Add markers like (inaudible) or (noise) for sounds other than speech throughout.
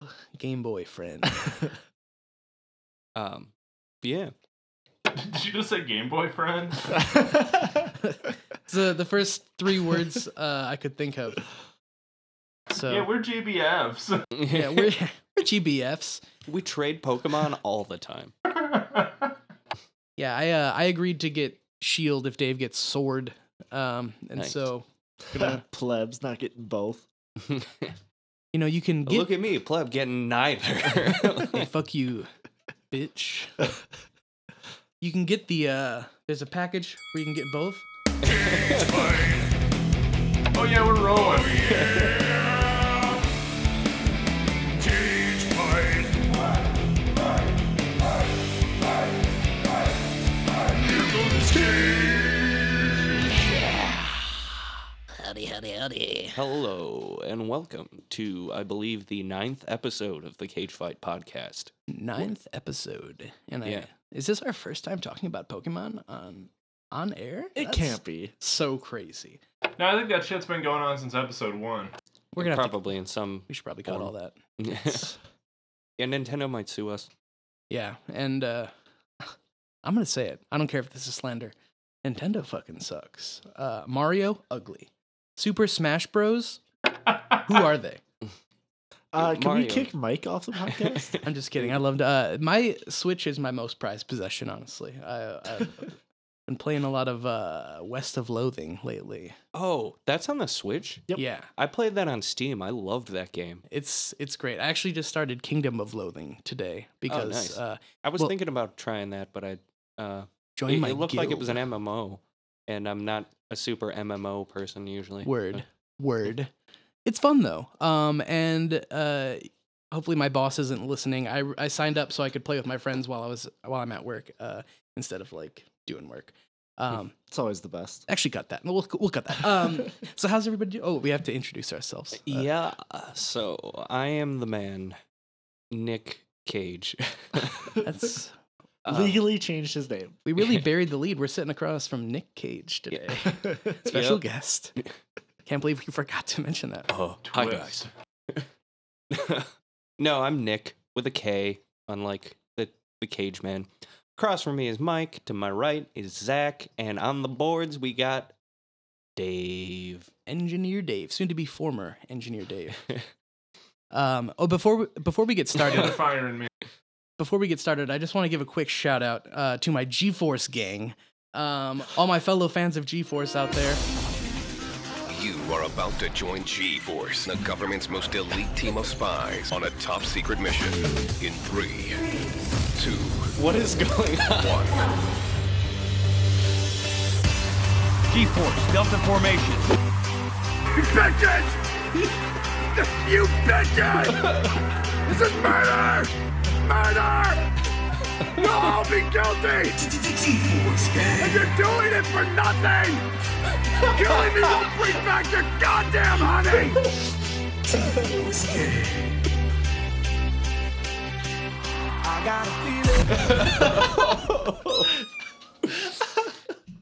(sighs) Game Boy friend. (laughs) Um, yeah. (laughs) Did you just say Game Boy friend? (laughs) it's the the first three words uh, I could think of. So Yeah, we're GBFs. yeah, we're, we're GBFs. we trade Pokemon all the time. Yeah, I uh, I agreed to get Shield if Dave gets Sword. Um, and Nice. so gonna, Plebs not getting both. You know you can get Look at me, pleb, getting neither. (laughs) Hey, fuck you, bitch. (laughs) You can get the uh there's a package where you can get both. oh yeah, we're rolling. Howdy, (laughs) howdy, howdy. Hello and welcome to, I believe, the ninth episode of the Cage Fight podcast. Ninth episode. And Yeah. I, is this our first time talking about Pokemon on on air? It That's can't be. so crazy. No, I think that shit's been going on since episode one. We're gonna have to, probably in some. we should probably cut form. all that. (laughs) Yes. yeah, Nintendo might sue us. Yeah, and uh I'm gonna say it. I don't care if this is slander. Nintendo fucking sucks. Uh Mario, ugly. Super Smash Bros. Who are they? (laughs) Uh, can Mario. we kick Mike off the podcast? (laughs) I'm just kidding. I loved uh my Switch is my most prized possession, honestly. I I've been playing a lot of uh West of Loathing lately. Oh, that's on the Switch. Yep. Yeah. I played that on Steam. I loved that game. It's it's great. I actually just started Kingdom of Loathing today because Oh, nice. uh I was Well- thinking about trying that, but I uh, join it, my it looked like it was an. MMO, and I'm not a super MMO person usually. Word. Word. It's fun though. Um, and uh, hopefully my boss isn't listening. I I signed up so I could play with my friends while I was while I'm at work, uh, instead of like doing work. Um, it's always the best. actually, cut that. We'll we'll cut that. Um, so how's everybody? Do- oh, we have to introduce ourselves. Uh, Yeah, so I am the man, Nick Cage. (laughs) That's uh, Legally changed his name. we really (laughs) buried the lead. We're sitting across from Nick Cage today. (laughs) Special Yep. guest. (laughs) Can't believe we forgot to mention that. Oh, hi guys. No, I'm Nick with a K, unlike the the Cage Man. Across from me is Mike. To my right is Zach, and on the boards we got Dave. Engineer Dave, soon to be former Engineer Dave. Um, oh, before we, before we get Started started, firing me. Before we get started, I just want to give a quick shout out uh, to my G-Force gang, um, all my fellow fans of G-Force out there. You are about to join G-Force, the government's most elite team of spies, on a top secret mission. In three, two, What is going on? one. G-Force, Delta Formation. You bitches! You bitches! This is murder! Murder! (laughs) You'll all be guilty! And you're doing it for nothing! Killing me won't bring back your goddamn honey! I got a feeling.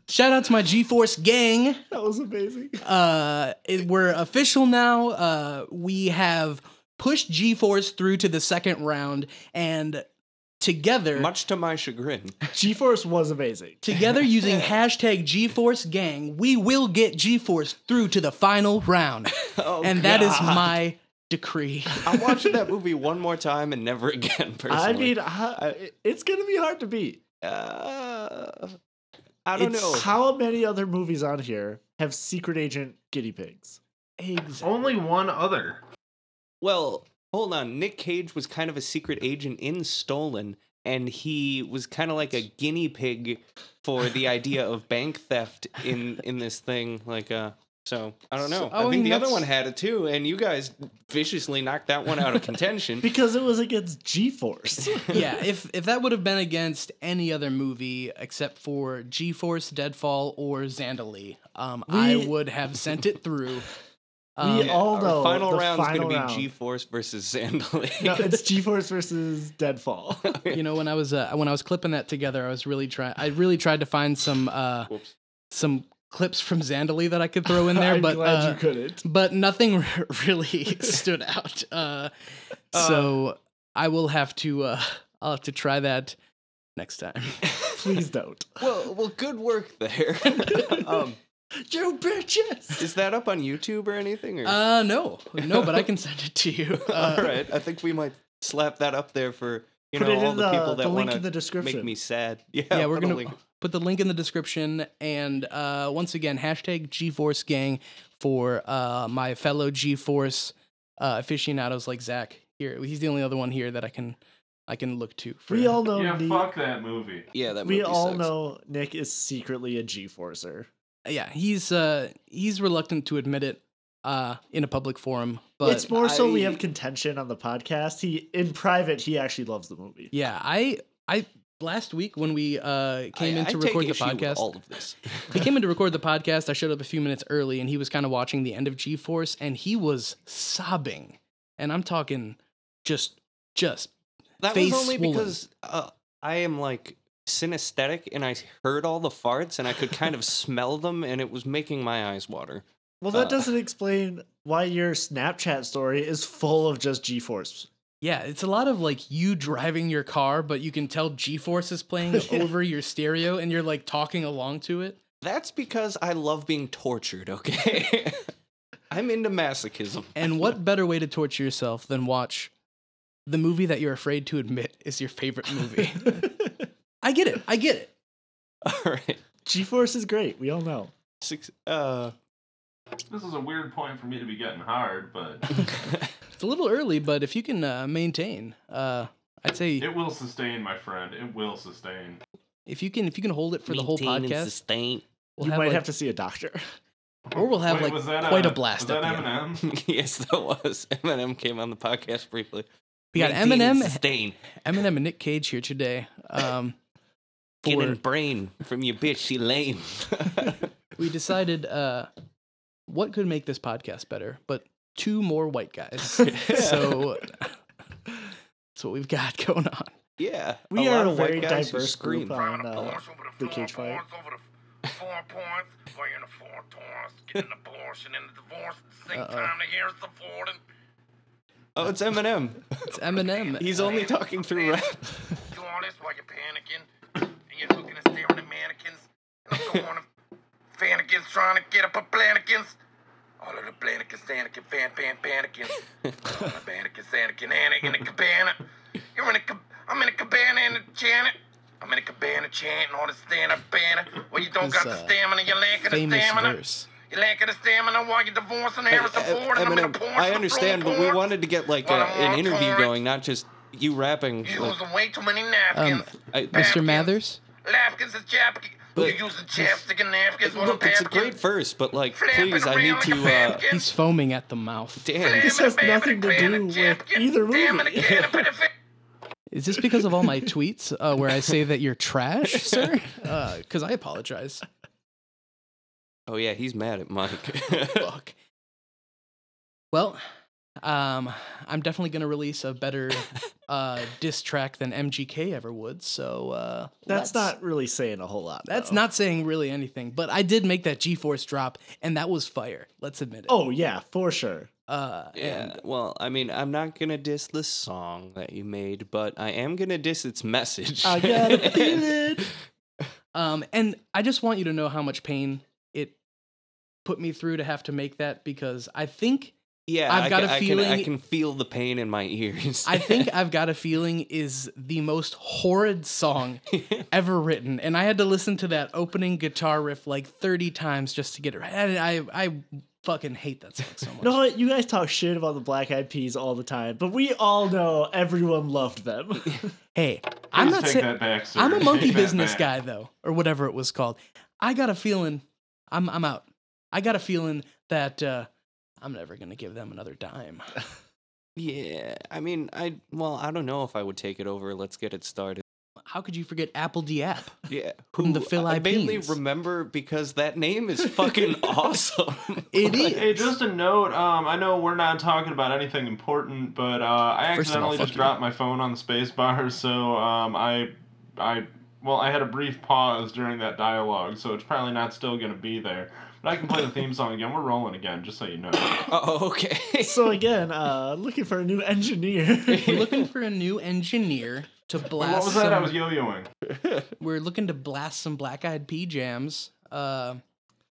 Shout out to my G-Force gang. That was amazing. Uh, it, we're official now. Uh, we have pushed G-Force through to the second round, and together, (laughs) Much to my chagrin. G-Force was amazing. (laughs) together using hashtag G-Force gang, we will get G-Force through to the final round, (laughs) Oh, and that is my decree. I'm watching that movie one more time and never again. Personally, I mean, uh, it's gonna be hard to beat. uh, I don't It's- know. How many other movies on here have secret agent guinea pigs? Exactly. Only one other. Well, hold on. Nick Cage was kind of a secret agent in Stolen, and he was kind of like a guinea pig for the idea of bank theft in in this thing. Like, uh, so I don't know. So- I oh, think and the other one had it too, and you guys viciously knocked that one out of contention. (laughs) Because it was against G-force. (laughs) yeah, if if that would have been against any other movie except for G-force, Deadfall, or Zandalee, um, I would have sent it through. We Um, all Our know final the round's final gonna be. G-Force versus Zandalee. No, (laughs) it's G-force versus Deadfall. (laughs) (laughs) you know, when I was uh, when I was clipping that together, I was really trying. I really tried to find some uh, some clips from Zandalee that I could throw in there, I'm but glad uh, you couldn't. but nothing really stood out. Uh, so I will have to. Uh, I'll have to try that next time. Please don't. Well, well, good work there. um, You bitches. is that up on YouTube or anything? Or? Uh, no, no, but I can send it to you. (laughs) Uh, all right, I think we might slap that up there for you know all the, the, people that want to make me sad. (laughs) Yeah, yeah, we're gonna put the link in the description, and uh, once again, hashtag G-Force Gang for uh, my fellow G-Force uh, aficionados like Zach. Here, he's the only other one here that I can I can look to. For, we all know yeah, Nick- fuck that movie. Yeah, that we all sucks. know Nick is secretly a G-forcer. Yeah, he's uh, he's reluctant to admit it uh, in a public forum, but it's more so we have contention on the podcast. He in private he actually loves the movie. yeah, I I last week when we uh, came I- in I to take record the issue with podcast. All of this. (laughs) he came in to record the podcast. I showed up a few minutes early, and he was kind of watching the end of G Force, and he was sobbing. And I'm talking just, just That face was only swollen. because uh, I am like synesthetic and I heard all the farts and I could kind of (laughs) smell them and it was making my eyes water. Well, that Uh. doesn't explain why your Snapchat story is full of just G-force. yeah. It's a lot of like you driving your car, but you can tell G Force is playing (laughs) Yeah. over your stereo, and you're like talking along to it. That's because I love being tortured, okay? (laughs) I'm into masochism. And what better way to torture yourself than watch the movie that you're afraid to admit is your favorite movie? I get it. I get it. (laughs) All right. G-force is great. We all know. Six, uh, This is a weird point for me to be getting hard, but (laughs) It's a little early, but if you can uh, maintain, uh, I'd say it will sustain, my friend. It will sustain. if you can if you can hold it for the whole maintain and podcast, sustain. we'll you have might like, have to see a doctor. or we'll have Wait, like was that, quite uh, a blast Was that at the end. Eminem? (laughs) yes, that was. Eminem came on the podcast briefly. We got Maintain and Eminem, Sustain. Eminem, and Nick Cage here today. Um, Getting for, brain from your bitch, she lame. (laughs) we decided uh, what could make this podcast better, but two more white guys. (laughs) so that's what we've got (laughs) going on. yeah. We a are a very diverse group on uh, the cage fight. Four points, playing the four tours, getting an abortion and a divorce at the same Uh-oh. time. The here's the Forden. Oh, it's Eminem. It's Eminem. He's only talking through rap. Do all this while you're panicking, and you're looking and staring at mannequins. And I'm going to Fannikins (laughs) trying to get up a Plannikins. All of the Plannikins, Anakin, Fan, Fan, Panikins. All the Panikins, Anakin, Anna in a cabana. You're in a cab- I'm in a cabana in a Janet. I'm in a cabana chanting all the stand-up banner. Well, you don't His, got the uh, stamina, you're lacking the famous stamina. verse. You're lacking the stamina while you're divorcing Harrison Em- Ford. And I'm in a Eminem, porn I understand, but we wanted to get like Well, a, I'm an interview torrent. going, not just you rapping. You're Like, using way too many napkins. Um, I, Mr. Mathers. Napkins is chapkin. But- You're using chapstick and napkins with look, a it's a napkin. great verse, but like, Flapping please, I around need like a to. Uh. He's foaming at the mouth. damn. This has nothing to do with either movie. (laughs) Is this because of all my (laughs) tweets uh, where I say that you're trash, (laughs) sir? Because I apologize. Oh yeah, he's mad at Mike. Fuck. Well, um, I'm definitely gonna release a better (laughs) uh, diss track than MGK ever would. So uh, That's not really saying a whole lot. That's though. not saying really anything. But I did make that G-force drop, and that was fire. Let's admit it. Oh yeah, for sure. uh, Yeah, and well, I mean, I'm not gonna diss the song that you made, but I am gonna diss its message. I gotta (laughs) feel it. Um, and I just want you to know how much pain it put me through to have to make that because I think yeah, I've I got can, a I can- I can feel the pain in my ears. I think (laughs) I've got a feeling is the most horrid song (laughs) ever written, and I had to listen to that opening guitar riff like thirty times just to get it right. And I I fucking hate that song so (laughs) much. You know what? You guys talk shit about the Black Eyed Peas all the time, but we all know everyone loved them. hey, I'm not saying that back. I'm a monkey Take business back. guy though, or whatever it was called. I got a feeling I'm I'm out. I got a feeling that uh, I'm never gonna give them another dime. (laughs) yeah, I mean, I well, I don't know if I would take it over. Let's get it started. How could you forget apl.de.ap? Yeah, (laughs) From the who Philippines. I mainly remember because that name is fucking (laughs) awesome. It Like, is. Hey, just a note. Um, I know we're not talking about anything important, but uh, I First of all, accidentally fuck just you. dropped my phone on the space bar, so um, I, I, well, I had a brief pause during that dialogue, so it's probably not still gonna be there. But I can play the theme song again. We're rolling again, just so you know. (coughs) Oh, okay. So again, uh, looking for a new engineer. We're (laughs) looking for a new engineer to blast. what was that? I was yo-yoing. (laughs) We're looking to blast some Black Eyed Pea jams. Uh,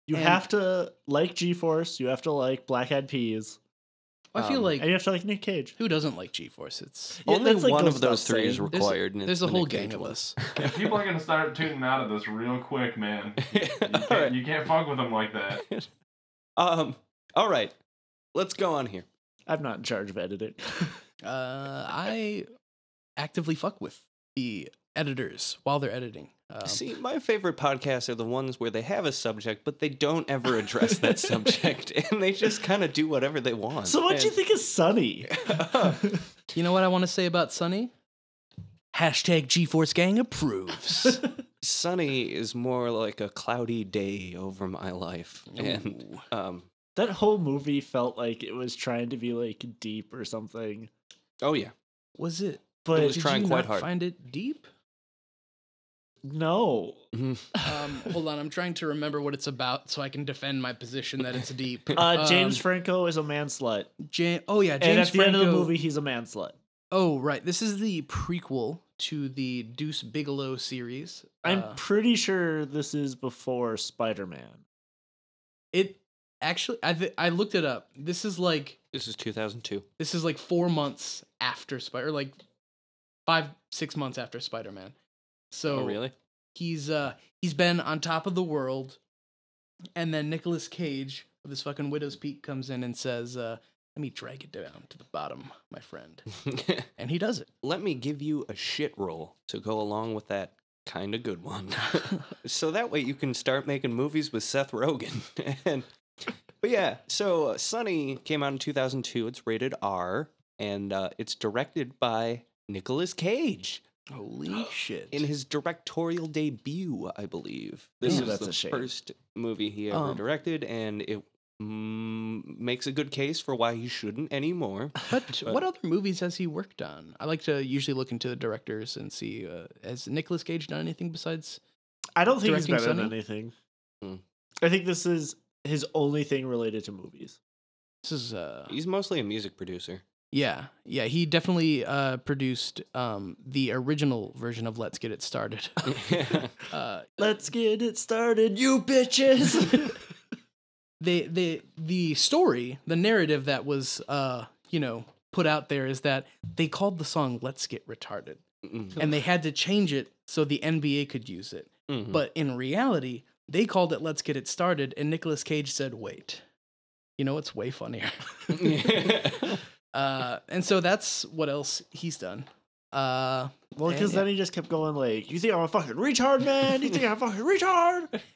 you And- have to like G-Force. You have to like Black Eyed Peas, I feel Um, like and you have to like Nick Cage. who doesn't like G-Force? It's Yeah, Only like, one of those three is saying. there's, required. and there's a the whole Nick gang of us. (laughs) Yeah, people are gonna start tuning out of this real quick, man. You All can't, right. (laughs) you can't fuck with them like that. (laughs) Um. All right. Let's go on here. I'm not in charge of editing. Uh, I actively fuck with the editors while they're editing. Um, See, my favorite podcasts are the ones where they have a subject, but they don't ever address that (laughs) subject, and they just kind of do whatever they want. so what do you think of Sonny? (laughs) you know what I want to say about Sonny? Hashtag G-Force Gang approves. (laughs) Sunny is more like a cloudy day over my life, and um. that whole movie felt like it was trying to be like deep or something. Oh yeah. was it? But was did trying you quite not hard. Find it deep? No. Um, hold on, I'm trying to remember what it's about so I can defend my position that it's deep. Uh, James Um, Franco is a man slut. Ja- oh yeah, and James at the end of the movie, he's a man slut. Oh right, this is the prequel to the Deuce Bigalow series. I'm Uh, pretty sure this is before Spider Man. it actually I th- I looked it up. This is like This is 2002. this is like four months after Spider, like five six months after Spider Man. So oh really? he's uh he's been on top of the world, and then Nicolas Cage with his fucking widow's peak comes in and says, uh, "Let me drag it down to the bottom, my friend," (laughs) and he does it. Let me give you a shit roll to go along with that kind of good one. (laughs) (laughs) so that way you can start making movies with Seth Rogen. and but yeah, so uh, Sonny came out in 2002. It's rated R, and uh, it's directed by Nicolas Cage Holy shit! in his directorial debut, I believe. This Ooh, is that's the a shame. first movie he ever Um, directed, and it mm, makes a good case for why he shouldn't anymore. (laughs) But But- what other movies has he worked on? I like to usually look into the directors and see uh, has Nicolas Cage done anything besides? I don't think he's Directing been in Sonny? anything. Hmm. I think this is his only thing related to movies. This is uh He's mostly a music producer. Yeah yeah he definitely uh produced um the original version of Let's Get It Started. (laughs) uh, Let's get it started, you bitches. (laughs) the the the story, the narrative that was uh you know put out there is that they called the song "Let's Get Retarded" Mm, and they had to change it so the NBA could use it. mhm. But in reality, they called it "Let's Get It Started," and Nicolas Cage said, "Wait." You know what's way funnier? (laughs) uh, and so that's what else he's done. Uh, well, And because yeah. then he just kept going like, "You think I'm a fucking retard, man? You think I'm a fucking retard?" (laughs)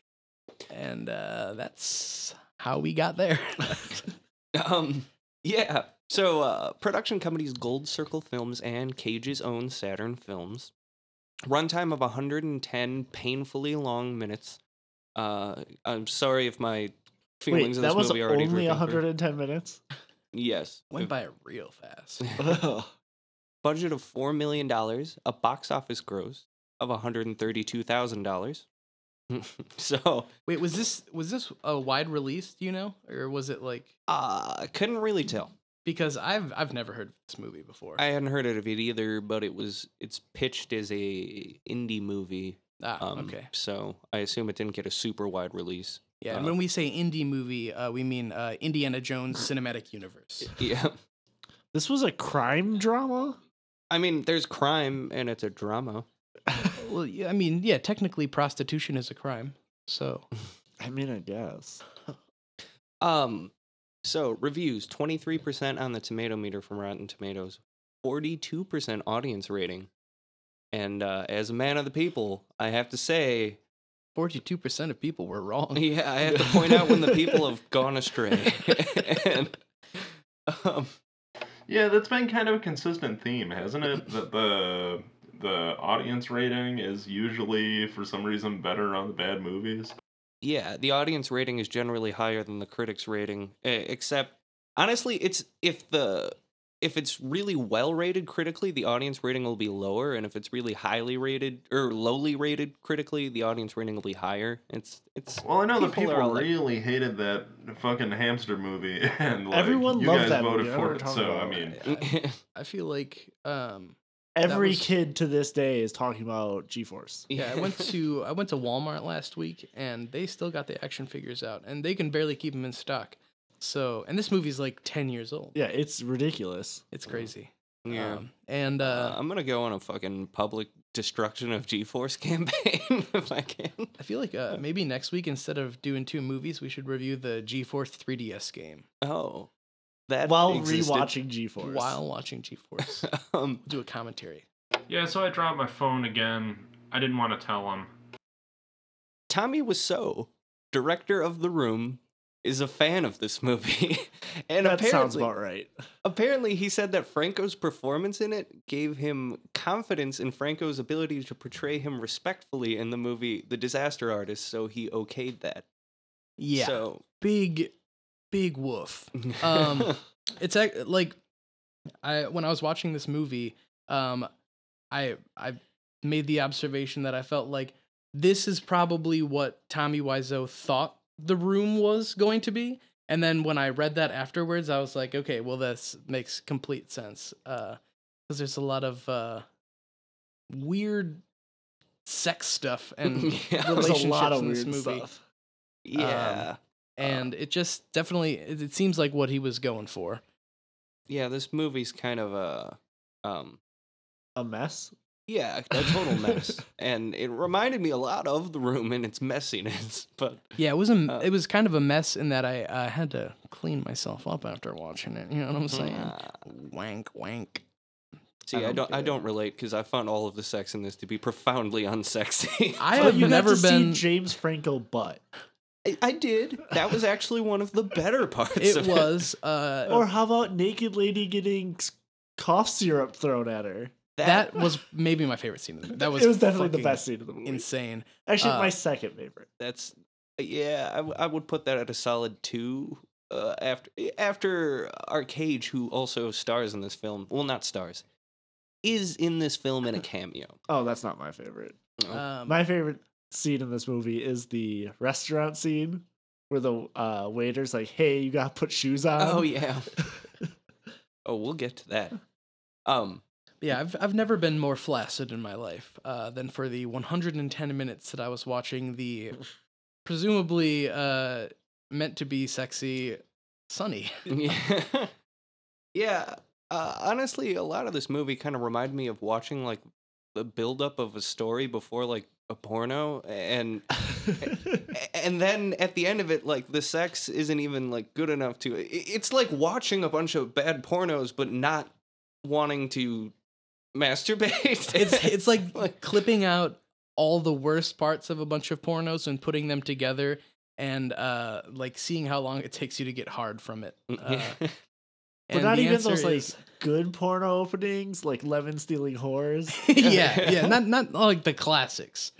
(laughs) and uh, that's how we got there. (laughs) um, yeah. So, uh, production companies Gold Circle Films and Cage's own Saturn Films. Runtime of 110 painfully long minutes. Uh, I'm sorry if my feelings Wait, of that this was movie are already only ripping 110 minutes. Yes. Went by real fast. (laughs) (laughs) Budget of four million dollars, a box office gross of one hundred and thirty-two thousand dollars. (laughs) so, Wait, was this was this a wide release? Do you know, or was it like uh, I couldn't really tell. because I've I've never heard of this movie before. I hadn't heard of it either, but it was it's pitched as a indie movie. ah, Um, okay. So I assume it didn't get a super wide release. Yeah, and uh, when we say indie movie, uh, we mean uh, Indiana Jones (laughs) Cinematic Universe. Yeah. this was a crime drama. I mean, there's crime and it's a drama. (laughs) well, yeah, I mean, yeah, technically prostitution is a crime. So (laughs) I mean, I guess. Um, so reviews: twenty three percent on the tomato meter from Rotten Tomatoes, forty two percent audience rating, and uh, as a man of the people, I have to say, forty-two percent of people were wrong. yeah, I have to point out when the people have (laughs) gone astray. and, um, Yeah, that's been kind of a consistent theme, hasn't it? (laughs) That the the audience rating is usually for some reason better on the bad movies. yeah, the audience rating is generally higher than the critics rating, except honestly, it's if the if it's really well rated critically, the audience rating will be lower, and if it's really highly rated or lowly rated critically, the audience rating will be higher. It's it's Well, I know that People people are all like- really hated that fucking hamster movie, (laughs) and like, Everyone you loved guys that voted movie, I know what for it. So I about. mean, (laughs) I feel like um Every was- kid to this day is talking about G-Force. yeah, I went to (laughs) I went to Walmart last week and they still got the action figures out and they can barely keep them in stock. So, and this movie's like 10 years old. Yeah, it's ridiculous. It's crazy. yeah. Um, and Uh, uh, I'm gonna go on a fucking public destruction of G-force (laughs) campaign (laughs) if I can. I feel like uh, maybe next week instead of doing two movies, we should review the G Force 3DS game Oh, that While existed. rewatching G-Force. while watching G-Force. (laughs) um, Do a commentary. yeah. So I dropped my phone again. I didn't want to tell him. Tommy Wiseau, director of The Room, is a fan of this movie, (laughs) and that apparently, sounds about right. apparently he said that Franco's performance in it gave him confidence in Franco's ability to portray him respectfully in the movie The Disaster Artist, so he okayed that. Yeah. So, big, big woof. (laughs) Um, it's ac- like I when I was watching this movie, um, I I made the observation that I felt like this is probably what Tommy Wiseau thought the room was going to be. And then when I read that afterwards, I was like, okay, well, this makes complete sense. Because there's a lot of uh, weird sex stuff (laughs) and Yeah, there's a There's relationships a lot of in this weird movie. stuff. yeah. And it just definitely, it, it seems like what he was going for. yeah, this movie's kind of a um A mess. Yeah, a total mess. (laughs) and it reminded me a lot of the room and its messiness, (laughs) but Yeah, it was a Uh, it was kind of a mess in that I uh, had to clean myself up after watching it. You know what I'm saying? uh, wank, wank. see, I don't don't I don't relate cuz I found all of the sex in this to be profoundly (laughs) unsexy. I have you got never to been. see James Franco butt. I, I did. That was actually one of the better parts it of was uh, Or how about naked lady getting s- cough syrup thrown at her? That (laughs) was maybe my favorite scene. of the movie. That was it was definitely the best scene of the movie. Insane. Actually, uh, my second favorite. that's yeah, I, w- I would put that at a solid 2 uh, after after Arcade who also stars in this film. Well, not stars. Is in this film in a (laughs) cameo. Oh, that's not my favorite. Um, My favorite scene in this movie is the restaurant scene where the uh, waiter's like, "Hey, you gotta put shoes on." Oh yeah. (laughs) Oh, we'll get to that. Um yeah, I've I've never been more flaccid in my life uh, than for the 110 minutes that I was watching the presumably uh, meant to be sexy Sonny. (laughs) (laughs) yeah. yeah. Uh, honestly, a lot of this movie kind of reminded me of watching like the buildup of a story before like a porno, and (laughs) and then at the end of it, like the sex isn't even like good enough to. It's like watching a bunch of bad pornos, but not wanting to masturbate. It's (laughs) it's like, Like- clipping out all the worst parts of a bunch of pornos and putting them together and uh like seeing how long it takes you to get hard from it. Uh, (laughs) but not even answer those like is- good porno openings, like lemon stealing whores. (laughs) yeah, yeah, not not like the classics.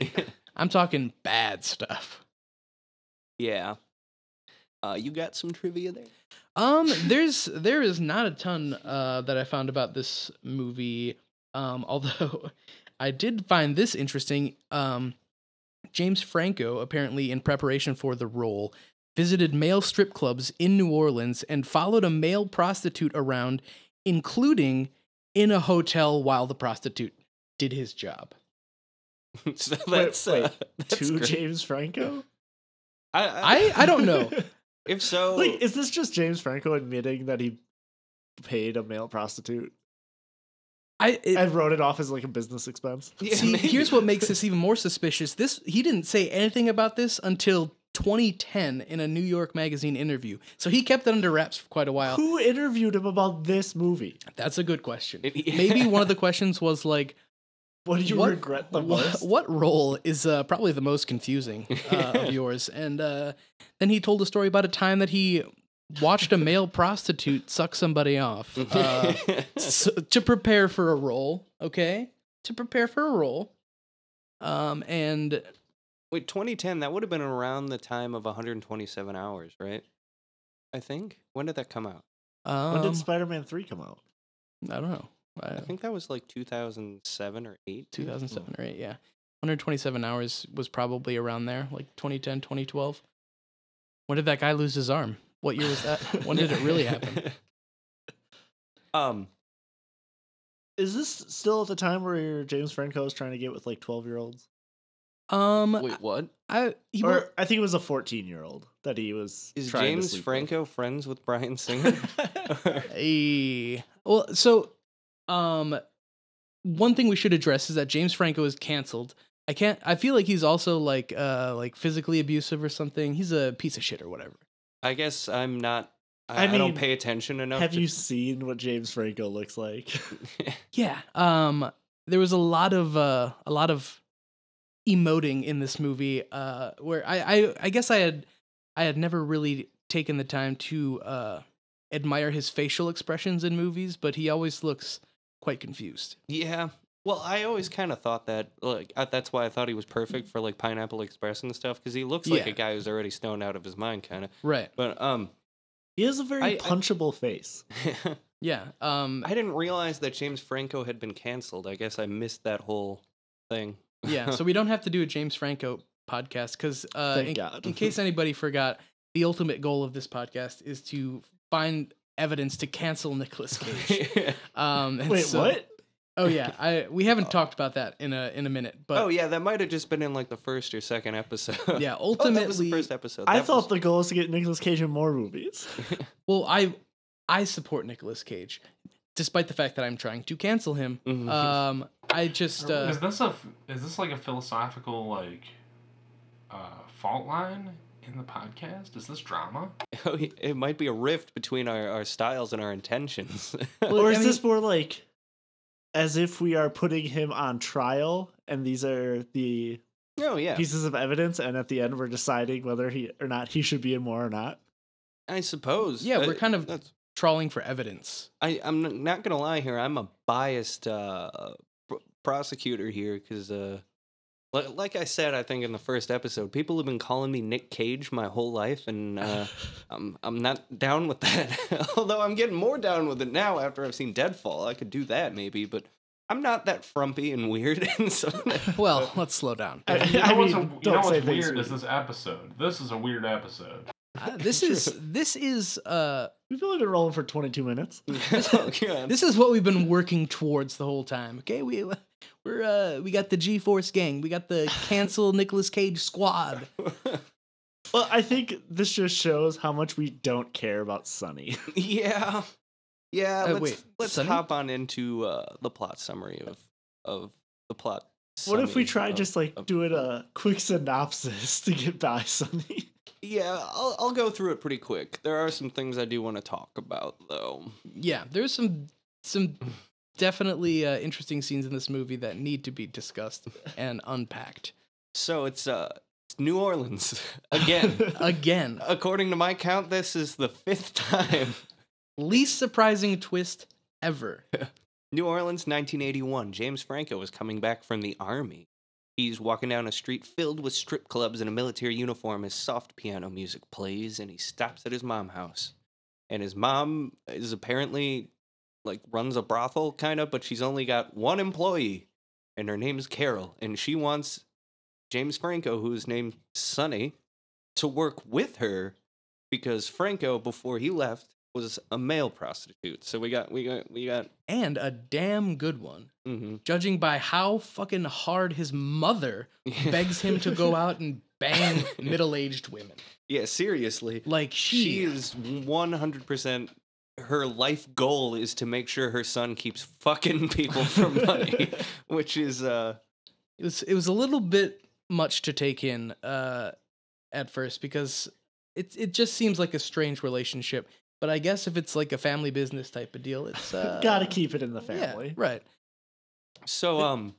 I'm talking bad stuff. yeah. Uh, you got some trivia there? Um, there's there is not a ton uh that I found about this movie. Um, (laughs) although I did find this interesting. Um, James Franco apparently in preparation for the role visited male strip clubs in New Orleans and followed a male prostitute around, including in a hotel while the prostitute did his job. (laughs) so that's wait, uh, (laughs) that's to great. James Franco? I, I I don't know. If so, like, is this just James Franco admitting that he paid a male prostitute I it, and wrote it off as like a business expense? Yeah, See, maybe. here's what makes this even more suspicious. This he didn't say anything about this until 2010 in a New York Magazine interview. So he kept it under wraps for quite a while. Who interviewed him about this movie? That's a good question. (laughs) Maybe one of the questions was like, What do you what, regret the what, most? what role is uh, probably the most confusing (laughs) uh, of yours? And uh, then he told a story about a time that he watched a male prostitute suck somebody off uh, (laughs) so, to prepare for a role. Okay, to prepare for a role. Um, and Wait, 2010, that would have been around the time of 127 hours, right? I think. When did that come out? um, when did Spider Man 3 come out? I don't know. I, I think that was like 2007 or 8. 2007 or 8, yeah. 127 hours was probably around there, like 2010, 2012. When did that guy lose his arm? What year was that? (laughs) when did it really happen? (laughs) um, Is this still at the time where James Franco is trying to get with like 12 year olds? Um, wait, what? I he Or wa- I think it was a 14 year old that he was. Is trying to James sleep with. Franco friends with Bryan (laughs) Singer? Eh, well, so um, one thing we should address is that James Franco is canceled. I can't. I feel like he's also like uh like physically abusive or something. He's a piece of shit or whatever. I guess I'm not. I, I I don't pay attention enough. Have to- you seen what James Franco looks like? (laughs) (laughs) Yeah. Um there was a lot of uh a lot of emoting in this movie uh where I I I guess I had I had never really taken the time to uh admire his facial expressions in movies, but he always looks quite confused. Yeah. Well, I always kind of thought that. Like, I, that's why I thought he was perfect for like Pineapple Express and stuff, because he looks like Yeah. a guy who's already stoned out of his mind, kind of. Right. But um, he has a very I- I- punchable face. (laughs) Yeah. Um I didn't realize that James Franco had been canceled. I guess I missed that whole thing. yeah, so we don't have to do a James Franco podcast cuz uh Thank in, God. in case anybody forgot, the ultimate goal of this podcast is to find evidence to cancel Nicolas Cage. (laughs) Um and Wait, so- what? Oh yeah, I we haven't talked about that in a in a minute, but oh yeah, that might have just been in like the first or second episode. (laughs) yeah, (laughs) Oh, that was the ultimately, first episode. I thought was- the goal was to get Nicolas Cage in more movies. (laughs) well, I I support Nicolas Cage, despite the fact that I'm trying to cancel him. Mhm. Um, I just uh, is this a f- is this like a philosophical like uh, fault line in the podcast? Is this drama? Oh, it might be a rift between our, our styles and our intentions. Well, or I is mean- this more like as if we are putting him on trial and these are the oh yeah, pieces of evidence and at the end we're deciding whether he or not he should be in more or not? I suppose. Yeah, Uh, we're kind of- that's- trawling for evidence. I, I'm not gonna lie here. I'm a biased uh, pr- prosecutor here because, uh, li- like I said, I think in the first episode, people have been calling me Nick Cage my whole life, and uh, (laughs) I'm I'm not down with that. (laughs) Although I'm getting more down with it now after I've seen Deadfall. I could do that maybe, but I'm not that frumpy and weird. (laughs) and so, Well, let's slow down. I- You know I what's, mean, a, you don't know say what's weird we- is this episode. This is a weird episode. Uh, this is this is uh We've only been rolling for 22 minutes. oh, this is what we've been working towards the whole time. Okay, we we're uh we got the G Force gang, we got the (laughs) cancel Nicolas Cage squad. (laughs) Well, I think this just shows how much we don't care about Sonny. (laughs) yeah, yeah. Uh, let's wait, let's Sonny? hop on into uh, the plot summary of of the plot. What if we try of- just like of- doing a quick synopsis to get by Sonny? Yeah, I'll, I'll go through it pretty quick. There are some things I do want to talk about, though. Yeah, there's some some definitely uh, interesting scenes in this movie that need to be discussed (laughs) and unpacked. So it's uh it's New Orleans (laughs) again. Again, According to my count, this is the fifth time. least surprising twist ever. (laughs) New Orleans, 1981. James Franco is coming back from the army. He's walking down a street filled with strip clubs in a military uniform as soft piano music plays, and he stops at his mom's house. And his mom is apparently like runs a brothel, kind of, but she's only got one employee, and her name's Carol, and she wants James Franco, who's named Sonny, to work with her because Franco, before he left, was a male prostitute. So we got we got we got. And a damn good one, mhm. judging by how fucking hard his mother (laughs) begs him to go out and bang (laughs) middle-aged women. Yeah, seriously. Like She she, is 100% her life goal is to make sure her son keeps fucking (laughs) people for money, (laughs) which is uh it was it was a little bit much to take in uh at first because it it just seems like a strange relationship. But I guess if it's like a family business type of deal, it's (laughs) uh, Gotta keep it in the yeah, family. right? so um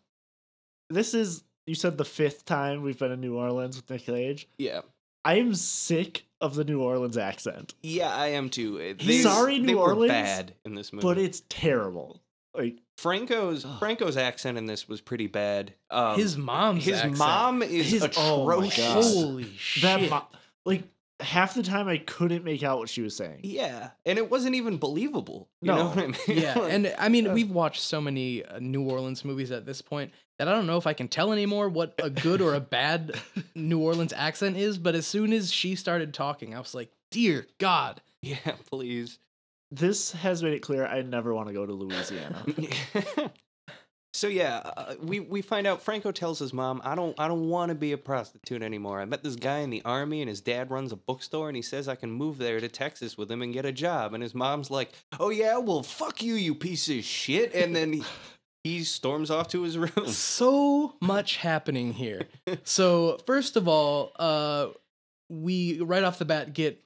This is, you said the fifth time we've been in New Orleans with Nick Cage. yeah. I am sick of the New Orleans accent, Yeah, I am too. Uh, He's- they- Sorry, they New were Orleans, bad in this movie. but it's terrible. Like, Franco's Ugh. Franco's accent in this was pretty bad. Um, his mom's his accent. mom is His- oh my atrocious. God. Holy shit! that, mo- like, half the time I couldn't make out what she was saying. Yeah, and it wasn't even believable. You know No. what I mean? yeah, (laughs) Like, and I mean, uh, we've watched so many uh, New Orleans movies at this point that I don't know if I can tell anymore what a good or a bad (laughs) New Orleans accent is. But as soon as she started talking, I was like, "Dear God!" yeah, please. This has made it clear I never want to go to Louisiana. (laughs) so yeah, uh, we we find out Franco tells his mom, "I don't I don't want to be a prostitute anymore. I met this guy in the army, and his dad runs a bookstore, and he says I can move there to Texas with him and get a job." And his mom's like, "Oh yeah, well fuck you, you piece of shit," and then he, he storms off to his (laughs) room. so much happening here. So first of all, uh, we right off the bat get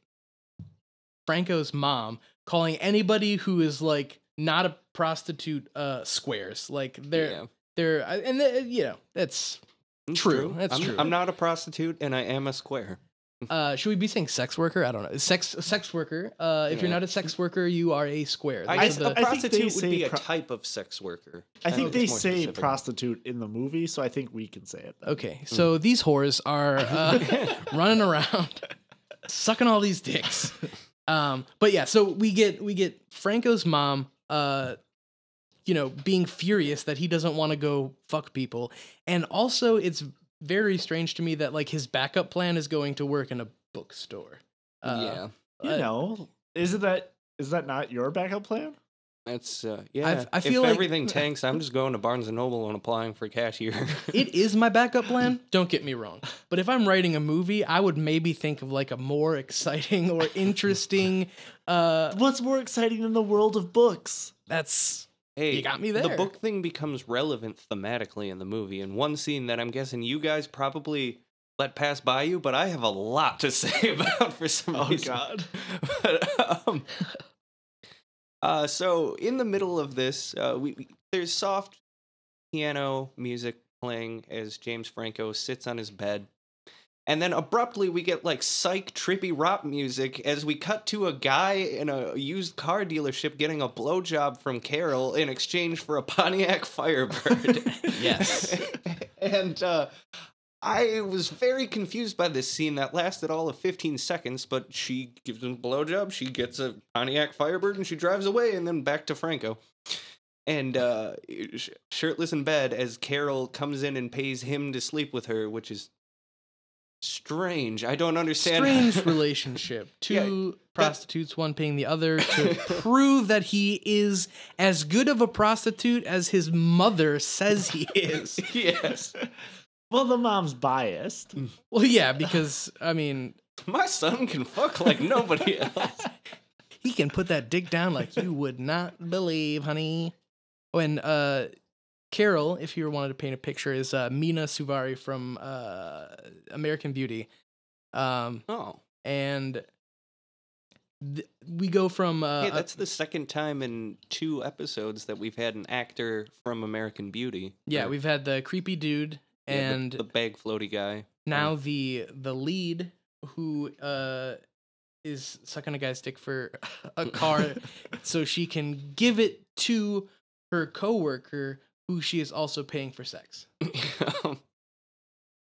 Franco's mom calling anybody who is like not a prostitute uh squares. Like they're Yeah. they're and they, you know that's It's True, that's I'm, true. I'm not a prostitute, and I am a square. uh should we be saying sex worker? I don't know. Sex sex worker. Uh if you're not a sex worker, you are a square. I Those guess are a the- think prostitute would say be a type of sex worker. I think they say specific. prostitute in the movie, so I think we can say it. then. Okay, so these whores are (laughs) uh, (laughs) running around, sucking all these dicks. (laughs) Um, but yeah, so we get we get Franco's mom, uh, you know, being furious that he doesn't want to go fuck people, and also it's very strange to me that like his backup plan is going to work in a bookstore. Uh, yeah. You uh, know, isn't that is that not your backup plan? That's uh, yeah. I feel if like- everything tanks, I'm just going to Barnes and Noble and applying for cashier. (laughs) It is my backup plan, (laughs) don't get me wrong. But if I'm writing a movie, I would maybe think of like a more exciting or (laughs) interesting uh What's more exciting than the world of books? that's hey, You got me there. The book thing becomes relevant thematically in the movie, and one scene that I'm guessing you guys probably let pass by you, but I have a lot to say about for some Oh reason. God! but, um, uh, so in the middle of this, uh, we, we- there's soft piano music playing as James Franco sits on his bed. And then abruptly, we get like psych trippy rap music as we cut to a guy in a used car dealership getting a blowjob from Carol in exchange for a Pontiac (laughs) Firebird. (laughs) Yes. (laughs) and uh, I was very confused by this scene that lasted all of 15 seconds, but she gives him a blowjob, she gets a Pontiac Firebird, and she drives away, and then back to Franco. And uh, shirtless in bed as Carol comes in and pays him to sleep with her, which is strange. I don't understand. (laughs) strange relationship. Yeah, Two prostitutes, one paying the other to (laughs) prove that he is as good of a prostitute as his mother says he is. (laughs) yes. Well, the mom's biased. Well, yeah, because I mean, My son can fuck like nobody (laughs) else. he can put that dick down like you would not believe, honey. When uh Carol, if you wanted to paint a picture, is uh, Mena Suvari from uh, American Beauty. Um, Oh. and th- we go from uh, Hey, a- that's the second time in two episodes that we've had an actor from American Beauty. yeah, Or- we've had the creepy dude yeah, the- and the, bag floaty guy. now the the lead who uh is sucking a guy's dick for a (laughs) car so she can give it to her coworker who she is also paying for sex. (laughs)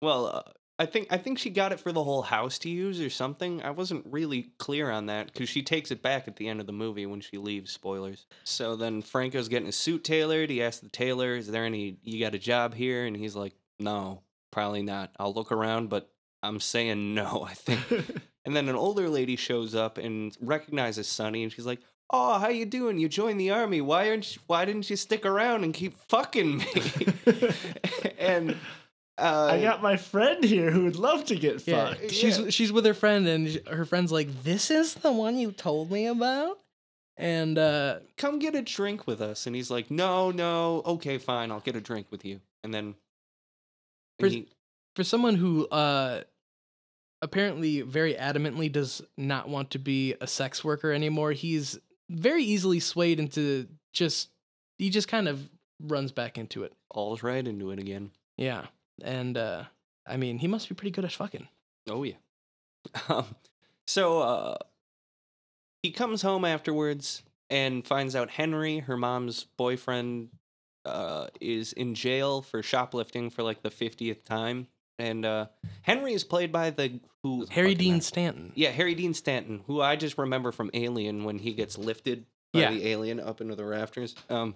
well, uh, I think I think she got it for the whole house to use or something. I wasn't really clear on that because she takes it back at the end of the movie when she leaves. Spoilers. So then Franco's getting his suit tailored. He asks the tailor, "Is there any? You got a job here?" And he's like, "No, probably not. I'll look around, but I'm saying (laughs) no. I think." (laughs) And then an older lady shows up and recognizes Sonny, and she's like, "Oh, how you doing? You joined the army. Why aren't? You, why didn't you stick around and keep fucking me?" (laughs) and uh, I got my friend here who would love to get Yeah, fucked. she's she's with her friend and her friend's like, "This is the one you told me about." And uh come get a drink with us, and he's like, "No, no, okay, fine, I'll get a drink with you." And then For- he- for someone who uh apparently very adamantly does not want to be a sex worker anymore he's very easily swayed into just he just kind of runs back into it all's right into it again. yeah and uh i mean he must be pretty good at fucking Oh yeah. (laughs) Um, so uh, he comes home afterwards and finds out Henry, her mom's boyfriend, uh, is in jail for shoplifting for like the fiftieth time, and uh, Henry is played by the who Harry Dean man- Stanton. Yeah, Harry Dean Stanton, who I just remember from Alien when he gets lifted by Yeah. the alien up into the rafters. Um,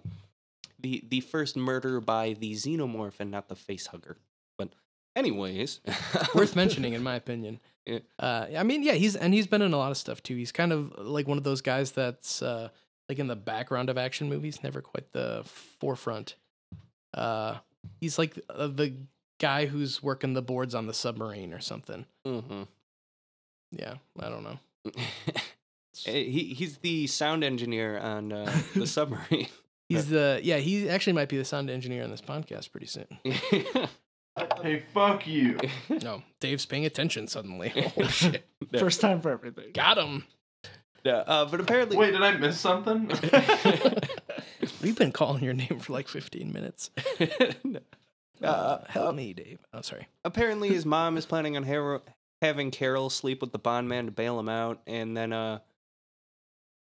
the the first murder by the xenomorph and not the face hugger. But anyways, (laughs) Worth mentioning, in my opinion. Yeah. Uh, I mean, yeah, he's and he's been in a lot of stuff too. He's kind of like one of those guys that's uh, like in the background of action movies, never quite the forefront. Uh, he's like uh, the guy who's working the boards on the submarine or something. Mhm. Yeah, I don't know. (laughs) He he's the sound engineer on uh, the (laughs) submarine. He's the yeah. He actually might be the sound engineer on this podcast pretty soon. (laughs) Hey, fuck you. No, Dave's paying attention suddenly. Oh shit, First time for everything. got him. Yeah, uh, but apparently, Wait, did I miss something? (laughs) (laughs) We've been calling your name for like 15 minutes. (laughs) uh, Uh, help me, Dave. Oh, sorry. apparently his mom is planning on Har- having Carol sleep with the bondman to bail him out, and then uh,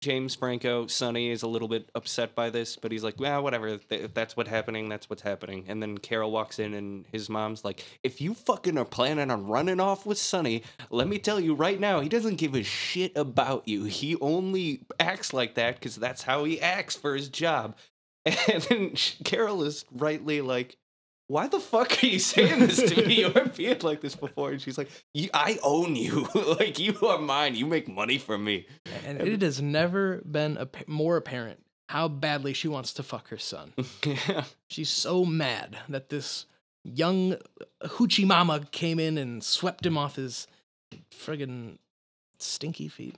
James Franco, Sonny, is a little bit upset by this, but he's like, "Well, whatever. If that's what's happening, that's what's happening." And then Carol walks in, and his mom's like, "If you fucking are planning on running off with Sonny, let me tell you right now, he doesn't give a shit about you. He only acts like that because that's how he acts for his job." (laughs) And then Carol is rightly like, why the fuck are you saying this to me? (laughs) You haven't been like this before. And she's like, "You- I own you. (laughs) like, you are mine. You make money for me. And it has never been more apparent how badly she wants to fuck her son. (laughs) yeah. She's so mad that this young hoochie mama came in and swept him off his friggin' stinky feet.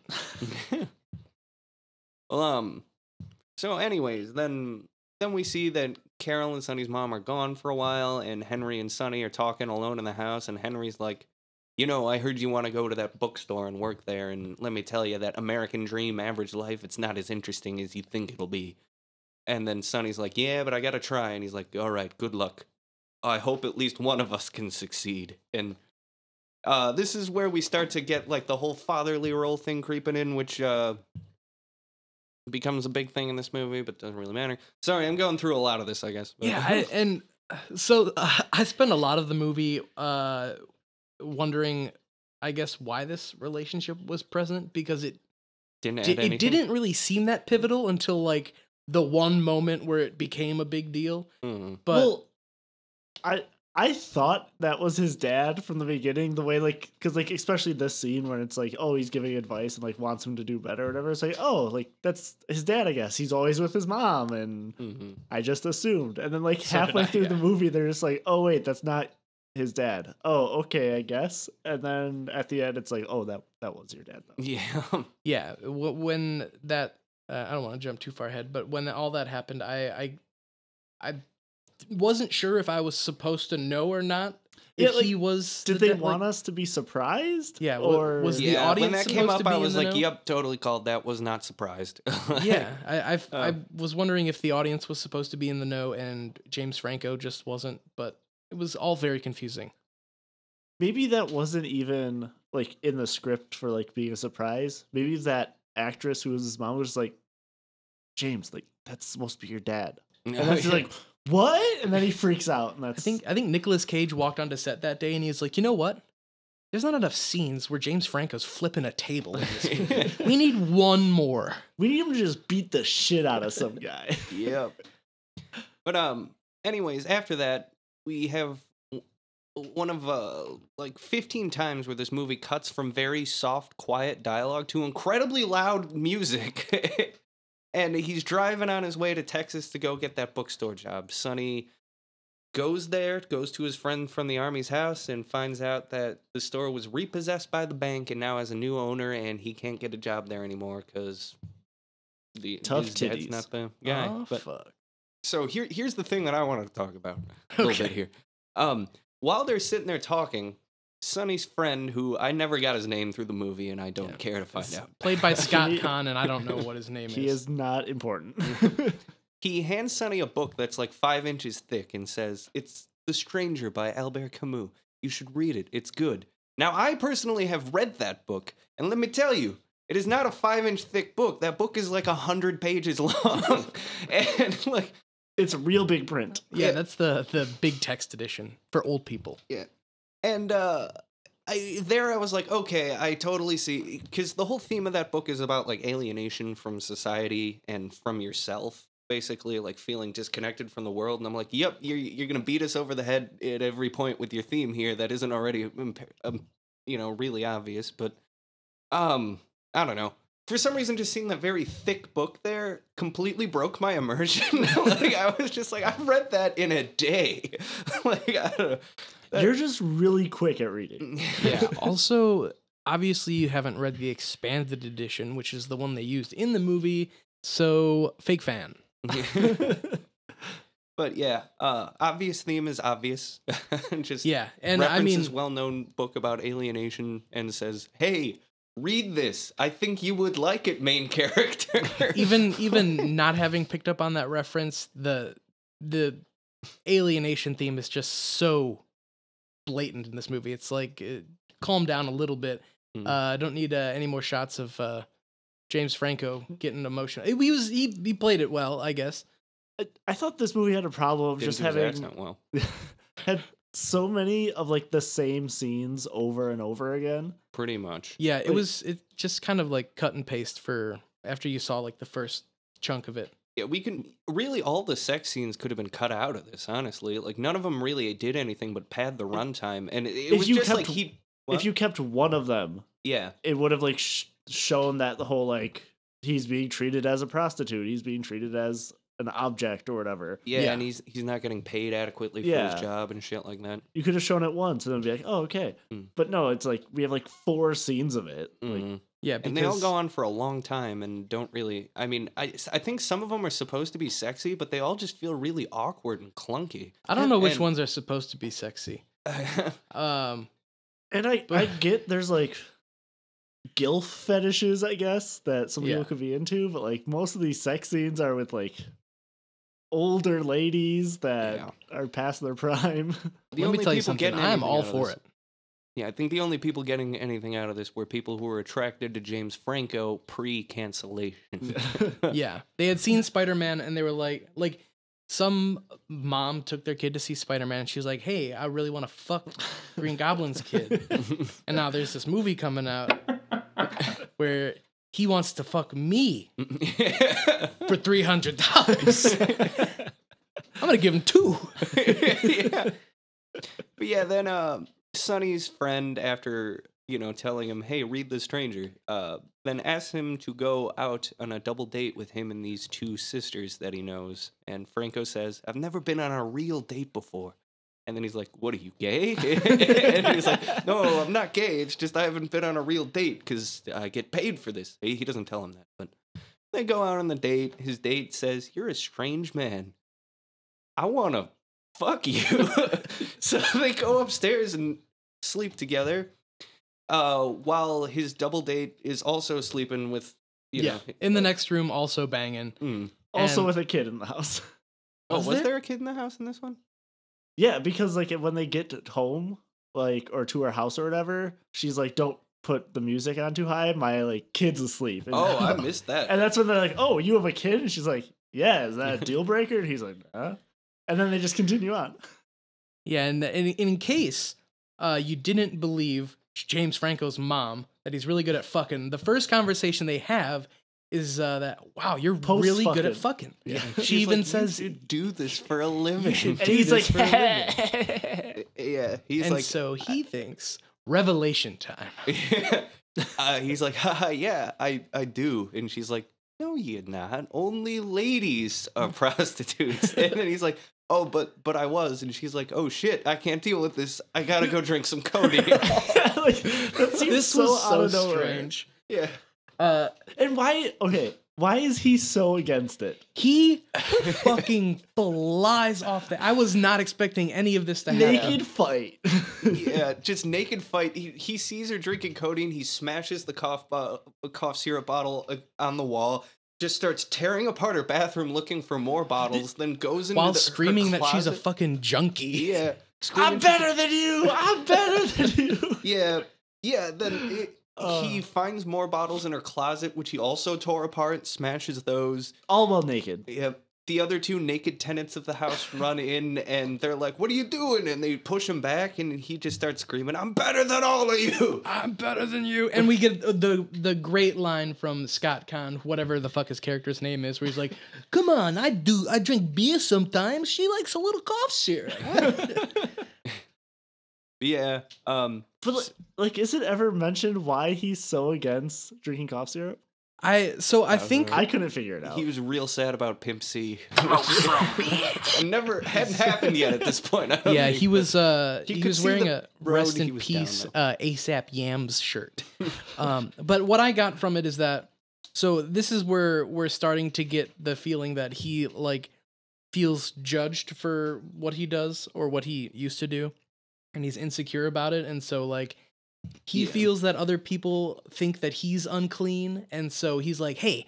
well, um, so anyways, then then we see that Carol and Sonny's mom are gone for a while, and Henry and Sonny are talking alone in the house, and Henry's like, you know, I heard you want to go to that bookstore and work there, and let me tell you, that American dream, average life, it's not as interesting as you think it'll be. And then Sonny's like, yeah, but I gotta try, and he's like, all right, good luck. I hope at least one of us can succeed. And uh, this is where we start to get like the whole fatherly role thing creeping in, which uh, becomes a big thing in this movie, but doesn't really matter. Sorry, I'm going through a lot of this, I guess. but- Yeah, (laughs) I, and uh, so uh, (laughs) I spent a lot of the movie uh, wondering, I guess, why this relationship was present because it didn't add di- it didn't really seem that pivotal until like the one moment where it became a big deal. Mm. But well, I I thought that was his dad from the beginning. The way like because like especially this scene where it's like oh he's giving advice and like wants him to do better or whatever. It's like oh like that's his dad I guess. He's always with his mom and hmm I just assumed. And then like So halfway I, through yeah. the movie they're just like oh wait that's not his dad. Oh okay I guess. And then at the end it's like oh that that was your dad though. Yeah. yeah, when that uh, I don't want to jump too far ahead, but when all that happened, I I I wasn't sure if I was supposed to know or not Yeah, like, he was. Did the they dad, like- want us to be surprised? Yeah, Or was the yeah, when audience that came up, I was like, know? "Yep, totally called that." Was not surprised. (laughs) yeah, I I've, I Uh, was wondering if the audience was supposed to be in the know and James Franco just wasn't, but it was all very confusing. maybe that wasn't even like in the script for like being a surprise. Maybe that actress who was his mom was like, James, like that's supposed to be your dad. (laughs) And then she's like, what? And then he freaks out, and that's I think I think Nicolas Cage walked onto set that day and he's like, you know what? There's not enough scenes where James Franco's flipping a table in this movie. (laughs) we need one more. we need him to just beat the shit out of some guy. (laughs) yep. But um, anyways, after that, we have one of uh like 15 times where this movie cuts from very soft, quiet dialogue to incredibly loud music. (laughs) and he's driving on his way to Texas to go get that bookstore job. Sonny goes there, goes to his friend from the army's house, and finds out that the store was repossessed by the bank and now has a new owner, and he can't get a job there anymore because the Tough his titties. not the guy. oh, but fuck. so here, here's the thing that I want to talk about a little Okay. bit here. Um, while they're sitting there talking, Sonny's friend, who I never got his name through the movie, and I don't Yeah. care to find It's out, Played by (laughs) Scott He- Caan, and I don't know what his name he is. He is not important. (laughs) he hands Sonny a book that's like five inches thick and says, "It's The Stranger by Albert Camus. You should read it. It's good." Now, I personally have read that book, and let me tell you. It is not a five inch thick book. That book is like a hundred pages (laughs) long. and like it's real big print. Yeah, Yeah. that's the the big text edition for old people. And uh I there I was like, okay, I totally see because the whole theme of that book is about like alienation from society and from yourself, basically like feeling disconnected from the world. And I'm like, yep, you're you're gonna beat us over the head at every point with your theme here that isn't already, um, you know, really obvious. But um, I don't know. For some reason, just seeing that very thick book there completely broke my immersion. (laughs) like I was just like, I've read that in a day. (laughs) like I don't know. That- You're just really quick at reading. (laughs) Yeah. also, obviously, you haven't read the expanded edition, which is the one they used in the movie. So, fake fan. but yeah, uh, obvious theme is obvious. Just Yeah, and I mean, well-known book about alienation and says, "Hey, read this. I think you would like it, main (laughs) character." even even not having picked up on that reference, the the alienation theme is just so blatant in this movie. It's like uh, calm down a little bit. Hmm. Uh, I don't need uh, any more shots of uh, James Franco getting emotional. He was he, he played it well, I guess. I, I thought this movie had a problem of Didn't just do his having accent well. (laughs) (laughs) had so many of like the same scenes over and over again. Pretty much. Yeah, it Like- was it just kind of like cut and paste for after you saw like the first chunk of it. Yeah, we can really all the sex scenes could have been cut out of this. Honestly, like none of them really did anything but pad the runtime, and it, it If was you just like kept- he. What? If you kept one of them, yeah, it would have like sh- shown that the whole like he's being treated as a prostitute, he's being treated as an object or whatever. yeah, Yeah. and he's he's not getting paid adequately for Yeah. his job and shit like that. You could have shown it once and then be like, oh okay. Mm. But no, it's like we have like four scenes of it. Like Mhm. Yeah, because and they all go on for a long time and don't really i mean I, I think some of them are supposed to be sexy but they all just feel really awkward and clunky I don't know which and- ones are supposed to be sexy. (laughs) Um, And I, I get there's like gilf fetishes, I guess, that some people could be into, but like most of these sex scenes are with like older ladies that Yeah. are past their prime. (laughs) The let me only tell you people something. getting I'm anything all out of for this- it. yeah i think the only people getting anything out of this were people who were attracted to james franco pre-cancellation (laughs) (laughs) yeah, they had seen Spider Man and they were like, like some mom took their kid to see Spider Man and she was like, "Hey, I really want to fuck Green Goblin's kid." and now there's this movie coming out where he wants to fuck me (laughs) for three hundred dollars. (laughs) I'm gonna give him two. yeah. (laughs) But yeah, then uh, Sonny's friend, after you know telling him, "Hey, read the stranger," uh, then asks him to go out on a double date with him and these two sisters that he knows. And Franco says, "I've never been on a real date before." And then he's like, "What are you gay?" (laughs) and he's like, "No, I'm not gay. It's just I haven't been on a real date because I get paid for this." He, he doesn't tell him that, but they go out on the date. His date says, "You're a strange man. I want to fuck you." (laughs) so they go upstairs and sleep together. Uh, while his double date is also sleeping with, you yeah, know, in the uh, next room, also banging. mm. also And- with a kid in the house. Oh, Was was there? there a kid in the house in this one? Yeah, because like when they get home, like or to her house or whatever, she's like, "Don't put the music on too high. My like kid's asleep." And, Oh, I (laughs) missed that. and that's when they're like, "Oh, you have a kid?" And she's like, "Yeah, is that a (laughs) deal breaker?" And he's like, "Huh?" And then they just continue on. Yeah, and in, in case uh, you didn't believe James Franco's mom that he's really good at fucking, the first conversation they have is uh, that wow, you're really good at fucking. Yeah. She She's even like, says, "You do this for a living." (laughs) And he's like, this for a (laughs) yeah, he's and like, so he thinks revelation time. (laughs) uh, he's like, Haha, yeah, I, I do. And she's like, no, you're not. Only ladies are prostitutes. and then he's like, oh, but but I was. And she's like, oh shit, I can't deal with this. I gotta go drink some codeine. like, that This so was out so of nowhere. strange. yeah. Uh, And why? Okay, why is he so against it? he (laughs) fucking flies off the. I was not expecting any of this to happen. Naked fight. (laughs) yeah, just naked fight. He, he sees her drinking codeine. He smashes the cough bo- cough syrup bottle uh, on the wall. Just starts tearing apart her bathroom, looking for more bottles. Then goes into while the, her screaming that she's a fucking junkie. yeah. I'm better than you. I'm better than you. (laughs) Yeah, yeah. Then it, Uh. he finds more bottles in her closet, which he also tore apart, smashes those. All while naked. Yep. the other two naked tenants of the house (laughs) run in and they're like, "What are you doing?" And they push him back, and he just starts screaming, "I'm better than all of you!" (laughs) I'm better than you. And we get the the great line from Scott Caan, whatever the fuck his character's name is, where he's like, (laughs) "Come on, I do. I drink beer sometimes. She likes a little cough syrup." Yeah. Um. But like, like, is it ever mentioned why he's so against drinking cough syrup? I so I think I couldn't figure it out. He was real sad about Pimp C. (laughs) It (laughs) never hadn't happened yet at this point. I don't yeah, he was uh he he, was wearing a rest he in was down, peace uh ASAP Yams shirt. (laughs) um but what I got from it is that so this is where we're starting to get the feeling that he like feels judged for what he does or what he used to do and he's insecure about it and so like he Yeah. feels that other people think that he's unclean and so he's like hey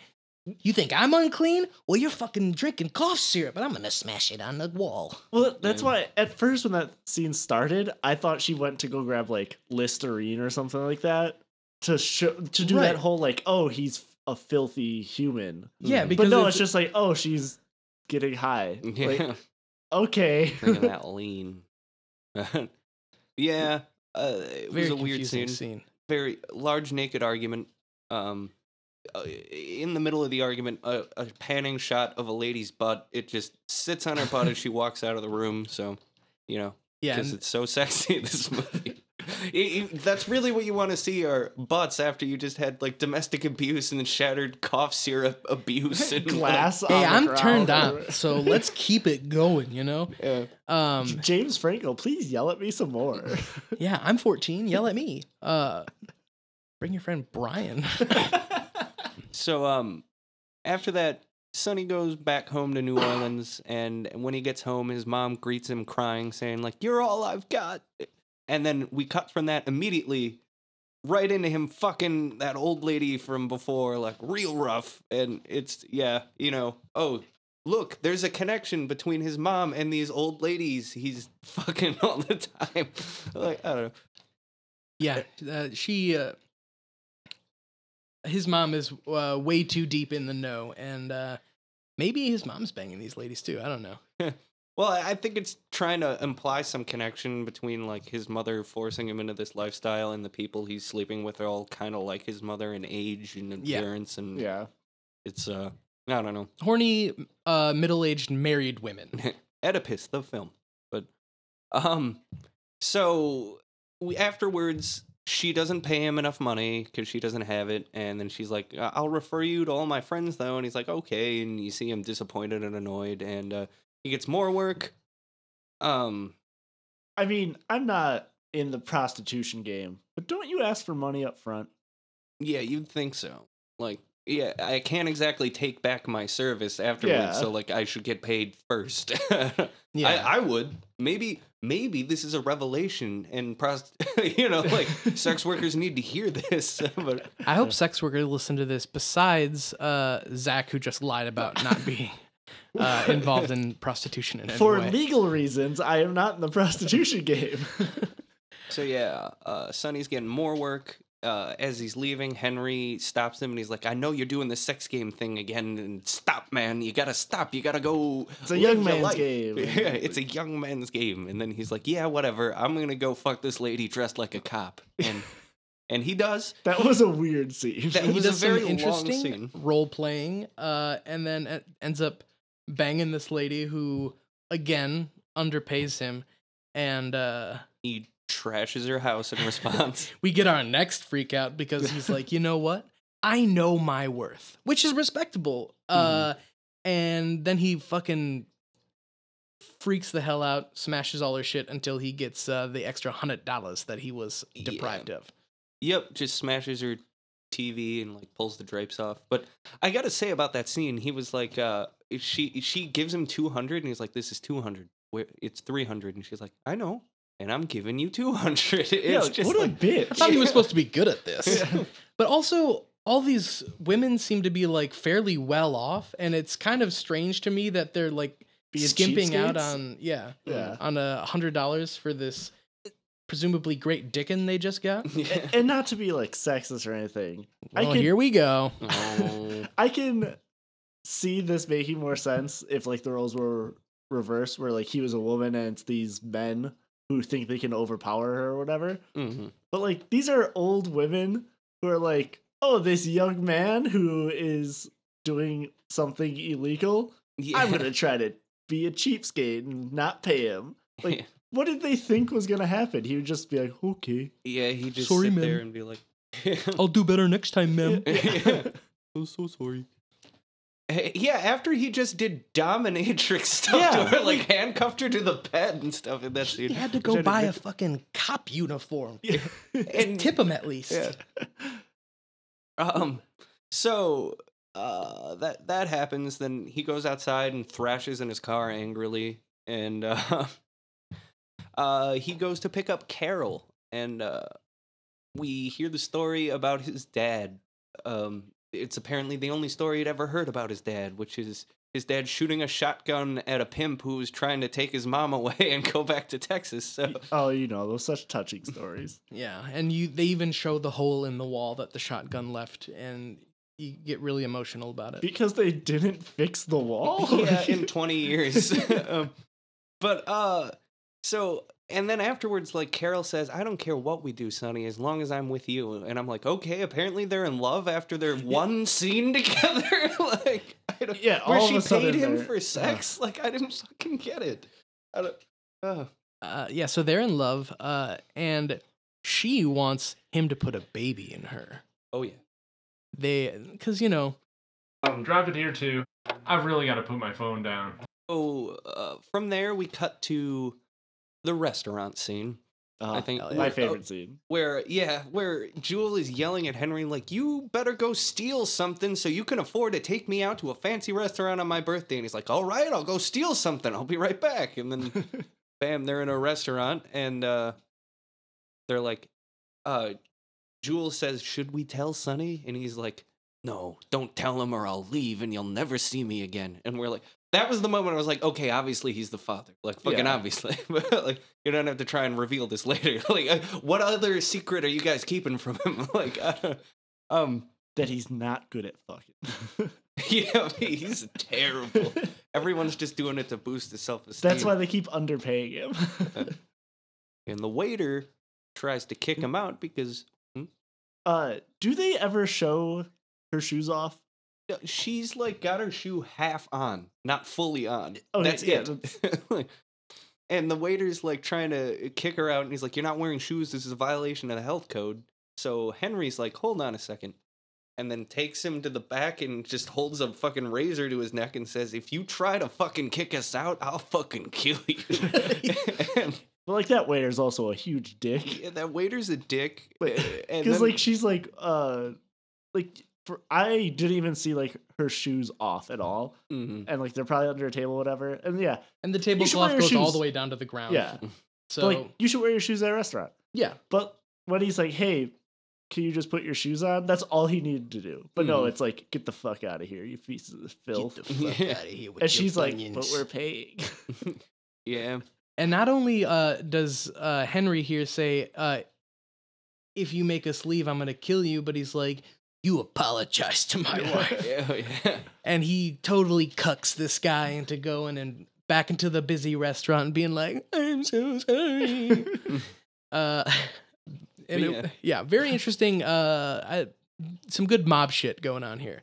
you think i'm unclean well you're fucking drinking cough syrup and i'm gonna smash it on the wall Well, that's why at first when that scene started, I thought she went to go grab like Listerine or something like that to show to do Right. that whole like, oh, he's a filthy human. yeah Mhm. because But no, it's- it's just like, oh, she's getting high. (laughs) Yeah. Like, okay. Drinking that (laughs) lean. (laughs) yeah. Uh, it very was a weird confusing scene. Very large naked argument. Um, uh, in the middle of the argument, a, a panning shot of a lady's butt. It just sits on her butt as she walks out of the room. So, you know, (laughs) Yeah, because it's so sexy. This (laughs) movie. (laughs) It- it- that's really what you want to see are butts after you just had like domestic abuse and then shattered cough syrup abuse (laughs) and Glass. hey, on the I'm turned ground. on, so let's keep it going. You know, Yeah. um, James Franco, please yell at me some more. (laughs) yeah, I'm 14. Yell at me. Uh, bring your friend Brian. So um after that Sonny goes back home to New Orleans and when he gets home his mom greets him crying saying like you're all I've got. And then we cut from that immediately right into him fucking that old lady from before like real rough and it's yeah, you know, oh Look, there's a connection between his mom and these old ladies he's (laughs) fucking all the time. (laughs) like, I don't know. yeah, uh, she. Uh, his mom is uh, way too deep in the know, and uh, maybe his mom's banging these ladies too. I don't know. (laughs) Well, I think it's trying to imply some connection between like his mother forcing him into this lifestyle and the people he's sleeping with are all kind of like his mother in age and Yeah. appearance, and yeah. it's uh, I don't know, Horny, uh, middle-aged married women. (laughs) Oedipus the film, but um, so we afterwards she doesn't pay him enough money because she doesn't have it, and then she's like, "I- "I'll refer you to all my friends though," and he's like, "Okay," and you see him disappointed and annoyed, and uh, he gets more work. Um, I mean, I'm not in the prostitution game, but don't you ask for money up front? Yeah, you'd think so. Like, yeah, I can't exactly take back my service afterwards, Yeah. so like I should get paid first. (laughs) Yeah. I, I would. Maybe maybe this is a revelation and prost (laughs) you know, like sex (laughs) workers need to hear this. but I hope sex workers listen to this. Besides uh, Zach, who just lied about not being (laughs) uh, involved in prostitution in any For way. legal reasons, I am not in the (laughs) prostitution game. (laughs) so yeah, uh Sonny's getting more work. Uh, as he's leaving, Henry stops him and he's like, "I know you're doing the sex game thing again, and stop, man! You gotta stop. You gotta go. It's a young man's life." game. Yeah, it's a young man's game. And then he's like, "Yeah, whatever. I'm gonna go fuck this lady dressed like a cop." And and he does. That was a weird scene. That he was a very interesting scene. role playing, uh, and then ends up banging this lady who again underpays him, and uh, He trashes her house in (laughs) response. we get our next freak out because he's (laughs) like, you know what? I know my worth, which is respectable. Uh, and then he fucking freaks the hell out, smashes all her shit until he gets uh, the extra hundred dollars that he was Yeah. deprived of. Yep, just smashes her TV and like pulls the drapes off. But I gotta say about that scene, he was like, uh, she she gives him two hundred, and he's like, "This is two hundred. Where it's three hundred, and she's like, "I know, and I'm giving you two hundred. (laughs) Yeah, It's just what a bitch! I bitch. thought he was supposed to be good at this. (laughs) Yeah. (laughs) But also, all these women seem to be like fairly well off, and it's kind of strange to me that they're like Being skimping out on yeah, Yeah. on a hundred dollars for this presumably great dickin they just got. (laughs) yeah. And not to be like sexist or anything, I Well, can here we go. Oh. I can see this making more sense if like the roles were reversed, where like he was a woman and it's these men who think they can overpower her or whatever. Mhm. But like these are old women who are like, oh, this young man who is doing something illegal. Yeah. I'm gonna try to be a cheapskate and not pay him. (laughs) Like, what did they think was gonna happen? He would just be like, okay. yeah, he just Sorry, sit ma'am. there and be like, (laughs) I'll do better next time, ma'am. (laughs) Yeah. I'm so sorry. Hey, yeah, after he just did dominatrix (laughs) stuff Yeah, to her, like handcuffed her to the bed and stuff in that scene. He had to go I didn't buy a fucking cop uniform Yeah. and tip him at least. Yeah. Um, so uh, that that happens. Then he goes outside and thrashes in his car angrily, and uh, uh, he goes to pick up Carol, and uh, we hear the story about his dad. Um, it's apparently the only story he'd ever heard about his dad, which is his dad shooting a shotgun at a pimp who was trying to take his mom (laughs) away and go back to Texas. So oh, you know, those such touching stories. (laughs) Yeah, and you they even show the hole in the wall that the shotgun left, and you get really emotional about it. Because they didn't fix the wall. (laughs) yeah, in 20 years. um, but uh so and then afterwards like Carol says, "I don't care what we do, Sonny, as long as I'm with you." And I'm like, "Okay, apparently they're in love after their (laughs) one scene (laughs) together." (laughs) like I don't, Yeah, where all of she a sudden paid him they're- for sex? Like I didn't fucking get it. I don't uh, Uh, yeah, so they're in love, uh, and she wants him to put a baby in her. oh yeah. They, because you know, Um, dropped it here too. I've really got to put my phone down. Oh, uh, from there we cut to the restaurant scene. Oh, I think hell yeah. my oh, favorite scene. where yeah where jewel is yelling at henry like you better go steal something so you can afford to take me out to a fancy restaurant on my birthday and he's like all right i'll go steal something i'll be right back and then (laughs) bam they're in a restaurant and uh they're like uh jewel says should we tell sonny and he's like no don't tell him or i'll leave and you'll never see me again and we're like that was the moment I was like, okay, obviously he's the father. Like, fucking Yeah. obviously. (laughs) but, like, you don't have to try and reveal this later. (laughs) like, uh, what other secret are you guys keeping from him? (laughs) like, I don't- um, that he's not good at fucking. yeah, he's terrible. Everyone's just doing it to boost his self esteem. That's why they keep underpaying him. And the waiter tries to kick him out because uh, do they ever show her shoes off? She's like got her shoe half on, not fully on. Oh, That's yeah, it. (laughs) And the waiter's like trying to kick her out, and he's like, "You're not wearing shoes. This is a violation of the health code." So Henry's like, "Hold on a second. And then takes him to the back and just holds a fucking razor to his neck and says, "If you try to fucking kick us out, I'll fucking kill you." (laughs) (laughs) and But like that waiter's also a huge dick. yeah, that waiter's a dick. Because like she's like uh like for I didn't even see like her shoes off at all. Mhm. And like they're probably under a table, whatever. And yeah. and the tablecloth your goes all the way down to the ground. Yeah. So (laughs) But, like you should wear your shoes at a restaurant. yeah, But when he's like, hey, can you just put your shoes on? That's all he needed to do. But no, Mhm. it's like, get the fuck out of here, you pieces of filth. get the fuck Yeah. out of here (laughs) with and your she's like, but we're paying. (laughs) yeah. And not only uh, does uh, Henry here say, uh, "If you make us leave, I'm gonna kill you," but he's like, "You apologize to my wife," Yeah, (laughs) yeah. and he totally cucks this guy into going and back into the busy restaurant and being like, "I'm so sorry." (laughs) uh, and it- Yeah. yeah. very interesting. Uh, I, some good mob shit going on here.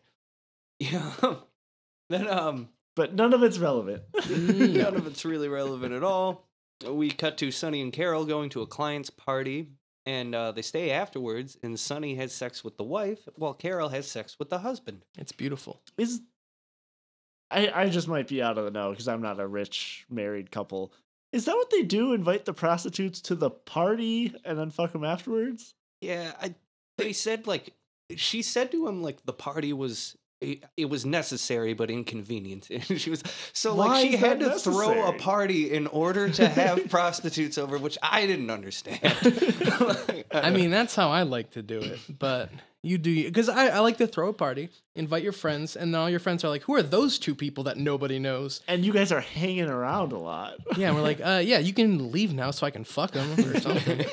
Yeah. (laughs) then um but none of it's relevant. none of it's really relevant at all. We cut to Sonny and Carol going to a client's party, and uh, they stay afterwards. And Sonny has sex with the wife, while Carol has sex with the husband. It's beautiful. Is I I just might be out of the know because I'm not a rich married couple. Is that what they do? Invite the prostitutes to the party and then fuck them afterwards? Yeah, I, they said like she said to him like the party was. It, it was necessary but inconvenient. (laughs) And she was so Why like she had that to throw a party in order to have (laughs) prostitutes over, which I didn't understand. Like, (laughs) I mean, that's how I like to do it. But you do because I, I like to throw a party, invite your friends, and then all your friends are like, "Who are those two people that nobody knows?" And you guys are hanging around a lot. Yeah, and we're like, uh, "Yeah, you can leave now, so I can fuck them or something."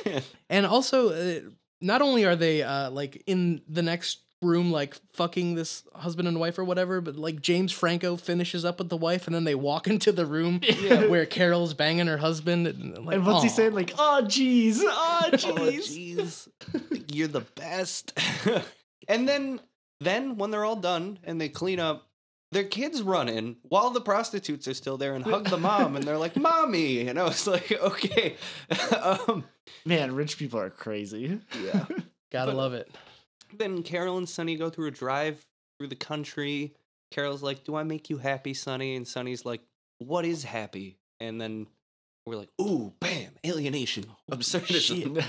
and also, uh, not only are they uh, like in the next room like fucking this husband and wife or whatever, but like James Franco finishes up with the wife and then they walk (laughs) into the room where Carol's banging her husband. And, like, and what's he saying? Like, oh, jeez, oh, (laughs) Oh jeez. jeez. (laughs) You're the best. and then then when they're all done and they clean up, their kids run in while the prostitutes are still there and hug the mom and they're like, "Mommy." And I was like, "Okay." um, Man, rich people are crazy. yeah. Gotta but- love it. Then Carol and Sonny go through a drive through the country. Carol's like, "Do I make you happy, Sonny?" And Sonny's like, "What is happy?" And then we're like, "Ooh, bam, alienation, absurdism."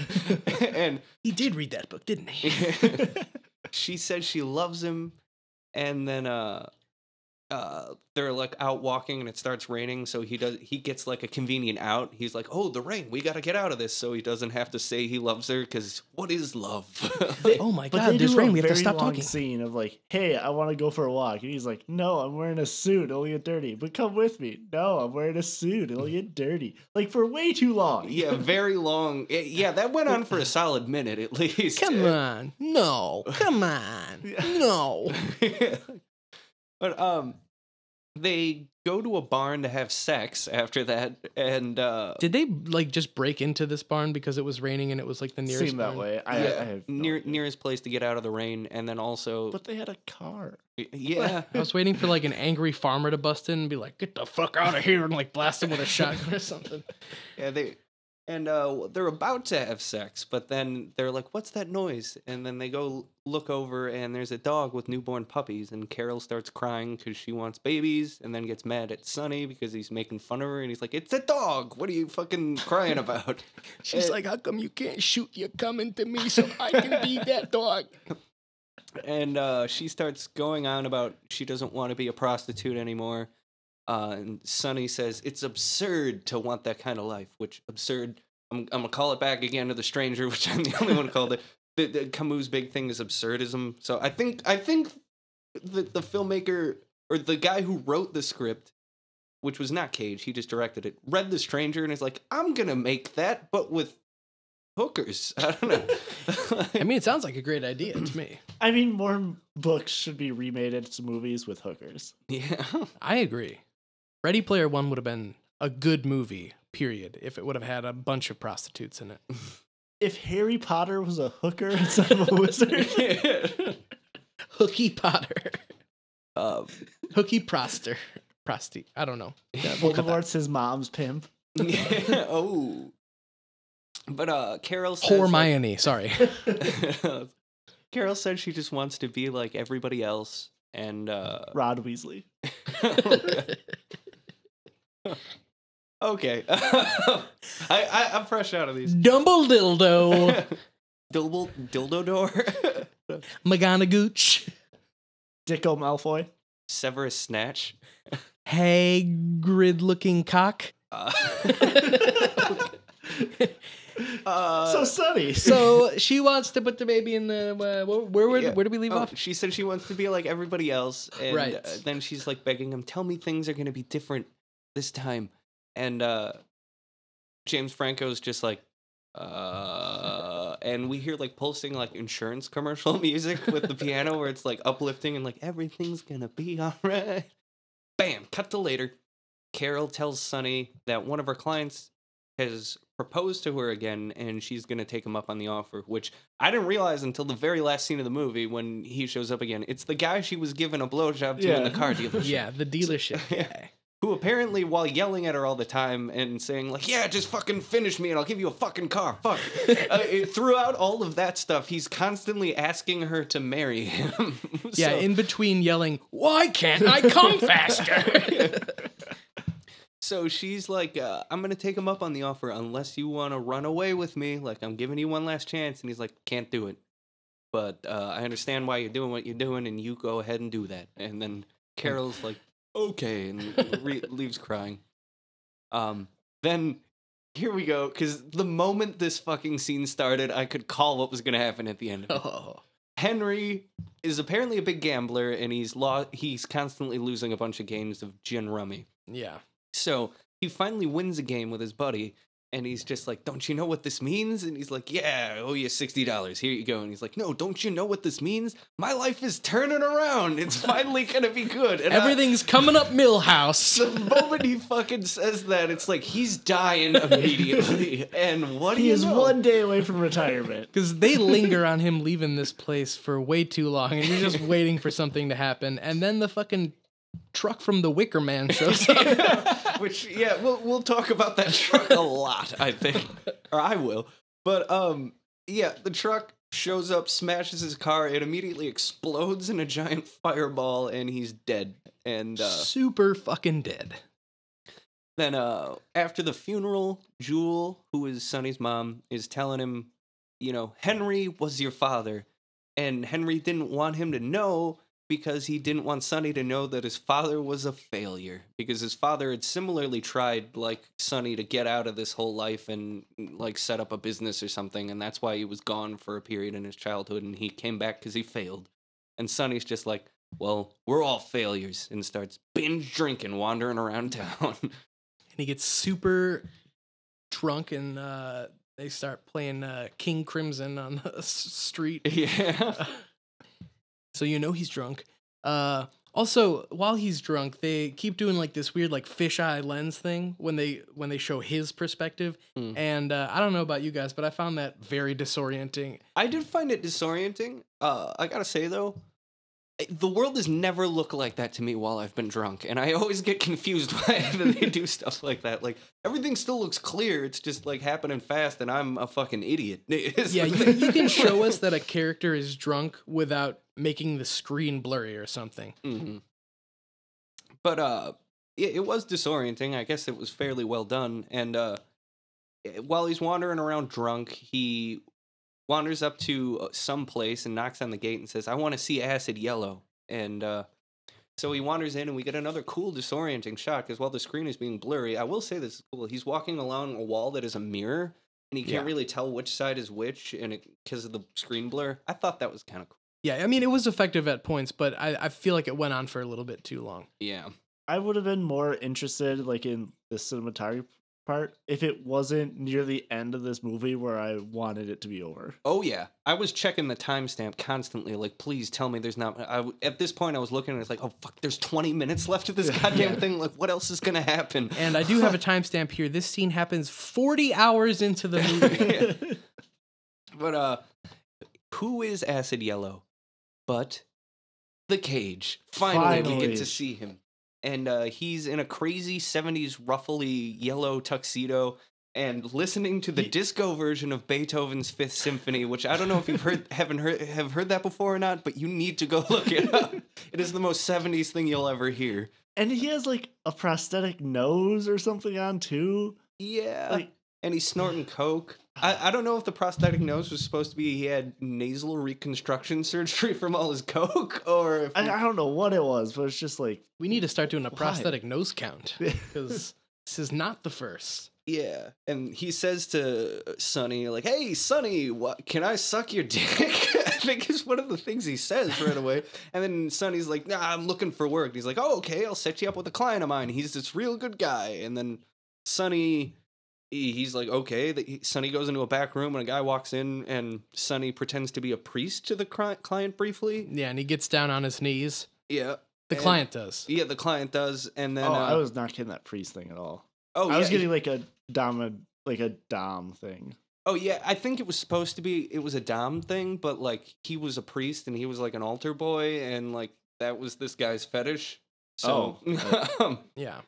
(laughs) and He did read that book, didn't he? (laughs) she says she loves him and then uh uh they're like out walking and it starts raining so he does he gets like a convenient out he's like oh the rain we got to get out of this so he doesn't have to say he loves her because what is love (laughs) oh my But god, they there's rain we have to stop talking. Scene of like, hey, I want to go for a walk, and he's like, no, I'm wearing a suit. It'll get dirty. But come with me. No, I'm wearing a suit. It'll get dirty. Like for way too long. yeah very long eh, yeah that went on for a solid minute at (laughs) least Come on. No. Come on. (laughs) No. But um they go to a barn to have sex after that and uh Did they like just break into this barn because it was raining and it was like the nearest Seemed that barn? way. I, yeah, I have no near idea. nearest place to get out of the rain and then also But they had a car. (laughs) yeah I was waiting for like an angry farmer to bust in and be like, "Get the fuck out of here!" and like blast him with a shotgun or something. Yeah, they and uh they're about to have sex, but then they're like, "What's that noise?" And then they go look over, and there's a dog with newborn puppies. And Carol starts crying because she wants babies, and then gets mad at Sonny because he's making fun of her, and he's like, "It's a dog. What are you fucking crying about?" (laughs) She's Eh, like, "How come you can't shoot? You're coming to me so I can be that dog." (laughs) and uh, she starts going on about she doesn't want to be a prostitute anymore. Uh, and Sonny says it's absurd to want that kind of life, which absurd. I'm, I'm gonna call it back again to the stranger, (laughs) which I'm the only one who called it. The, the Camus' big thing is absurdism. So I think I think the the filmmaker or the guy who wrote the script, which was not Cage, he just directed it, read the stranger and is like, I'm gonna make that, but with hookers. (laughs) I don't know. (laughs) I mean, it sounds like a great idea to me. I mean, more books should be remade into movies with hookers. yeah. I agree. Ready Player One would have been a good movie, period, if it would have had a bunch of prostitutes in it. (laughs) If Harry Potter was a hooker (laughs) instead of a wizard, (laughs) Hooky Potter. um, Hooky Proster. Prosty. I don't know. Yeah, we'll cut that. Voldemort's his mom's pimp. yeah, oh. But uh Carol says like- Hermione, sorry. Carol said she just wants to be like everybody else and uh Rod Weasley. Okay. (laughs) I, I I'm fresh out of these. Dumble dildo. (laughs) Dildo dildo door. (laughs) McGonagooch. Dicko Malfoy. Severus Snatch. Hagrid looking cock. Uh, uh, so Sonny. So she wants to put the baby in the. Uh, where, where, where, Yeah. where did we leave Oh, off? she said she wants to be like everybody else, and Right. uh, then she's like begging him, "Tell me things are gonna be different this time." And uh, James Franco's just like, uh, and we hear like pulsing like insurance commercial (laughs) music with the piano, where it's like uplifting and like everything's gonna be (laughs) alright. Bam! Cut to later. Carol tells Sonny that one of her clients has proposed to her again and she's going to take him up on the offer, which I didn't realize until the very last scene of the movie when he shows up again. It's the guy she was giving a blowjob to in the car (laughs) dealership. Yeah, the dealership Yeah. guy. Who apparently, while yelling at her all the time and saying, like, yeah, just fucking finish me and I'll give you a fucking car. Fuck. uh, it- throughout all of that stuff, he's constantly asking her to marry him. (laughs) Yeah, in between yelling, "Why can't I come (laughs) faster?" So she's like, uh, I'm gonna take him up on the offer unless you want to run away with me. Like I'm giving you one last chance, and he's like, can't do it. But uh, I understand why you're doing what you're doing, and you go ahead and do that. And then Carol's like, okay, and re- (laughs) leaves crying. Um, then here we go, because the moment this fucking scene started, I could call what was gonna happen at the end. Of it. oh. Henry is apparently a big gambler, and he's lo- he's constantly losing a bunch of games of gin rummy. Yeah. So he finally wins a game with his buddy, and he's just like, "Don't you know what this means?" And he's like, "Yeah, I owe you sixty dollars. Here you go." And he's like, "No, don't you know what this means? My life is turning around. It's (laughs) finally gonna be good." And I- Everything's coming up Milhouse. (laughs) the moment he fucking says that, it's like he's dying immediately. (laughs) and what do He you is know? one day away from retirement. Because they linger on him leaving this place for way too long, and you're just waiting for something to happen, and then the fucking truck from the Wicker Man (laughs) shows up. Which yeah, we'll we'll talk about that truck a lot, I think. Or I will. But um yeah, the truck shows up, smashes his car, it immediately explodes in a giant fireball and he's dead. And uh Super fucking dead. then uh after the funeral, Jewel, who is Sonny's mom, is telling him, you know, Henry was your father. And Henry didn't want him to know because he didn't want Sonny to know that his father was a failure. Because his father had similarly tried, like Sonny, to get out of this whole life and like set up a business or something, and that's why he was gone for a period in his childhood, and he came back because he failed. And Sonny's just like, well, we're all failures, and starts binge drinking, wandering around town. (laughs) And he gets super drunk, and uh, they start playing uh, King Crimson on the street. yeah. (laughs) so you know he's drunk. Uh, also, while he's drunk, they keep doing like this weird like fisheye lens thing when they when they show his perspective. Hmm. And uh, I don't know about you guys, but I found that very disorienting. I did find it disorienting. Uh, I gotta say though, eh, the world has never looked like that to me while I've been drunk, and I always get confused (laughs) why they do stuff like that. Like everything still looks clear; it's just like happening fast, and I'm a fucking idiot. (laughs) Yeah, you, you can (laughs) show us that a character is drunk without making the screen blurry or something. Mhm. But uh, it, it was disorienting. I guess it was fairly well done. And uh, while he's wandering around drunk, he wanders up to uh, some place and knocks on the gate and says, "I want to see Acid Yellow." And uh, so he wanders in, and we get another cool disorienting shot because while the screen is being blurry, I will say this is cool. He's walking along a wall that is a mirror. And he can't Yeah. really tell which side is which, and because of the screen blur, I thought that was kind of cool. Yeah, I mean it was effective at points, but I, I feel like it went on for a little bit too long. Yeah, I would have been more interested, like in the cinematography part, if it wasn't near the end of this movie where I wanted it to be over. Oh yeah, I was checking the timestamp constantly. Like, please tell me there's not. I w- at this point I was looking and it's like, oh fuck, there's 20 minutes left of this (laughs) goddamn thing. Like, what else is gonna happen? (laughs) And I do have a (laughs) timestamp here. This scene happens 40 hours into the movie. but uh, who is Acid Yellow? But the cage. Finally, we get to see him, and uh, he's in a crazy 70s ruffly yellow tuxedo. And listening to the disco version of Beethoven's Fifth Symphony, which I don't know if you've heard, haven't heard, have heard that before or not, but you need to go (laughs) look it up. (laughs) it is the most 70s thing you'll ever hear. and he has like a prosthetic nose or something on too. Yeah, Like and he's snorting coke. I, I don't know if the prosthetic nose was supposed to be he had nasal reconstruction (laughs) surgery from all his coke, or if I, I don't know what it was, but it's just like we need to start doing a Why? prosthetic nose count (laughs) because this is not the first. yeah. And he says to Sonny like, "Hey, Sonny, what can I suck your dick?" (laughs) I think is one of the things he says right away. And then Sonny's like, "Nah, I'm looking for work." And he's like, "Oh, okay, I'll set you up with a client of mine. He's this real good guy." And then Sonny he- he's like, okay. The- Sonny goes into a back room and a guy walks in, and Sonny pretends to be a priest to the client briefly. Yeah, and he gets down on his knees. Yeah, The And- client does. yeah, the client does, and then oh, uh, I was not getting that priest thing at all. oh, I was yeah, getting like a dom, like a dom thing. oh yeah. I think it was supposed to be it was a dom thing, but like he was a priest and he was like an altar boy, and like that was this guy's fetish. So, um, (laughs) Yeah.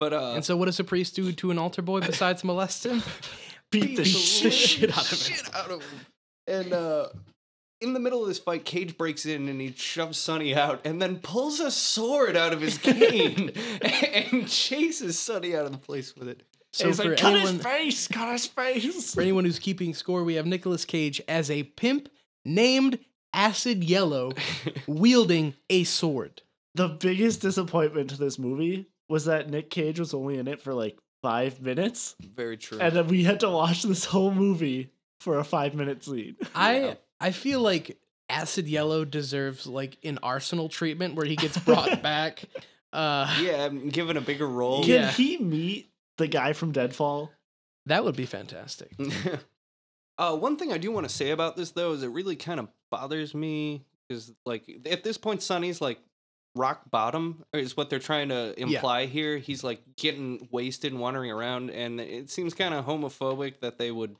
But uh, and so, what does a priest do to an altar boy besides molest him? (laughs) Beat the Beat shit. shit out of him. shit out of him. And uh, in the middle of this fight, Cage breaks in and he shoves Sonny out, and then pulls a sword out of his cane (laughs) (laughs) and chases Sonny out of the place with it. So He's for like, cut anyone, his face, cut his face. for anyone who's keeping score, we have Nicolas Cage as a pimp named Acid Yellow, wielding a sword. the biggest disappointment to this movie was that Nick Cage was only in it for like five minutes, Very true. and then we had to watch this whole movie for a five minute scene. (laughs) I I feel like Acid Yellow deserves like an Arsenal treatment where he gets (laughs) brought back. Uh, yeah, I'm given a bigger role. Can Yeah. he meet the guy from Deadfall? That would be fantastic. (laughs) uh, one thing I do want to say about this though is it really kind of bothers me because like at this point, Sonny's like rock bottom is what they're trying to imply here. He's like getting wasted and wandering around, and it seems kind of homophobic that they would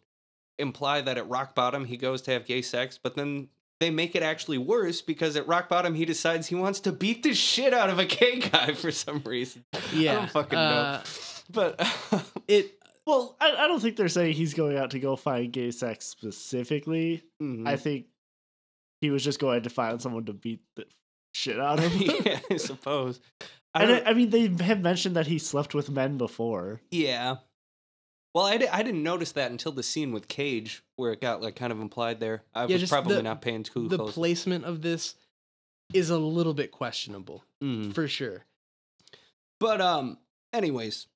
imply that at rock bottom he goes to have gay sex, but then they make it actually worse because at rock bottom he decides he wants to beat the shit out of a (laughs) gay guy for some reason. Yeah. I don't fucking uh, know. But (laughs) It Well, I, I don't think they're saying he's going out to go find gay sex specifically. Mhm. I think he was just going to find someone to beat the shit out of (laughs) him. yeah, I suppose. I and I, I mean, they have mentioned that he slept with men before. Yeah. Well, I, di- I didn't notice that until the scene with Cage, where it got like kind of implied there. I Yeah, was probably the- not paying too the close. The placement of this is a little bit questionable Mhm. for sure. But um, anyways,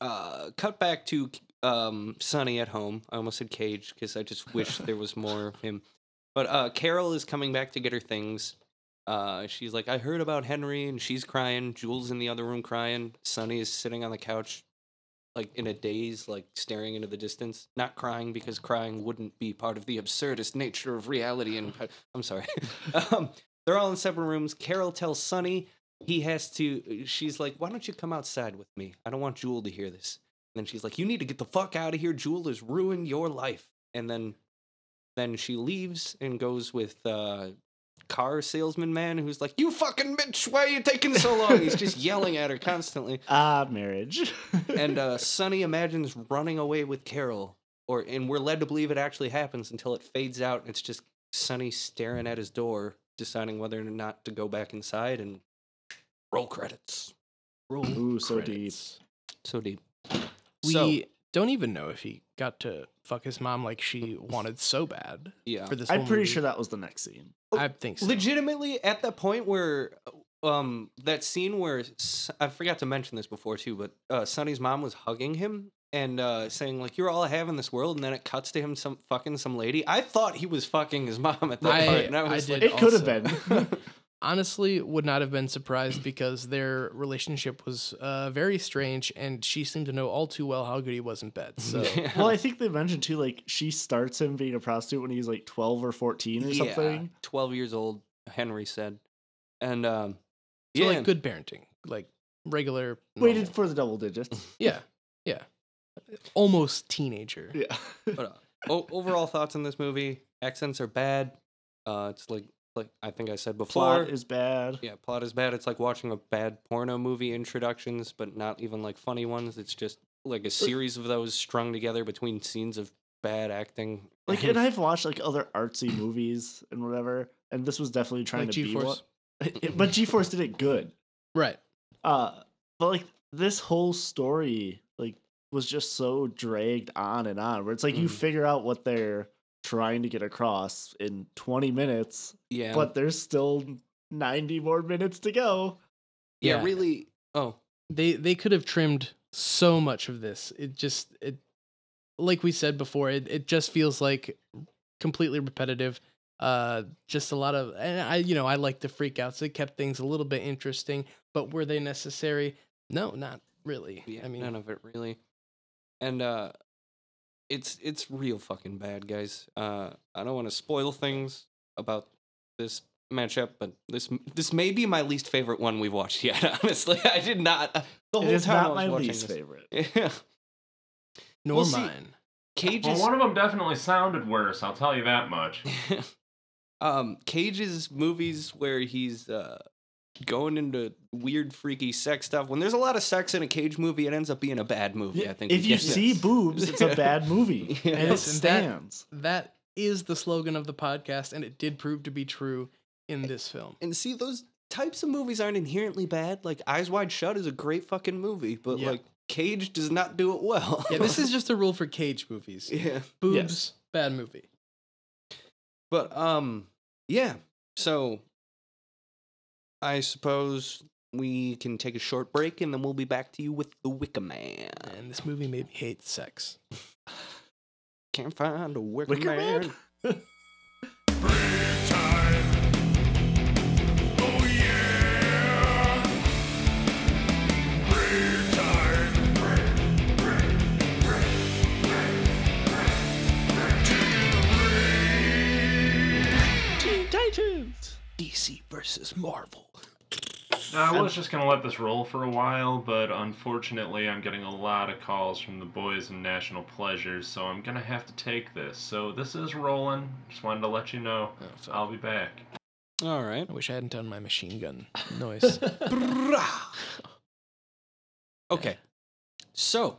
uh, cut back to um Sonny at home. I almost said Cage because I just wish (laughs) there was more of him. But uh, Carol is coming back to get her things. Uh, she's like, I heard about Henry, and she's crying. Jules in the other room crying. Sonny is sitting on the couch, like in a daze, like staring into the distance, not crying because crying wouldn't be part of the absurdist nature of reality. And I'm sorry. (laughs) um, they're all in separate rooms. Carol tells Sonny he has to. She's like, Why don't you come outside with me? I don't want Jewel to hear this. And then she's like, You need to get the fuck out of here. Jewel has ruined your life. And then, then she leaves and goes with uh, car salesman man who's like, You fucking bitch! Why are you taking so long? He's just (laughs) yelling at her constantly. Ah, marriage. (laughs) And uh, Sonny imagines running away with Carol, or and we're led to believe it actually happens until it fades out. And it's just Sonny staring at his door, deciding whether or not to go back inside and roll credits. Roll Ooh, so deep. So deep. We So- don't even know if he got to fuck his mom like she wanted so bad Yeah. for this. I'm pretty movie. sure that was the next scene. I think so. legitimately at that point where um that scene where I forgot to mention this before too, but uh Sonny's mom was hugging him and uh saying like you're all I have in this world and then it cuts to him some fucking some lady. I thought he was fucking his (laughs) mom at that I- part and I I was did like It could have been. (laughs) Honestly, would not have been surprised because their relationship was uh, very strange, and she seemed to know all too well how good he was in bed. So (laughs) Yeah. well, I think they mentioned too, like she starts him being a prostitute when he's like 12 or 14 or Yeah, something. 12 years old, Henry said. And um So yeah, like good parenting, like regular. Waited for the double digits. (laughs) Yeah, yeah, almost teenager. yeah. (laughs) but uh, o- overall thoughts on this movie, accents are bad. Uh it's like like I think I said before. Plot is bad. Yeah, plot is bad. It's like watching a bad porno movie introductions, but not even like funny ones. It's just like a series of those strung together between scenes of bad acting. Like, and (laughs) I've watched like other artsy movies and whatever, and this was definitely trying Like to be G-Force? (laughs) one. It- but G-Force did it good. Right. Uh, but like this whole story, like, was just so dragged on and on. Where it's like you Mhm. figure out what they're trying to get across in 20 minutes, yeah, but there's still 90 more minutes to go. yeah, Yeah. really. Oh, They they could have trimmed so much of this. It just it, like we said before, it it just feels like completely repetitive. Uh, just a lot of, and I you know I like the freakouts. It kept things a little bit interesting, but were they necessary? No, not really. yeah, I mean, none of it really. And uh, it's it's real fucking bad, guys. Uh, I don't want to spoil things about this matchup, but this this may be my least favorite one we've watched (laughs) yet. Honestly, I did not. The It whole is time I not was my watching least this. favorite. (laughs) Yeah. nor Well, see- mine. Cage Well, is one of them definitely sounded worse. I'll tell you that much. (laughs) um Cage's movies where he's uh going into weird freaky sex stuff. When there's a lot of sex in a Cage movie, it ends up being a bad movie. I think. if you see this. boobs, it's a (laughs) bad movie, Yeah. and it Listen, that- stands. That is the slogan of the podcast, and it did prove to be true in this film. and see those types of movies aren't inherently bad. Like Eyes Wide Shut is a great fucking movie, but Yeah. like Cage does not do it well. Yeah, this is just a rule for Cage movies. (laughs) yeah. Boobs, Yes. bad movie. But um yeah. So I suppose we can take a short break and then we'll be back to you with the Wicker Man. And this movie made me hate sex. (sighs) Can't find a Wicker, Wicker Man. man? (laughs) Titans! DC versus Marvel. Now, I was just gonna let this roll for a while, but unfortunately, I'm getting a lot of calls from the boys in National Pleasures, so I'm gonna have to take this. So this is rolling. Just wanted to let you know. Oh, fuck. I'll be back. All right. I wish I hadn't done my machine gun (laughs) noise. okay. So,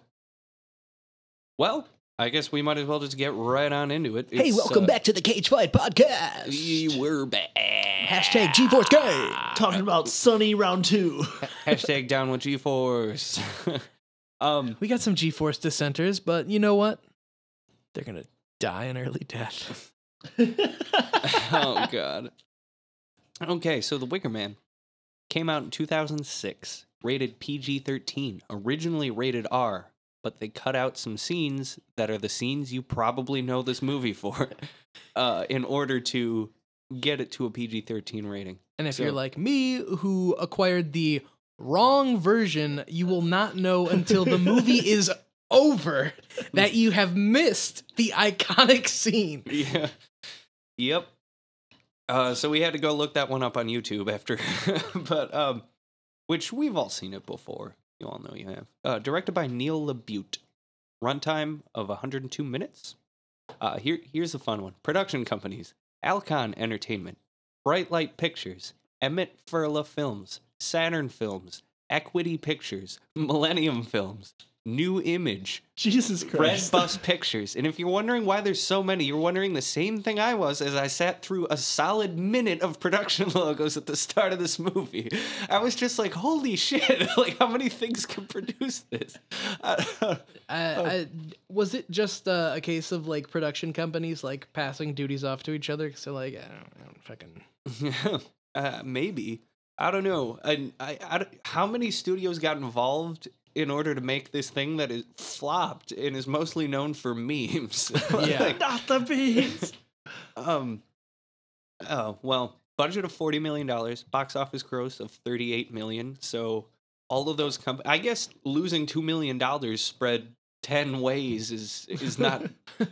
well, I guess we might as well just get right on into it. hey, It's, welcome uh, back to the Cage Fight Podcast. we- We're back. Hashtag G-Force Game. Talking about Sonny round two. (laughs) Hashtag down with G-Force. (laughs) um, We got some G-Force dissenters, but you know what? They're gonna die an early death. (laughs) oh god. Okay, so The Wicker Man came out in 2006, rated PG-13, originally rated R, but they cut out some scenes that are the scenes you probably know this movie for, (laughs) uh, in order to get it to a PG-13 rating. And if So- you're like me, who acquired the wrong version, you will not know until the movie (laughs) is over that you have missed the iconic scene. (laughs) Yeah. Yep. Uh, so we had to go look that one up on YouTube after, but um, which we've all seen it before. You all know you have. Uh, directed by Neil LaBute. Runtime of 102 minutes. Uh, here, here's a fun one. Production companies: Alcon Entertainment, Bright Light Pictures, Emmett Furla Films, Saturn Films, Equity Pictures, Millennium Films, Nu Image, Jesus Red Christ. Bus Pictures. And if you're wondering why there's so many, you're wondering the same thing I was as I sat through a solid minute of production (laughs) logos at the start of this movie. I was just like, holy shit, (laughs) like how many things can produce this? I- (laughs) Uh, I, was it just uh, a case of like production companies like passing duties off to each other? So like, I don't, I don't fucking. uh, maybe. I don't know. And I, I, don't- how many studios got involved in order to make this thing that is flopped and is mostly known for memes? (laughs) (laughs) Yeah. Like, Not the beans. (laughs) Um. Oh well, budget of forty million dollars, box office gross of thirty-eight million. So all of those comp- I guess losing two million dollars spread ten ways is is not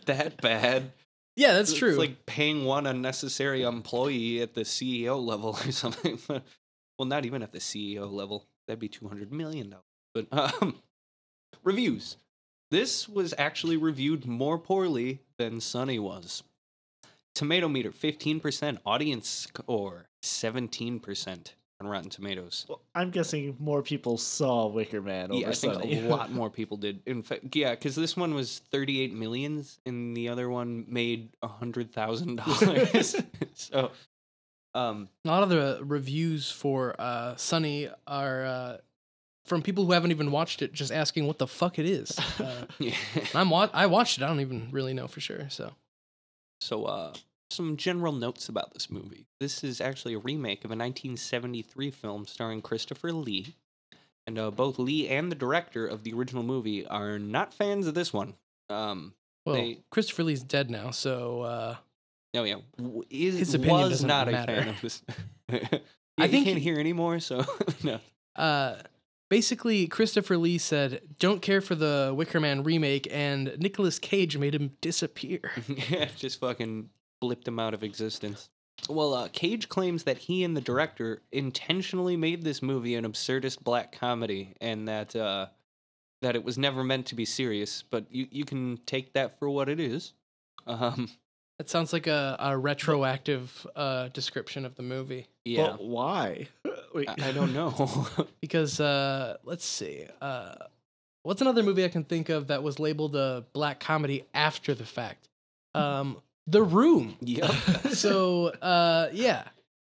that bad. Yeah, that's It's true. It's like paying one unnecessary employee at the CEO level or something. well, not even at the CEO level. That'd be two hundred million dollars. But (laughs) um, reviews. This was actually reviewed more poorly than Sonny was. Tomato meter 15%, audience score 17% on Rotten Tomatoes. Well, I'm guessing more people saw Wicker Man over Yeah, I think Sonny. a lot (laughs) more people did. In fact, yeah, because this one was 38 millions, and the other one made a hundred thousand dollars. (laughs) so, um, a lot of the reviews for uh, Sonny are uh, from people who haven't even watched it, just asking what the fuck it is. (laughs) Uh, yeah. I'm wa- I watched it. I don't even really know for sure. So So, uh, some general notes about this movie. This is actually a remake of a 1973 film starring Christopher Lee. And uh, both Lee and the director of the original movie are not fans of this one. Um, well, They- Christopher Lee's dead now. So uh, oh yeah, w- is His opinion was not a matter. fan of this. (laughs) I I think can't he- hear anymore, so (laughs) no. uh, basically, Christopher Lee said, "Don't care for the Wicker Man remake," and Nicolas Cage made him disappear. (laughs) yeah, just fucking blipped him out of existence. Well, uh, Cage claims that he and the director intentionally made this movie an absurdist black comedy, and that uh, that it was never meant to be serious. But you you can take that for what it is. Um, That sounds like a, a retroactive uh, description of the movie. yeah, But why? (laughs) Wait, I, I don't know. (laughs) Because uh, let's see, uh, what's another movie I can think of that was labeled a black comedy after the fact? Um, The Room. yep. (laughs) so uh, yeah,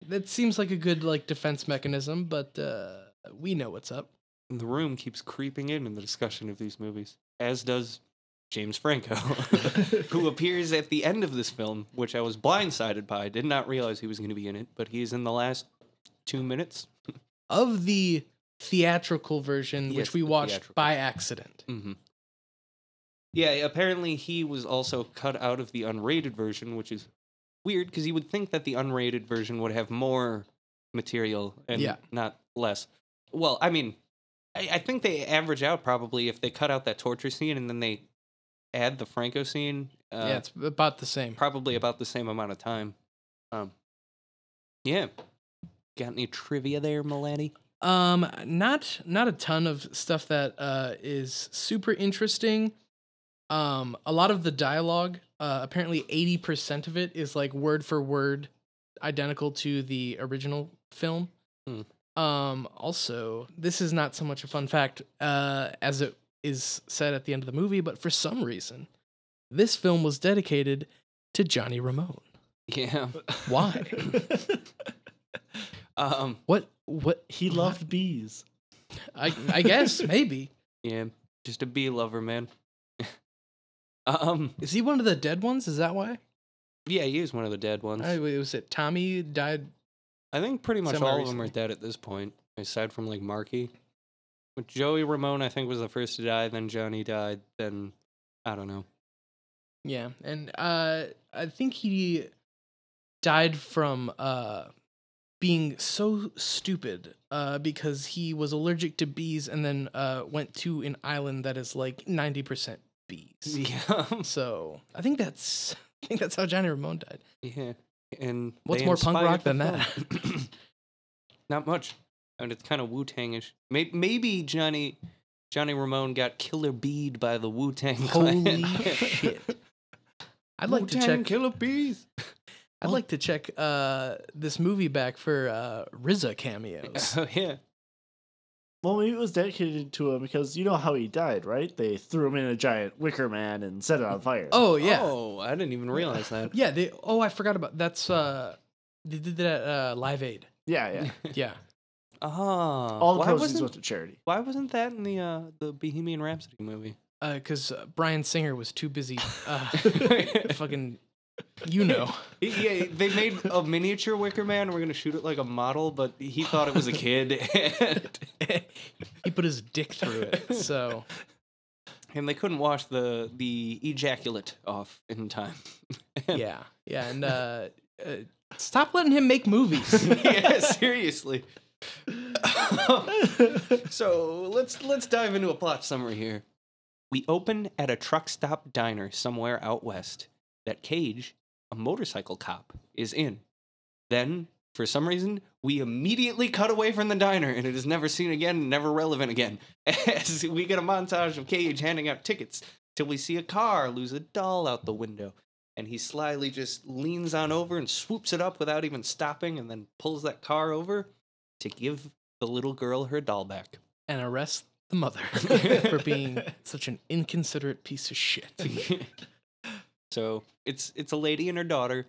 that seems like a good like defense mechanism, but uh, we know what's up. the room keeps creeping in in the discussion of these movies, as does James Franco, (laughs) (laughs) who appears at the end of this film, which I was blindsided by. I did not realize he was going to be in it, but he's in the last two minutes. Of the theatrical version, Yes, which we the watched theatrical. by accident. hmm Yeah, apparently he was also cut out of the unrated version, which is weird because you would think that the unrated version would have more material and Yeah. not less. Well, I mean, I, I think they average out probably if they cut out that torture scene and then they add the Franco scene. Uh, yeah, it's about the same. probably about the same amount of time. Um, yeah. got any trivia there, Milady? Um, not not a ton of stuff that uh is super interesting. Um, a lot of the dialogue, uh, apparently eighty percent of it is like word for word identical to the original film. Hmm. Um, also, this is not so much a fun fact uh, as it is said at the end of the movie, but for some reason, this film was dedicated to Johnny Ramone. Yeah. Why? (laughs) Um. what? What? he loved bees. I I guess maybe. Yeah. Just a bee lover, man. (laughs) um. Is he one of the dead ones? Is that why? Yeah, he is one of the dead ones. I, was it Tommy died? I think pretty much all of them Semi-recently. are dead at this point, aside from like Marky. Joey Ramone, I think, was the first to die. Then Johnny died. Then I don't know. Yeah, and uh, I think he died from uh, being so stupid uh, because he was allergic to bees, and then uh, went to an island that is like ninety percent bees. (laughs) Yeah. So I think that's I think that's how Johnny Ramone died. yeah. And What's more punk rock than film. (clears throat) Not much. I mean, it's kind of Wu Tangish. Maybe, maybe Johnny Johnny Ramone got killer bead by the Wu Tang (laughs) Holy shit! I'd like to check. killer bees. I'd like to check uh, this movie back for uh, RZA cameos. (laughs) Oh yeah. Well, maybe it was dedicated to him because you know how he died, right? They threw him in a giant wicker man and set it on fire. Oh yeah, Oh, I didn't even realize that. yeah. They. Oh, I forgot about that's. Uh, they did that at uh, Live Aid. yeah, yeah. Yeah. Ah. All the why proceeds wasn't, went to charity. Why wasn't that in the uh, the Bohemian Rhapsody movie? because uh, Bryan Singer was too busy, uh, (laughs) fucking, you know. yeah, they made a miniature Wicker Man. We're gonna shoot it like a model, but he thought it was a kid, and, (laughs) he put his dick through it. So and they couldn't wash the the ejaculate off in time. (laughs) yeah, yeah, and uh, uh, stop letting him make movies. yeah, seriously. (laughs) so let's let's dive into a plot summary here. We open at a truck stop diner somewhere out west that Cage, a motorcycle cop, is in. Then, for some reason, we immediately cut away from the diner and it is never seen again, never relevant again. (laughs) As we get a montage of Cage handing out tickets till we see a car lose a doll out the window. And he slyly just leans on over and swoops it up without even stopping and then pulls that car over to give the little girl her doll back. and arrest the mother (laughs) for being (laughs) such an inconsiderate piece of shit. (laughs) so it's it's a lady and her daughter,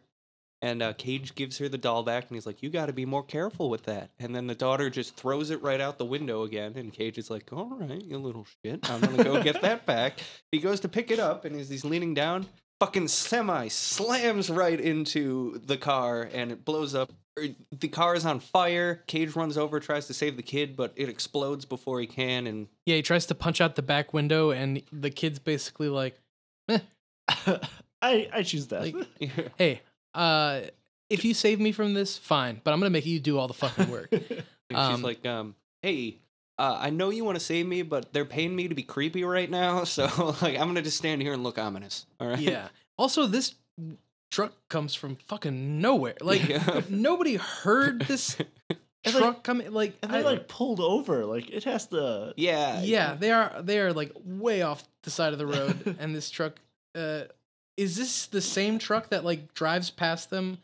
and uh, Cage gives her the doll back, and he's like, "You got to be more careful with that." And then the daughter just throws it right out the window again, and Cage is like, "All right, you little shit, I'm gonna go get that back." He goes to pick it up, and as he's leaning down, fucking semi slams right into the car, and it blows up. The car is on fire. Cage runs over, tries to save the kid, but it explodes before he can, and Yeah, he tries to punch out the back window, and the kid's basically like, (laughs) I I choose that. like, (laughs) "Hey, uh, if you save me from this, fine, but I'm gonna make you do all the fucking work." (laughs) And she's Um, like, um, hey, uh, I know you want to save me, but they're paying me to be creepy right now, so like I'm gonna just stand here and look ominous. All right. yeah. Also, this truck comes from fucking nowhere. Like Yeah. (laughs) nobody heard this (laughs) And, like- truck coming. Like, and they I- like pulled over. Like it has to. Yeah. yeah, they are they are like way off the side of the road, (laughs) and this truck. Uh, is this the same truck that like drives past them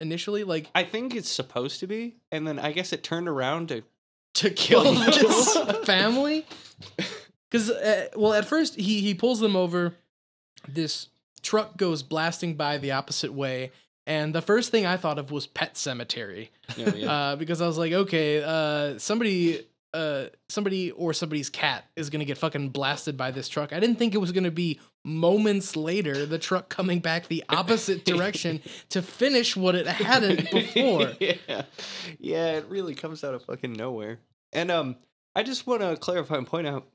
initially, like I think it's supposed to be, and then I guess it turned around to. to kill this family? Because uh, well, at first he he pulls them over. This truck goes blasting by the opposite way, and the first thing I thought of was Pet Sematary. (laughs) Know, yeah. uh, because I was like, okay, uh, somebody, uh, somebody or somebody's cat is gonna get fucking blasted by this truck. I didn't think it was gonna be moments later the truck coming back the (laughs) opposite direction to finish what it hadn't (laughs) before. yeah, yeah, it really comes out of fucking nowhere. And um, I just want to clarify and point out,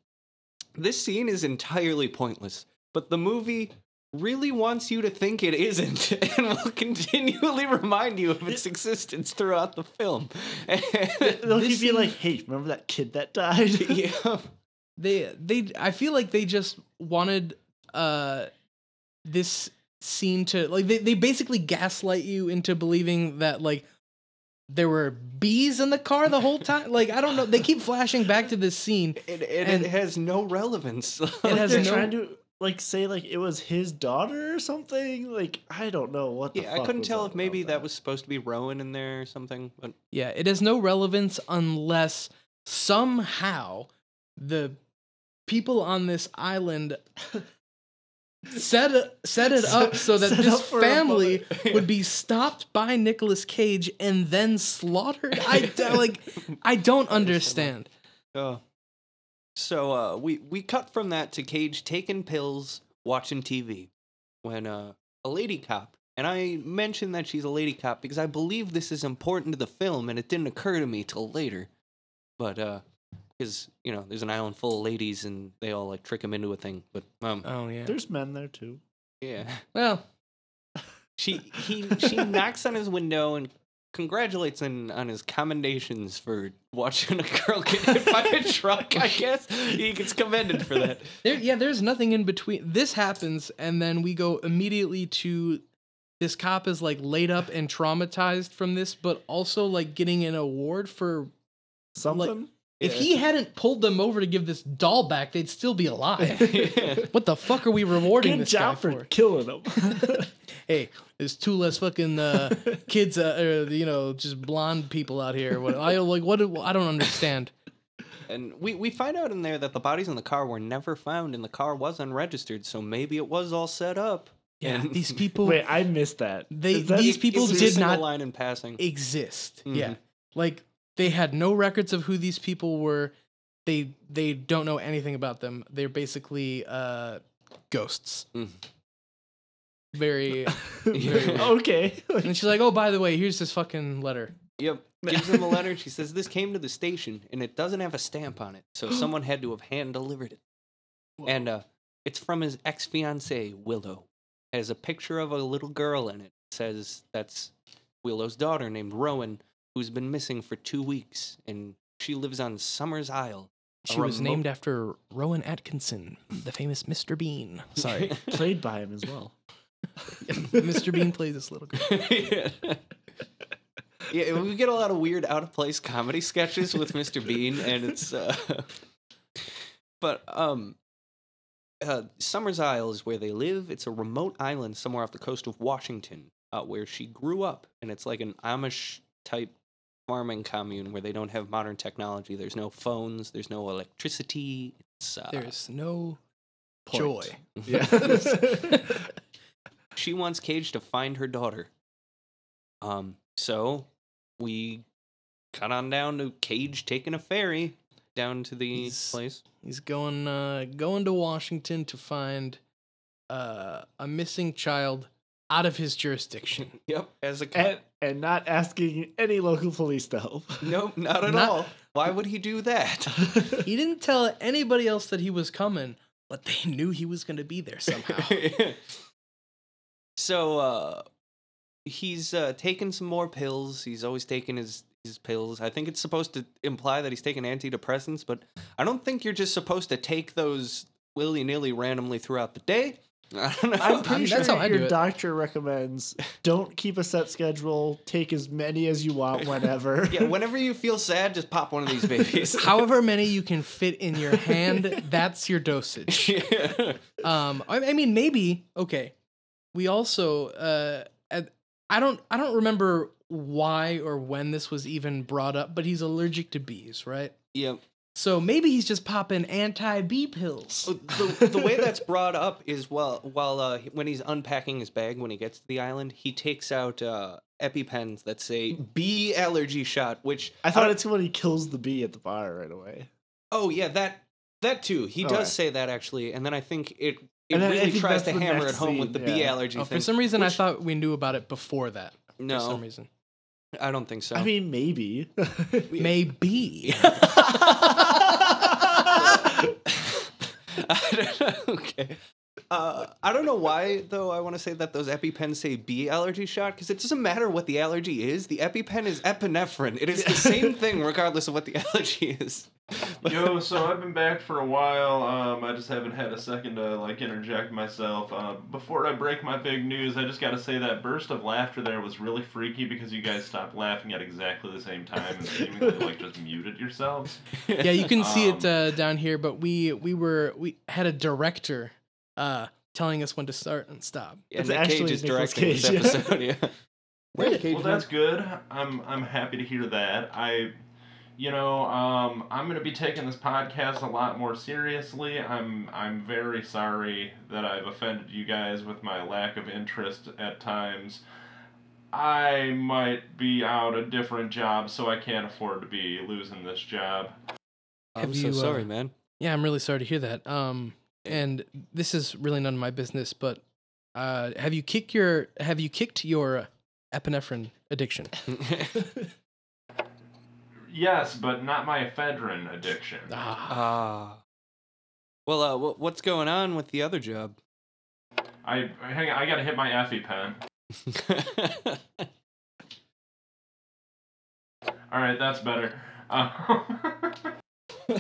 this scene is entirely pointless, but the movie really wants you to think it isn't, (laughs) and will continually remind you of its existence throughout the film. (laughs) They'll This keep you like, hey, remember that kid that died? (laughs) yeah. They, they, I feel like they just wanted uh this scene to like they, they basically gaslight you into believing that like there were bees in the car the whole time. Like I don't know. They keep flashing back to this scene. It, it, And- it has no relevance. It has they're no- trying to like say like it was his daughter or something. Like I don't know what. The yeah, I couldn't tell if maybe about that was supposed to be Rowan in there or something. But Yeah, it has no relevance unless somehow the people on this island (laughs) set it, set (laughs) it up so that Set this up for a family (laughs) would be stopped by Nicolas Cage and then slaughtered. I d- like I don't understand. Oh. So uh, we we cut from that to Cage taking pills, watching TV, when uh, a lady cop, and I mentioned that she's a lady cop because I believe this is important to the film, and it didn't occur to me till later. But uh, because you know, there's an island full of ladies, and they all like trick him into a thing. But um, Oh yeah. There's men there too. yeah, Well, she he she knocks on his window and congratulates him on his commendations for watching a girl get hit by a (laughs) truck. I guess he gets commended for that. (laughs) there yeah, there's nothing in between. This happens and then we go immediately to this cop is like laid up and traumatized from this, but also like getting an award for Something. If he hadn't pulled them over to give this doll back, they'd still be alive. (laughs) What the fuck are we rewarding Good this job guy for for? killing them. (laughs) (laughs) Hey, there's two less fucking uh, kids, uh, uh, you know, just blonde people out here. What I like? What? do- I don't understand. And we, we find out in there that the bodies in the car were never found and the car was unregistered, so maybe it was all set up. Yeah, And- these people Wait, I missed that. They- Is that- these people it was a did single not line in passing. exist. Yeah, Mhm. like they had no records of who these people were. They they don't know anything about them. They're basically uh, ghosts. Mhm. Very. (laughs) very okay. And she's like, "Oh, by the way, here's this fucking letter." Yep. Gives him the letter. She says, This came to the station and it doesn't have a stamp on it, so (gasps) someone had to have hand delivered it. And uh, it's from his ex fiancee, Willow. Has a picture of a little girl in it. Says that's Willow's daughter named Rowan, who's been missing for two weeks, and she lives on Summers Isle. a She was remote- named after Rowan Atkinson, the famous Mr. Bean. (laughs) Sorry, Played by him as well. (laughs) Mr. Bean plays this little girl. yeah. (laughs) yeah, we get a lot of weird out of place comedy sketches with Mr. Bean, and it's. Uh, but um, uh, Summers Isle is where they live. It's a remote island somewhere off the coast of Washington, uh, where she grew up, and it's like an Amish type farming commune where they don't have modern technology. There's no phones. There's no electricity. It's uh, There's no Point. joy. (laughs) Yeah. (laughs) she wants Cage to find her daughter. Um, so we cut on down to Cage taking a ferry down to the He's- place. He's going uh, going to Washington to find uh, a missing child out of his jurisdiction. (laughs) Yep, as a cop. and, and not asking any local police to help. (laughs) nope, not at Not- all. Why would he do that? (laughs) he didn't tell anybody else that he was coming, but they knew he was going to be there somehow. so uh he's uh taking some more pills. He's always taking his his pills. I think it's supposed to imply that he's taking antidepressants, but I don't think you're just supposed to take those willy-nilly randomly throughout the day. (laughs) I don't know. I'm pretty mean, sure that's how I do your it. doctor recommends don't keep a set schedule, take as many as you want whenever. (laughs) yeah, whenever you feel sad, just pop one of these babies. (laughs) However many you can fit in your hand, that's your dosage. yeah. Um, I, I mean, maybe okay. We also, uh, at, I don't, I don't remember why or when this was even brought up, but he's allergic to bees, right? Yep. So maybe he's just popping anti-bee pills. The, the way that's brought up is while while uh, when he's unpacking his bag when he gets to the island, he takes out uh, epipens that say bee allergy shot. Which I thought don't- it's when he kills the bee at the bar right away. Oh yeah, that that too. He does Alright. say that actually, and then I think it it And then I really think tries that's to the hammer it next home with scene, the bee yeah. allergy Oh, thing. for some reason, I thought we knew about it before that. For no, some reason, I don't think so. I mean, maybe. maybe. (laughs) I don't know. Okay. Uh, I don't know why, though. I want to say that those EpiPens say B allergy shot because it doesn't matter what the allergy is. The EpiPen is epinephrine. It is the (laughs) same thing regardless of what the (laughs) allergy is. Yo, so I've been back for a while. Um, I just haven't had a second to like interject myself. Uh, before I break my big news, I just got to say that burst of laughter there was really freaky because you guys stopped laughing at exactly the same time and seemingly like just muted yourselves. yeah, you can see it Um, uh, down here, but we we were we had a director uh, telling us when to start and stop. Yeah, It's Nick actually Cage is Nicolas directing this Cage, yeah. episode. Yeah. (laughs) Well, that's good. I'm I'm happy to hear that. I, you know, um, I'm gonna be taking this podcast a lot more seriously. I'm I'm very sorry that I've offended you guys with my lack of interest at times. I might be out a different job, so I can't afford to be losing this job. I'm Have so you, uh, sorry, man. Yeah, I'm really sorry to hear that. Um, and this is really none of my business, but uh, have you kicked your have you kicked your epinephrine addiction? (laughs) Yes, but not my ephedrine addiction. Ah, Ah. well, uh, wh- what's going on with the other job? I hang on, I gotta hit my Effie pen. (laughs) All right, that's better. Um, (laughs)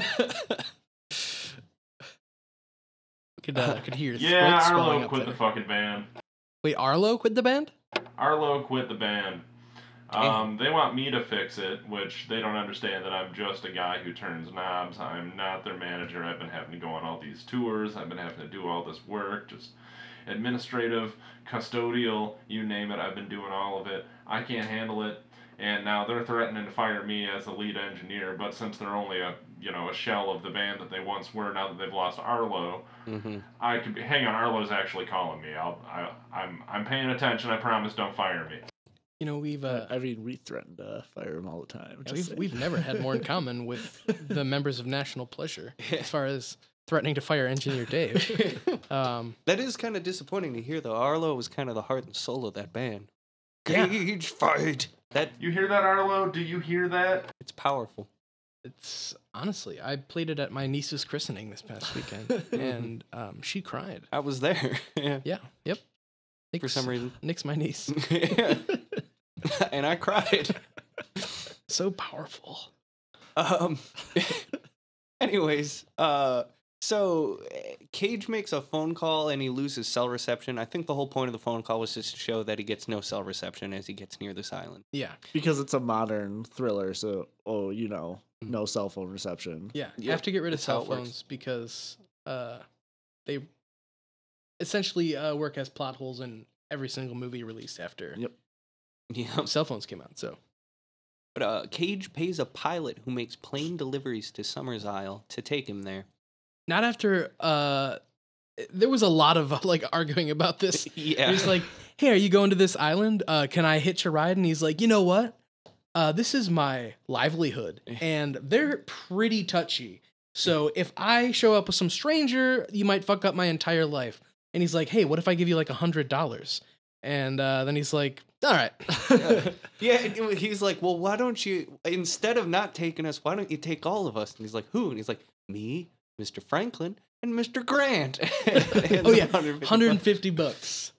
could uh, could hear yeah, Arlo quit the fucking band. Wait, Arlo quit the band? Arlo quit the band. Um, they want me to fix it, which they don't understand that I'm just a guy who turns knobs. I'm not their manager. I've been having to go on all these tours. I've been having to do all this work, just administrative, custodial, you name it. I've been doing all of it. I can't handle it. And now they're threatening to fire me as the lead engineer, but since they're only a you know a shell of the band that they once were, now that they've lost Arlo, hmm I could be. Hang on, Arlo's actually calling me. I'll. I, I'm. I'm paying attention. I promise. Don't fire me. You know, we've uh, I mean, we threaten to fire him all the time. yeah, we've saying. we've never had more in common with (laughs) the members of National Pleasure as far as threatening to fire Engineer Dave. (laughs) Um, That is kind of disappointing to hear, though. Arlo was kind of the heart and soul of that band. Yeah. Cage fight. That You hear that, Arlo? Do you hear that? it's powerful. It's honestly, I played it at my niece's christening this past weekend, (laughs) and um, she cried. I was there. (laughs) yeah. Yeah, yep. For some reason. (laughs) Nick's my niece. and I cried. so powerful. Um. anyways, uh, so eh, Cage makes a phone call and he loses cell reception. I think the whole point of the phone call was just to show that he gets no cell reception as he gets near this island. Yeah, because it's a modern thriller. So, oh, you know, Mm. no cell phone reception. yeah. You Yep, have to get rid of that's cell it works. phones because uh, they essentially uh, work as plot holes in every single movie released after Yep. Yeah. cell phones came out. So But uh, Cage pays a pilot who makes plane deliveries to Summers Isle to take him there. Not after uh, there was a lot of like arguing about this. (laughs) yeah. He's like, "Hey, are you going to this island? Uh, can I hitch a ride?" And he's like, "You know what? Uh, this is my livelihood, and they're pretty touchy. So if I show up with some stranger, you might fuck up my entire life." And he's like, "Hey, what if I give you like a hundred dollars?" And uh, then he's like, "All right." yeah, (laughs) he's like, well, why don't you, instead of not taking us, why don't you take all of us? And he's like, who? And he's like, me, Mr. Franklin, and Mr. Grant. And (laughs) (laughs) oh yeah, 150 bucks. 150 bucks.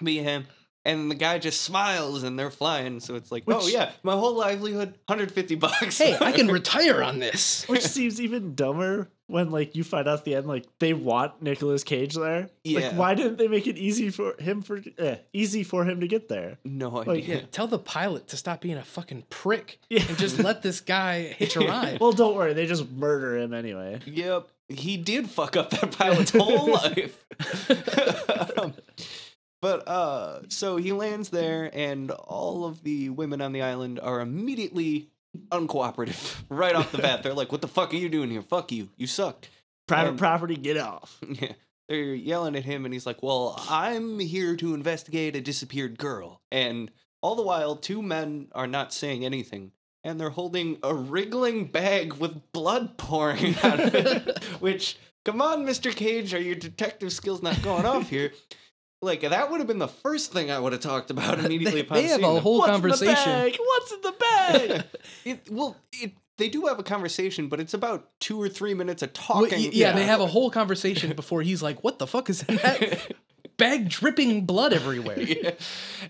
Me and him. And the guy just smiles and they're flying. So it's like, oh yeah, my whole livelihood, 150 bucks. Hey, I can (laughs) retire on this. Which seems even dumber when like you find out at the end like they want Nicolas Cage there. Yeah. Like why didn't they make it easy for him for eh, easy for him to get there? no Like, idea. Yeah, tell the pilot to stop being a fucking prick (laughs) Yeah. and just let this guy hitch a (laughs) ride. Well, don't worry, they just murder him anyway. Yep, he did fuck up that pilot's whole (laughs) life. Um, but uh, so he lands there, and all of the women on the island are immediately uncooperative (laughs) right off the bat. They're like, "What the fuck are you doing here? Fuck you! You suck!" Private And- property, get off. (laughs) Yeah. They're yelling at him, and he's like, Well, I'm here to investigate a disappeared girl. And all the while, two men are not saying anything, and they're holding a wriggling bag with blood pouring out of it. (laughs) Which, come on, Mr. Cage, are your detective skills not going off here? Like, that would have been the first thing I would have talked about (laughs) immediately they, upon they have a whole What's conversation. in the bag? What's in the bag? (laughs) It, well, it they do have a conversation, but it's about two or three minutes of Well, talking. y- yeah, they have a whole conversation before he's like, "What the fuck is in that (laughs) bag dripping blood everywhere?" Yeah.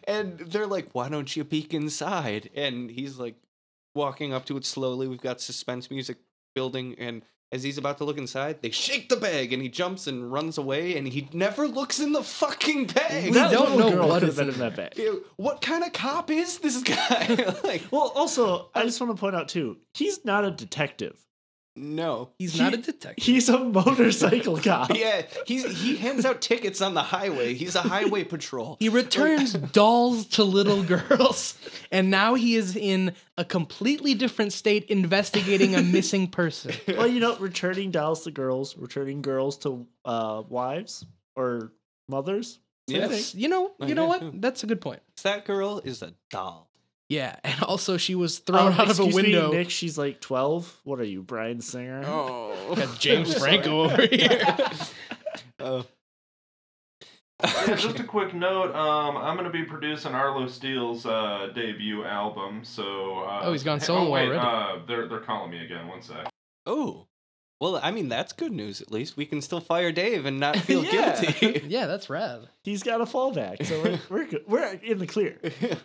And they're like, why don't you peek inside? And he's like walking up to it slowly. We've got suspense music building. And as he's about to look inside, they shake the bag and he jumps and runs away. And he never looks in the fucking bag. We that don't know girl what could is have been in in that bag. What kind of cop is this guy? (laughs) like, Well, also, I just want to point out too, he's not a detective. No. He's He- not a detective. He's a motorcycle (laughs) cop. Yeah, he's he hands out tickets on the highway. He's a highway patrol. He returns (laughs) dolls to little girls, and now he is in a completely different state investigating a missing person. (laughs) Well, you know, returning dolls to girls, returning girls to uh, wives or mothers. Same thing. That's, you know, you know what? That's a good point. That girl is a doll. Yeah, (laughs) and also she was thrown Um, out of a excuse me, window. Nick, she's like 12. What are you, Bryan Singer? Oh, Got James Franco (laughs) over here. (laughs) Oh. Yeah, just a quick note. Um, I'm going to be producing Arlo Steele's uh, debut album. So. Uh, Oh, he's gone hey- solo oh, wait, already. Uh, they're they're calling me again. One sec. Oh. Well, I mean, that's good news at least. We can still fire Dave and not (laughs) feel Yeah. guilty. (laughs) yeah, that's rad. He's got a fallback, so we're (laughs) we're, good. we're in the clear.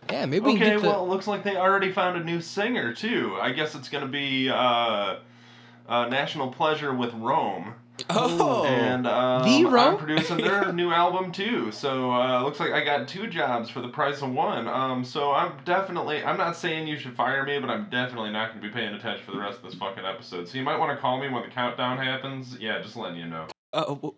Yeah, maybe we can Okay, get the. well, it looks like they already found a new singer too. I guess it's going to be uh, uh, National Pleasure with Rome. Oh. And um, The Rome? I'm producing their (laughs) new album too. So uh, looks like I got two jobs for the price of one. Um, so I'm definitely I'm not saying you should fire me, but I'm definitely not going to be paying attention for the rest of this fucking episode. So you might want to call me when the countdown happens. Yeah, just letting you know. Uh, w-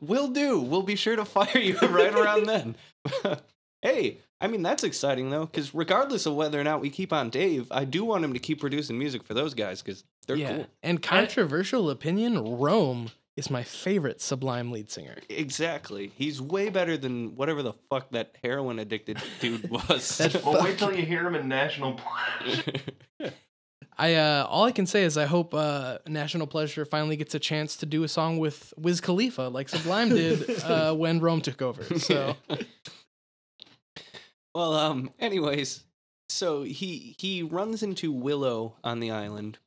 will do. We'll be sure to (laughs) fire you right around then. (laughs) hey, I mean, that's exciting though, because regardless of whether or not we keep on Dave, I do want him to keep producing music for those guys because they're yeah, cool. and controversial opinion, Rome is my favorite Sublime lead singer. Exactly. He's way better than whatever the fuck that heroin addicted dude (laughs) was. That Well, wait till you hear him in National Pleasure. (laughs) I uh, all I can say is I hope uh, National Pleasure finally gets a chance to do a song with Wiz Khalifa like Sublime did (laughs) uh, when Rome took over. So well, um, anyways, so he he runs into Willow on the island,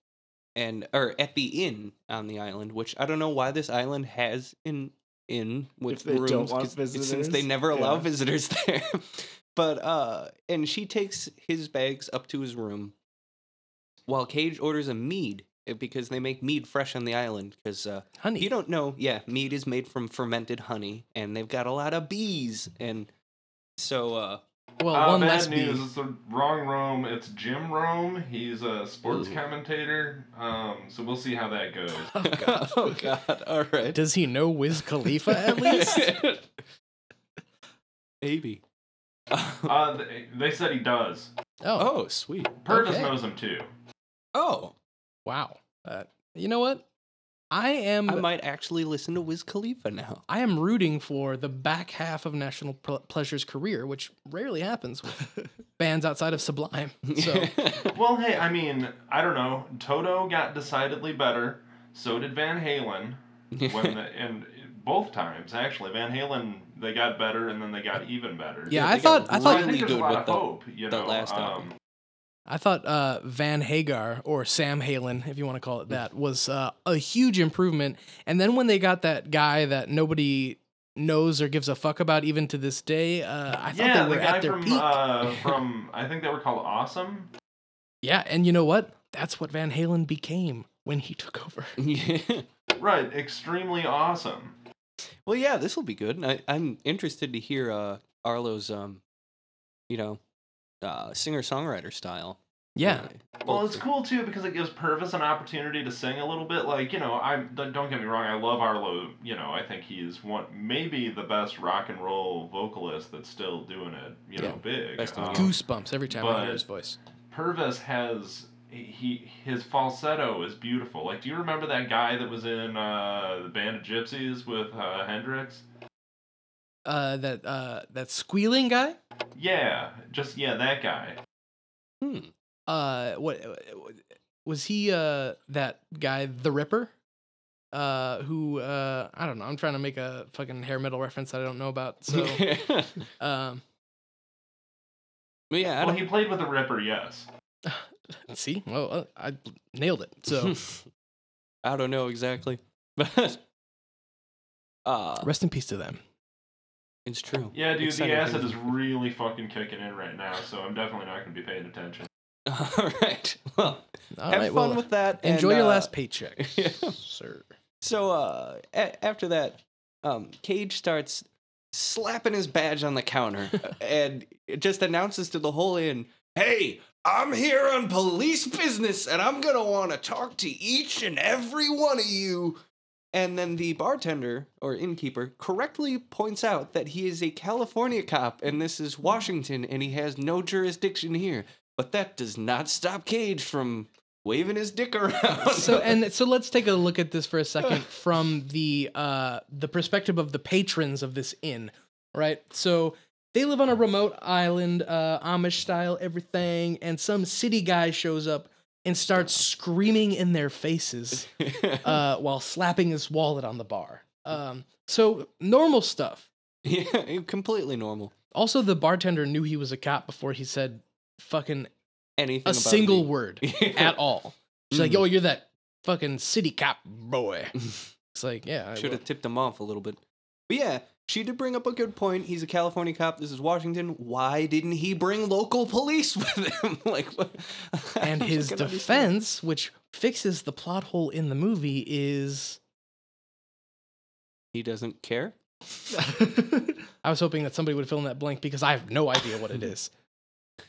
and or at the inn on the island, which I don't know why this island has an inn with If they don't rooms since they never allow yeah. visitors (laughs) there. but uh, and she takes his bags up to his room, while Cage orders a mead eh, because they make mead fresh on the island because uh, honey, you don't know, yeah, mead is made from fermented honey, and they've got a lot of bees, and so uh, well, Uh, one bad less news. bee. It's the wrong Rome. It's Jim Rome. He's a sports Ooh. commentator. Um, so we'll see how that goes. (laughs) Oh, God. (laughs) oh god, all right, Does he know Wiz Khalifa at least? (laughs) maybe. Uh, they, they said he does. Oh, oh, sweet. Purvis Okay. knows him too. Oh, wow. Uh, you know what? I am. I might actually listen to Wiz Khalifa now. I am rooting for the back half of National Ple- Pleasure's career, which rarely happens with (laughs) bands outside of Sublime. So (laughs) Well, hey, I mean, I don't know. Toto got decidedly better. So did Van Halen. (laughs) When the, and both times actually, Van Halen they got better and then they got even better. yeah, they I got thought I thought I think really good a lot with of the- hope. You the know, last um, album. I thought uh, Van Hagar or Sam Halen, if you want to call it that, was uh, a huge improvement. And then when they got that guy that nobody knows or gives a fuck about even to this day, uh, I thought yeah, they were the guy at their from peak. uh, (laughs) from I think they were called Awesome. yeah, and you know what? That's what Van Halen became when he took over. (laughs) yeah. Right, extremely awesome. Well, yeah, this will be good. I, I'm interested to hear uh, Arlo's, um, you know, uh, singer songwriter style. Yeah. Uh, Well, it's cool too because it gives Purvis an opportunity to sing a little bit. Like you know, I don't get me wrong, I love Arlo. You know, I think he's one maybe the best rock and roll vocalist that's still doing it. You know, big. best Um. Goosebumps every time I but- hear his voice. Purvis has he his falsetto is beautiful. Like, do you remember that guy that was in uh, the Band of Gypsys with uh, Hendrix? Uh, that uh, that squealing guy. Yeah, just yeah, that guy. Hmm. Uh, what was he? Uh, that guy, the Ripper. Uh, who? Uh, I don't know. I'm trying to make a fucking hair metal reference that I don't know about. So, (laughs) um, But yeah, Well, he played with the Ripper, yes. (laughs) See, well, uh, I nailed it. So (laughs) I don't know exactly, but uh, rest in peace to them. It's true. Yeah, dude, Exciting the acid things. is really fucking kicking in right now, so I'm definitely not going to be paying attention. (laughs) All right. Well, All have right, fun well, with that. enjoy and, your uh, last paycheck, (laughs) yeah. sir. So uh, a- after that, um, Cage starts slapping his badge on the counter (laughs) and just announces to the whole inn, "Hey, I'm here on police business, and I'm gonna want to talk to each and every one of you." And then the bartender or innkeeper correctly points out that he is a California cop and this is Washington and he has no jurisdiction here. But that does not stop Cage from waving his dick around. so (laughs) and so let's take a look at this for a second from the uh the perspective of the patrons of this inn right so they live on a remote island uh amish style everything and some city guy shows up and starts screaming in their faces (laughs) uh while slapping his wallet on the bar um so normal stuff yeah, (laughs) completely normal. also the bartender knew he was a cop before he said fucking Anything a single me. word (laughs) at all she's like Mm. yo you're that fucking city cop boy It's like, yeah, I Should have tipped him off a little bit. But yeah, she did bring up a good point. He's a California cop. This is Washington. Why didn't he bring local police (laughs) with him? (laughs) like, what? (laughs) And his understand. defense, which fixes the plot hole in the movie, is He doesn't care. I was hoping that somebody would fill in that blank because I have no idea what it is.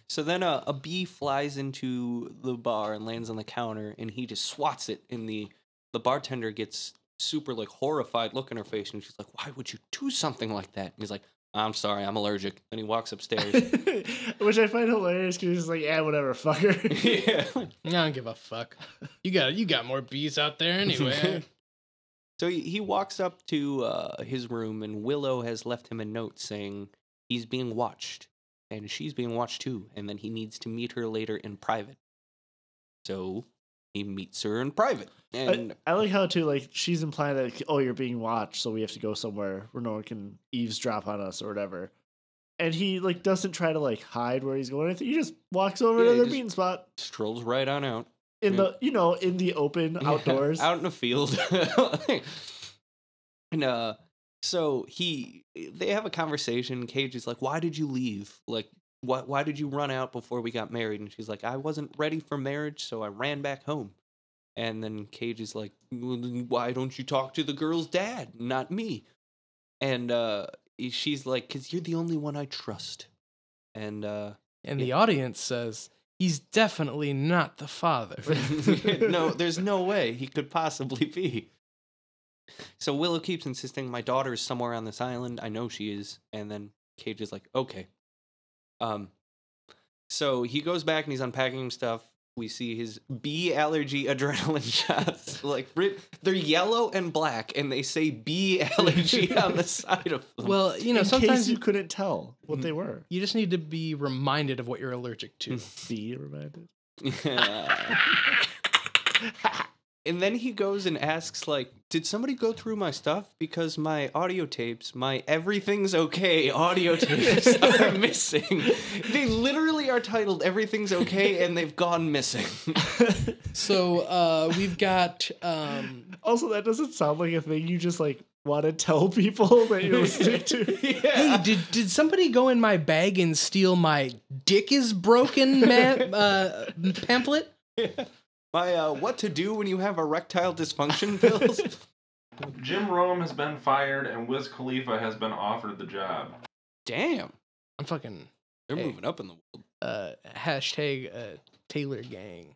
So then uh, a bee flies into the bar and lands on the counter, and he just swats it. And the the bartender gets super like horrified look in her face, and she's like, "Why would you do something like that?" And he's like, "I'm sorry, I'm allergic." And he walks upstairs. (laughs) Which I find hilarious because he's like, yeah, whatever, fucker. (laughs) (laughs) yeah. I don't give a fuck. You got you got more bees out there anyway. So he, he walks up to uh, his room, and Willow has left him a note saying he's being watched, and she's being watched too, and then he needs to meet her later in private. So he meets her in private, and I, I like how too, like she's implying that oh, you're being watched, so we have to go somewhere where no one can eavesdrop on us or whatever. And he like doesn't try to like hide where he's going. He just walks over Yeah, to he their just- meeting spot strolls right on out in yeah. the you know in the open (laughs) Yeah, outdoors. out in the field. (laughs) and uh, so he they have a conversation. Cage is like, "Why did you leave? Like, why why did you run out before we got married?" And she's like, "I wasn't ready for marriage, so I ran back home." And then Cage is like, "Well, "Why don't you talk to the girl's dad, not me?" And uh, she's like, "Cause you're the only one I trust." And uh, and the audience says he's definitely not the father. (laughs) no, (laughs) there's no way he could possibly be. So Willow keeps insisting my daughter is somewhere on this island. I know she is. And then Cage is like, okay. Um so he goes back and he's unpacking stuff. We see his bee allergy (laughs) adrenaline shots. Like they're yellow and black, and they say bee allergy (laughs) on the side of them. well, you know, in sometimes case you you, couldn't tell what Mm. they were. you just need to be reminded of what you're allergic to. (laughs) Be reminded. And then he goes and asks like did somebody go through my stuff? Because my audio tapes my everything's okay audio tapes (laughs) are missing. They literally are titled everything's okay and they've gone missing. (laughs) So uh, we've got um, Also, that doesn't sound like a thing you just like want to tell people that you're listening to. (laughs) hey, did did somebody go in my bag and steal my dick is broken ma- uh, pamphlet? My uh, what to do when you have erectile dysfunction (laughs) pills Jim Rome has been fired, and Wiz Khalifa has been offered the job. damn I'm fucking they're Hey. moving up in the world uh, hashtag uh, Taylor Gang.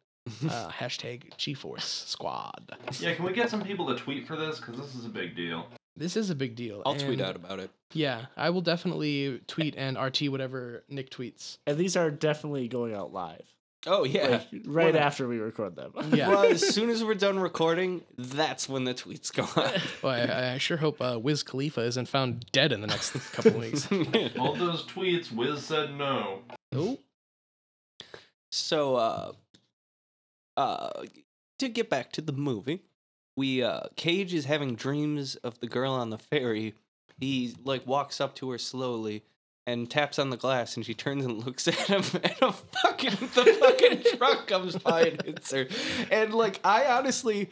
Uh, (laughs) hashtag G-Force Squad. Yeah, can we get some people to tweet for this? Because this is a big deal. This is a big deal. i'll tweet out about it Yeah, I will definitely tweet and RT whatever Nick tweets. And these are definitely going out live. Oh yeah Like, right Well, after we record them. Yeah. well as soon as we're done recording that's when the tweets go on Well, I, I sure hope uh, Wiz Khalifa isn't found dead in the next couple (laughs) weeks. All those tweets. Wiz said no. Oh, so uh uh to get back to the movie we uh cage is having dreams of the girl on the ferry he like walks up to her slowly and taps on the glass, and she turns and looks (laughs) at him, and a fucking the fucking truck comes by and hits her, and like I honestly.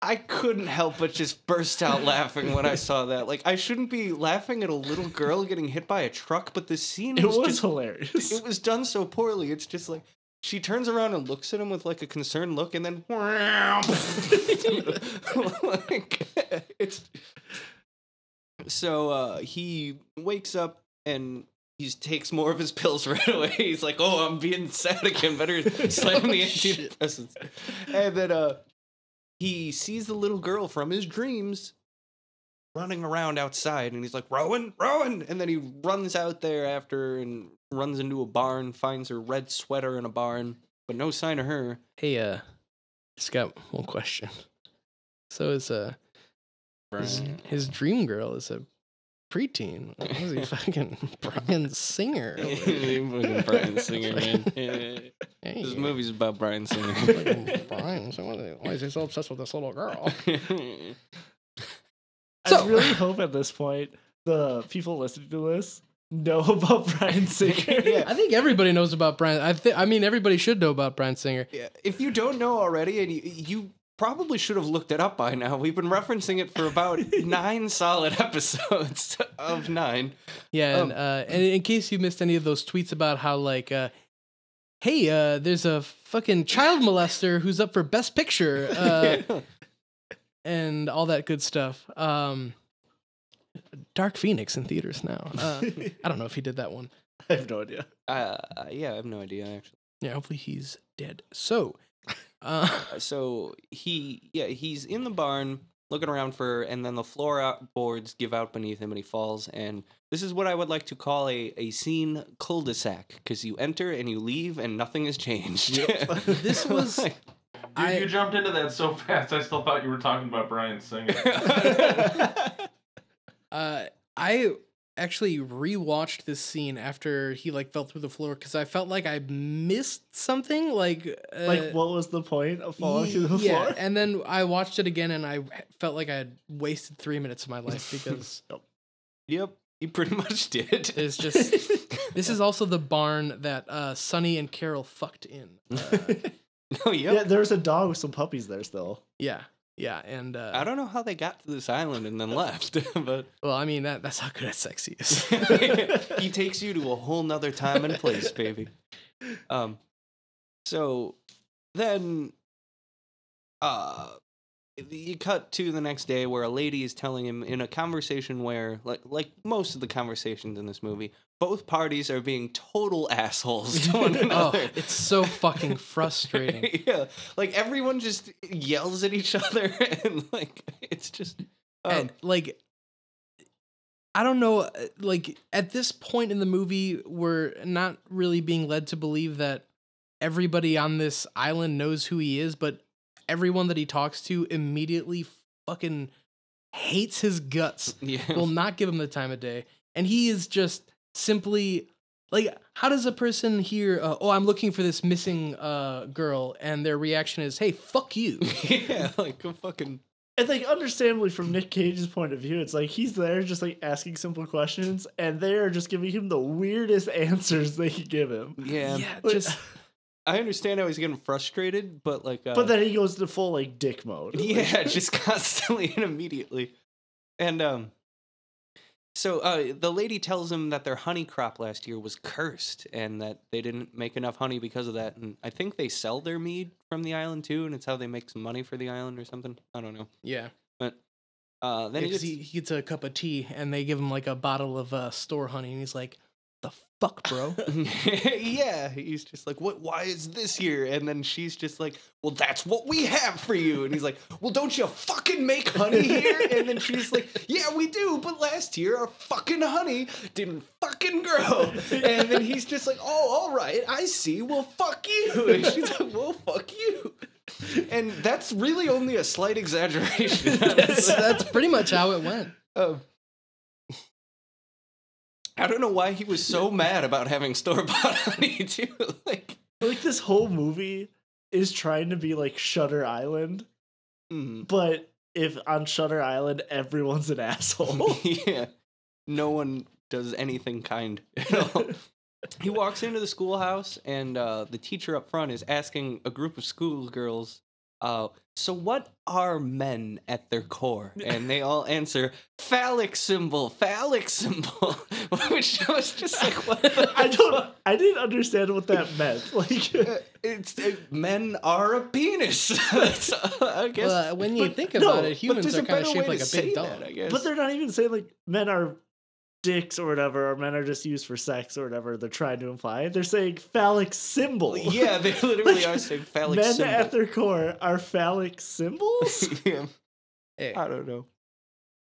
I couldn't help but just burst out laughing when I saw that. Like, I shouldn't be laughing at a little girl getting hit by a truck, but the scene It was, was just hilarious. it was done so poorly. It's just like she turns around and looks at him with like a concerned look, and then (laughs) like (laughs) it's so uh, he wakes up and he takes more of his pills (laughs) right away. He's like, "Oh, I'm being sad again. Better (laughs) slam the antidepressants." And then uh, he sees the little girl from his dreams running around outside, and he's like, "Rowan, Rowan!" And then he runs out there after and runs into a barn, finds her red sweater in a barn, but no sign of her. Hey, uh, just got one question. So is uh his, his dream girl is a preteen. What is he (laughs) fucking Bryan Singer? (laughs) over here? Fucking Bryan Singer, man. (laughs) Hey, this movie's about Bryan Singer. fucking Bryan. So why why is he so obsessed with this little girl? I really hope at this point the people listening to this know about Bryan Singer. Yeah. I think everybody knows about Bryan. I think I mean everybody should know about Bryan Singer. Yeah, if you don't know already, and you, you probably should have looked it up by now, we've been referencing it for about (laughs) nine solid episodes of nine. Yeah, and Um, uh, and in case you missed any of those tweets about how like, uh, hey, uh, there's a fucking child molester who's up for best picture, uh, (laughs) and all that good stuff. Um, Dark Phoenix in theaters now. Uh, (laughs) I don't know if he did that one. I have no idea. uh, yeah, I have no idea actually. Yeah, hopefully he's dead. So, uh, Uh, So he, yeah, he's in the barn looking around for, and then the floorboards give out beneath him, and he falls. And this is what I would like to call a a scene cul-de-sac, because you enter and you leave, and nothing has changed. (laughs) (laughs) This was- Dude, I- you jumped into that so (laughs) fast. I still thought you were talking about Bryan Singer. uh, I actually rewatched this scene after he like fell through the floor because I felt like I missed something. Like, uh, like, what was the point of falling through the yeah, floor? and then I watched it again, and I felt like I had wasted three minutes of my life (laughs) because Yep, you pretty (laughs) much did. it's (laughs) just this is also the barn that uh, Sonny and Carol fucked in. Uh, oh, yep. Yeah, there's a dog with some puppies there still. yeah, yeah, and uh, I don't know how they got to this island and then left, (laughs) but well, I mean that that's how good at sex he is. (laughs) he takes you to a whole nother time and place, baby. Um, so then, uh, you cut to the next day where a lady is telling him in a conversation where, like, like most of the conversations in this movie, both parties are being total (laughs) assholes to one (laughs) oh, another. it's so fucking (laughs) frustrating. yeah, like everyone just yells at each other, and like it's just. Um, and like i don't know uh, like at this point in the movie we're not really being led to believe that everybody on this island knows who he is but everyone that he talks to immediately fucking hates his guts (laughs) yeah. will not give him the time of day and he is just simply like how does a person hear uh, oh i'm looking for this missing uh girl and their reaction is hey fuck you (laughs) yeah, like a fucking. And like understandably from Nick Cage's point of view, it's like he's there just like asking simple questions and they are just giving him the weirdest (laughs) answers they could give him. Yeah. yeah Like- just I understand how he's getting frustrated, but like, uh, But then he goes to full like dick mode. (laughs) yeah, (laughs) just constantly and immediately. And um, so uh, the lady tells him that their honey crop last year was cursed and that they didn't make enough honey because of that. And I think they sell their mead from the island too, and it's how they make some money for the island or something. I don't know. yeah but Uh, then he gets, he, he gets a cup of tea and they give him like a bottle of uh, store honey and he's like, "The fuck, bro." (laughs) yeah, he's just like, "What? Why is this here?" And then she's just like, "Well, that's what we have for you." And he's like, "Well, don't you fucking make honey here?" And then she's like, "Yeah, we do, but last year our fucking honey didn't fucking grow." And then he's just like, "Oh, all right, I see. Well, fuck you." (laughs) And she's like, "Well, fuck you." And that's really only a slight exaggeration. that's, that's pretty much how it went. (laughs) Um, I don't know why he was so mad about having store (laughs) bought honey too. (laughs) Like, Like this whole movie is trying to be like Shutter Island, mm, but if on Shutter Island everyone's an asshole. (laughs) yeah, no one does anything kind at all. he walks into the schoolhouse, and uh, the teacher up front is asking a group of schoolgirls, uh, "So what are men at their core?" And they all answer, "Phallic symbol, phallic symbol," (laughs) which was just like, "What?" The (laughs) I don't. I didn't understand what that meant. (laughs) Like, Uh, It's uh, men are a penis. That's, uh, I guess. Well, uh, when you but think about but it, humans are kind of shaped like a big say dog. that, I guess. but they're not even saying like men are dicks or whatever, or men are just used for sex or whatever. They're trying to imply. They're saying phallic symbol. yeah, they (laughs) literally Like, are saying phallic Men symbol. at their core are phallic symbols. (laughs) yeah, Hey, I don't know.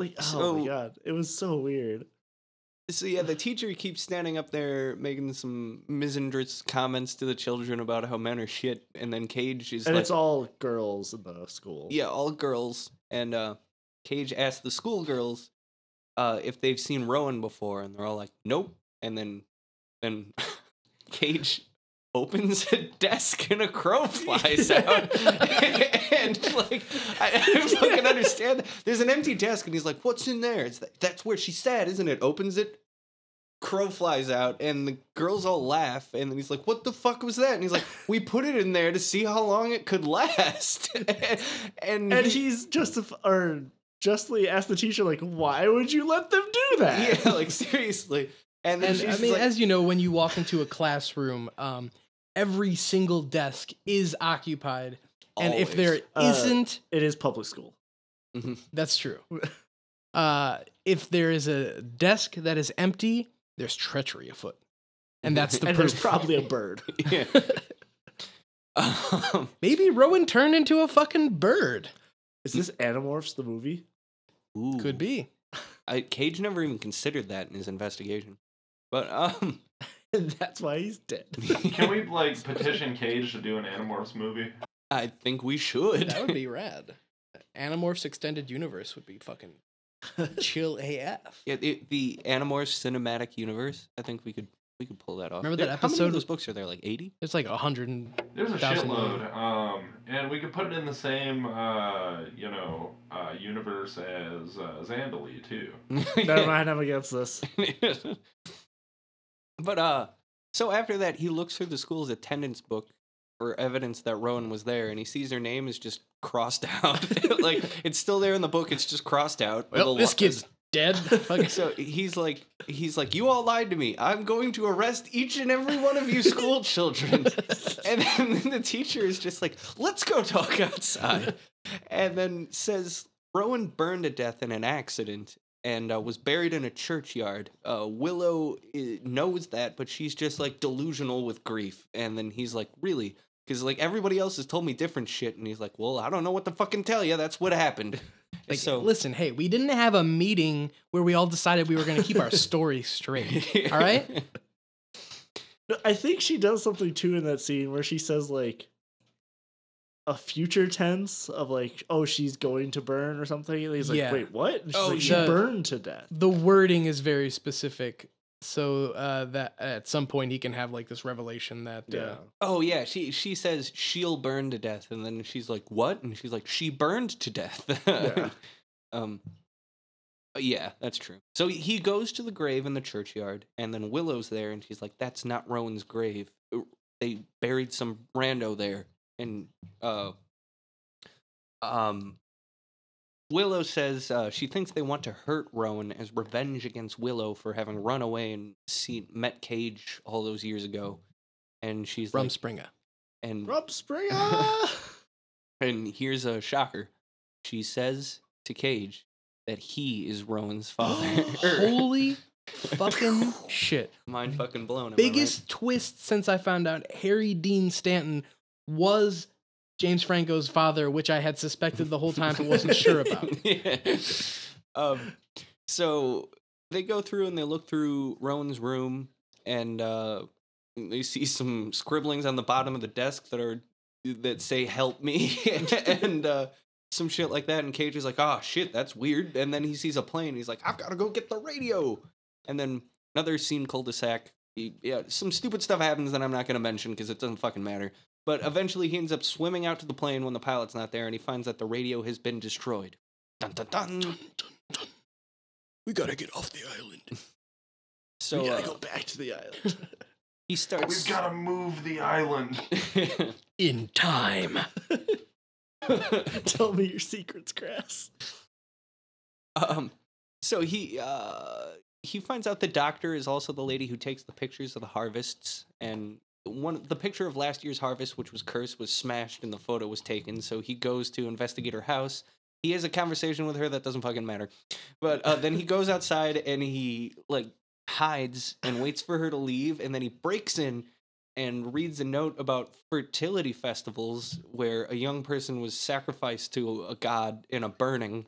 like, oh So- my god, it was so weird. So yeah, the teacher keeps standing up there making some misandrous comments to the children about how men are shit, and then Cage is And like, it's all girls in the school. yeah, all girls, and uh, Cage asks the schoolgirls uh, if they've seen Rowan before, and they're all like, nope. And then, then (laughs) Cage opens a desk and a crow (laughs) flies out, (laughs) and like I, I fucking understand. There's an empty desk, and he's like, "What's in there?" It's that, that's where she sat, isn't it? Opens it. Crow flies out, and the girls all laugh. And then he's like, "What the fuck was that?" And he's like, "We put it in there to see how long it could last." and And he- he's justif- or justly asked the teacher, like, why would you let them do (laughs) that? yeah, like seriously. And then and she's I mean, like, as you know, when you walk into a classroom, um, every single desk is occupied, and if there Always. Uh, not it is public school. that's true. (laughs) Uh, if there is a desk that is empty, there's treachery afoot, and that's the (laughs) and there's probably a bird. yeah. um, Maybe Rowan turned into a fucking bird. Is this Animorphs the movie? Could be. I, Cage never even considered that in his investigation. But um, (laughs) that's why he's dead. (laughs) Can we like (laughs) petition Cage to do an Animorphs movie? I think we should. That would be rad. Animorphs Extended Universe would be fucking chill AF. Yeah, the, the Animorphs cinematic universe. I think we could we could pull that off. Remember There- that How many episode of those books are there? Like eighty. It's like a hundred and There's a Thousand shitload, um, and we could put it in the same, uh, you know, uh, universe as uh, Zandalee too. (laughs) Never mind, I'm against this. (laughs) but uh, so after that, he looks through the school's attendance book for evidence that Rowan was there, and he sees her name is just crossed (laughs) out. like it's still there in the book. It's just crossed out. well, this lo- kid's dead. (laughs) So he's like, he's like, you all lied to me. I'm going to arrest each and every one of you school (laughs) children. (laughs) and then the teacher is just like, let's go talk outside. And then says Rowan burned to death in an accident and uh, was buried in a churchyard. Uh, Willow i knows that, but she's just like delusional with grief. And then he's like, really? Because like everybody else has told me different shit, and he's like, "Well, I don't know what to fucking tell you. That's what happened." Like, so listen, hey, we didn't have a meeting where we all decided we were going to keep our story straight. (laughs) All right? I think she does something too in that scene where she says like a future tense of like, oh, she's going to burn or something. And he's like, Yeah. wait, what? And she's Oh, like, she yeah. burned to death. The wording is very specific, so uh, that at some point he can have like this revelation that Yeah. uh, Oh yeah, she she says she'll burn to death, and then she's like, "What?" And she's like, "She burned to death." Yeah. (laughs) um. Yeah, that's true. So he goes to the grave in the churchyard, and then Willow's there, and she's like, "That's not Rowan's grave. Uh, They buried some rando there." And uh, um, Willow says uh, she thinks they want to hurt Rowan as revenge against Willow for having run away and seen met Cage all those years ago. And she's like, Rumspringer. and Rob Springer. (laughs) and here's a shocker. She says to Cage that he is Rowan's (gasps) father. Holy (laughs) fucking shit. Mind fucking blown. am I Biggest twist since I found out Harry Dean Stanton was James Franco's father, which I had suspected the whole time but wasn't sure about. (laughs) yeah. Um, so they go through and they look through Rowan's room and uh, they see some scribblings on the bottom of the desk that are that say "Help me" (laughs) and uh, some shit like that. And Cage is like, "Oh shit, that's weird." And then he sees a plane. He's like, "I've got to go get the radio." And then another scene cul-de-sac. He, yeah, some stupid stuff happens that I'm not going to mention because it doesn't fucking matter. But eventually, he ends up swimming out to the plane when the pilot's not there, and he finds that the radio has been destroyed. Dun dun dun. dun, dun, We gotta get off the island. (laughs) So we gotta uh, go back to the island. (laughs) he starts. We've got to move the island. (laughs) In time. Tell me your secrets, Grass. Um, so he uh he finds out the doctor is also the lady who takes the pictures of the harvests, and one the picture of last year's harvest, which was cursed, was smashed, and the photo was taken. So he goes to investigate her house. He has a conversation with her that doesn't fucking matter, but uh, then he goes outside and he like hides and waits for her to leave, and then he breaks in and reads a note about fertility festivals where a young person was sacrificed to a god in a burning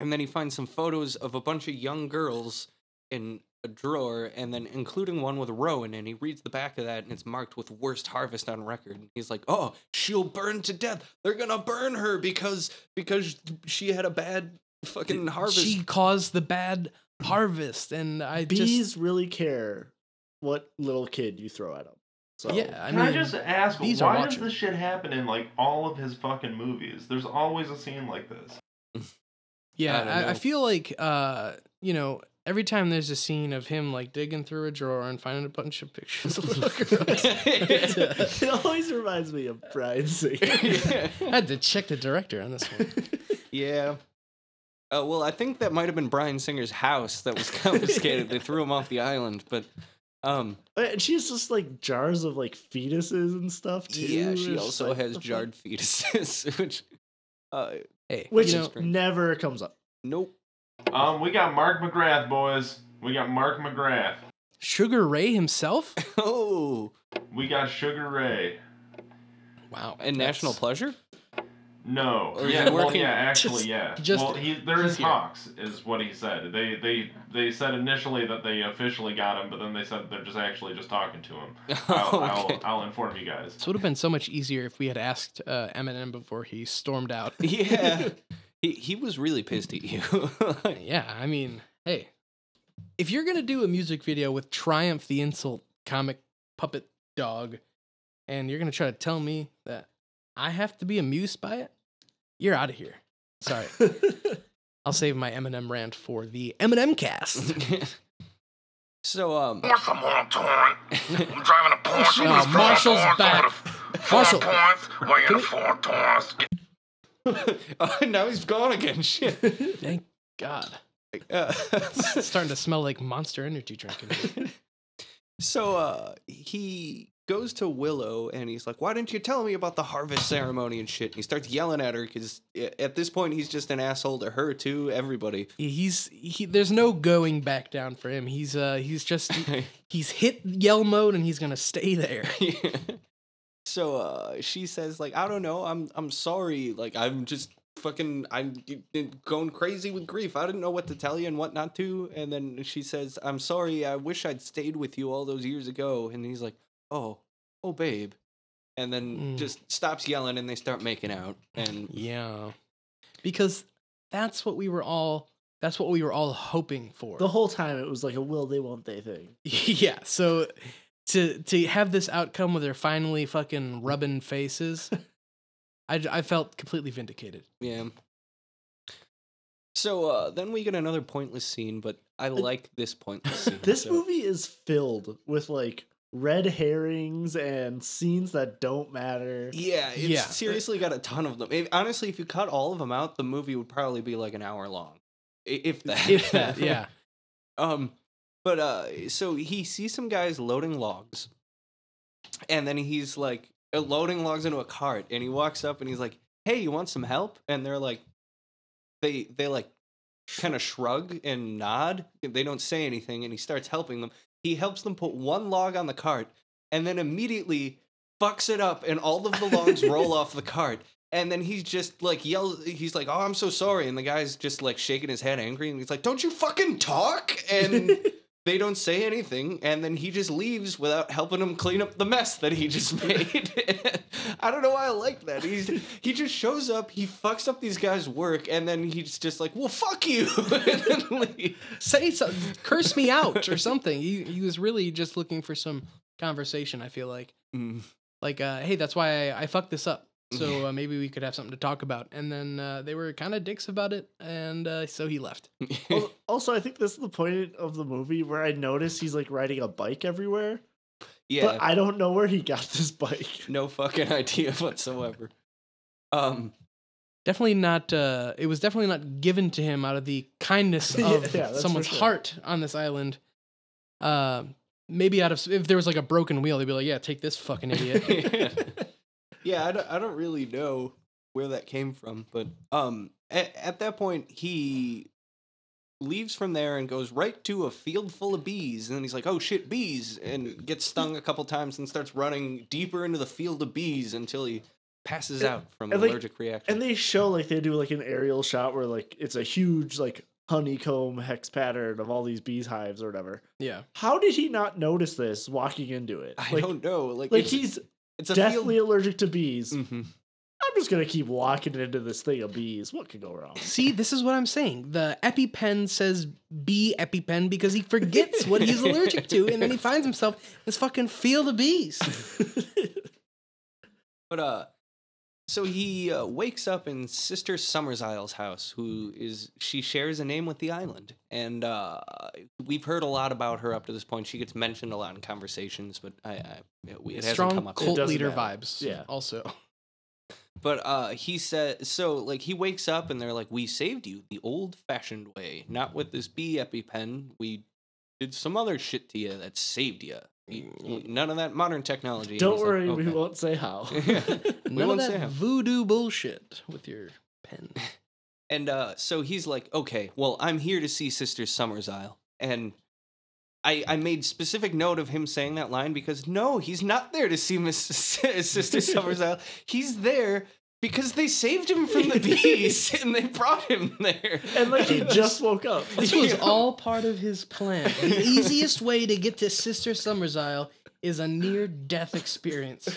and then he finds some photos of a bunch of young girls in a drawer and then including one with rowan and he reads the back of that and it's marked with worst harvest on record and he's like oh she'll burn to death they're gonna burn her because because she had a bad fucking harvest She caused the bad harvest, and I Bees just really care what little kid you throw at them. So yeah. I Can mean, I just ask, why does watching. this shit happen in like all of his fucking movies? There's always a scene like this. (laughs) Yeah, I I, I, feel like uh, you know, every time there's a scene of him like digging through a drawer and finding a bunch of pictures of little girls. it's, uh, it always reminds me of Bryan Singer. I had to check the director on this one. (laughs) yeah uh, well i think that might have been bryan singer's house that was confiscated they threw him off the island but um and she's just like jars of like fetuses and stuff too. yeah she It's also like, has jarred fetuses (laughs) which uh Hey, which you know, never comes up. nope Um, we got Mark McGrath, boys. We got Mark McGrath. Sugar Ray himself. (laughs) oh We got Sugar Ray. Wow, and national pleasure No. Or yeah, well, yeah, (laughs) actually, just- yeah. just- well, he there he's is here. talks, is what he said. They they they said initially that they officially got him, but then they said they're just actually just talking to him. (laughs) I'll, Okay. I'll, I'll inform you guys. This would have been so much easier if we had asked uh, Eminem before he stormed out. yeah he, he was really pissed at you (laughs) yeah, I mean, hey, if you're gonna do a music video with Triumph the Insult comic puppet dog, and you're gonna try to tell me that I have to be amused by it, you're out of here. Sorry, (laughs) I'll save my Eminem rant for the Eminem cast. (laughs) so um Want some more toy? I'm driving a Porsche. Marshall's back. Marshall. points. Can we- four points. (laughs) now he's gone again shit (laughs) Thank God. Uh, (laughs) It's starting to smell like Monster Energy drink. so uh he goes to willow and he's like why didn't you tell me about the harvest ceremony and shit and he starts yelling at her because at this point he's just an asshole to her too everybody He's he. There's no going back down for him. He's uh he's just he's hit yell mode and he's gonna stay there. So uh she says like i don't know i'm i'm sorry like i'm just fucking i'm going crazy with grief i didn't know what to tell you and what not to and then she says i'm sorry i wish i'd stayed with you all those years ago and he's like oh oh babe and then Mm. just stops yelling and they start making out and Yeah, because that's what we were all. That's what we were all hoping for. the whole time it was like a will they won't they thing. (laughs) yeah. So to to have this outcome where they're finally fucking rubbing faces, I, I felt completely vindicated. yeah so uh then we get another pointless scene but i like this pointless (laughs) scene This so- movie is filled with like red herrings and scenes that don't matter. Yeah, it's Yeah. seriously got a ton of them. If- honestly, if you cut all of them out, the movie would probably be like an hour long, if that. If that, yeah. (laughs) um, but uh, so he sees some guys loading logs, and then he's like uh, loading logs into a cart, and he walks up and he's like, "Hey, you want some help?" And they're like, they they like kind of shrug and nod. They don't say anything, and he starts helping them. He helps them put one log on the cart, and then immediately fucks it up, and all of the logs roll off the cart. And then he's just like yells. He's like, "Oh, I'm so sorry," and the guy's just like shaking his head, angry, and he's like, "Don't you fucking talk!" And they don't say anything, and then he just leaves without helping them clean up the mess that he just (laughs) made. (laughs) I don't know why I like that. He's he just shows up, he fucks up these guys' work, and then he's just like, "Well, fuck you," (laughs) and then leaves. Say something, curse me out or something. He he was really just looking for some conversation. I feel like Mm. like uh, hey, that's why I, I fucked this up. So uh, maybe we could have something to talk about." And then uh, they were kind of dicks about it, and uh, so he left. (laughs) Al- Also, I think this is the point of the movie where I notice he's like riding a bike everywhere, yeah, but I don't know where he got this bike. (laughs) no fucking idea whatsoever. Um, Definitely not. Uh, it was definitely not given to him out of the kindness (laughs) of yeah, that's for someone's sure. heart on this island. Uh, maybe out of if there was like a broken wheel, they'd be like, "Yeah, take this fucking idiot." Yeah, I don't, I don't really know where that came from, but um, at, at that point he leaves from there and goes right to a field full of bees, and then he's like, "Oh shit, bees!" and gets (laughs) stung a couple times and starts running deeper into the field of bees until he passes And- out from like- allergic reaction. And they show like they do like an aerial shot where like it's a huge like honeycomb hex pattern of all these bees hives or whatever. yeah, How did he not notice this walking into it? I like, don't know, like, like he's it's a deathly field. allergic to bees. Mhm. I'm just gonna keep walking into this thing of bees. What could go wrong? see, this is what I'm saying. The EpiPen says "B EpiPen" because he forgets what he's allergic to, and then he finds himself in this fucking field of bees. (laughs) But uh, so he uh, wakes up in Sister Summersisle's house, who is she shares a name with the island, and uh, we've heard a lot about her up to this point. She gets mentioned a lot in conversations, but I, I it, it hasn't Strong come up. cult leader matter. vibes. Yeah. Also, But uh, he said so. Like he wakes up, and they're like, "We saved you the old-fashioned way, not with this bee epipen. We did some other shit to you that saved you. None of that modern technology." Don't he's like, worry, we won't say how. (laughs) (laughs) We none won't say that how. voodoo bullshit with your pen. (laughs) And uh, so he's like, okay, well, I'm here to see Sister Summersisle. And I, I made specific note of him saying that line because no, he's not there to see Miss Sister Summersisle. He's there because they saved him from the (laughs) bees and they brought him there. and like he just woke up. (laughs) This was all part of his plan. (laughs) The easiest way to get to Sister Summersisle is a near-death experience.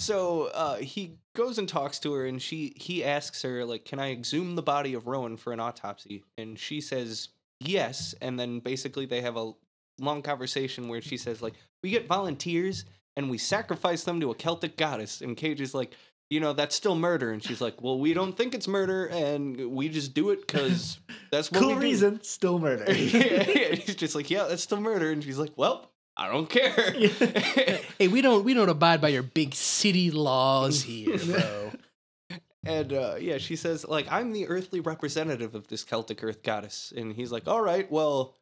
So uh, he goes and talks to her, and she he asks her like, "Can I exhume the body of Rowan for an autopsy?" And she says yes. And then basically they have a long conversation where she says like, "We get volunteers and we sacrifice them to a Celtic goddess." And Cage is like, "You know that's still murder." And she's like, "Well, we don't think it's murder, and we just do it because that's what cool we do." reason, still murder. (laughs) yeah, yeah, he's just like, "Yeah, that's still murder," and she's like, "Well." I don't care. (laughs) Hey, we don't we don't abide by your big city laws here, (laughs) bro. And uh, yeah, she says, like, I'm the earthly representative of this Celtic earth goddess. And he's like, all right, well,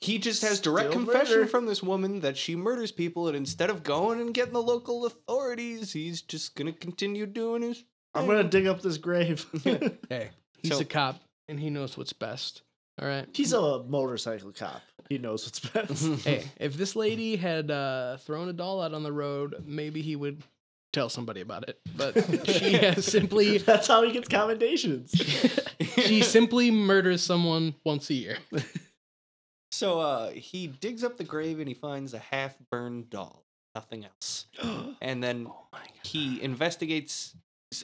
he just has direct Still confession murder. from this woman that she murders people. And instead of going and getting the local authorities, he's just going to continue doing his. I'm gonna dig up this grave. (laughs) (laughs) Hey, he's So- a cop and he knows what's best. All right. He's a motorcycle cop. He knows what's best. Hey, if this lady had uh, thrown a doll out on the road, maybe he would tell somebody about it. But she (laughs) has simply That's how he gets commendations. she simply murders someone once a year. So uh, he digs up the grave and he finds a half burned doll. Nothing else. (gasps) And then Oh he investigates.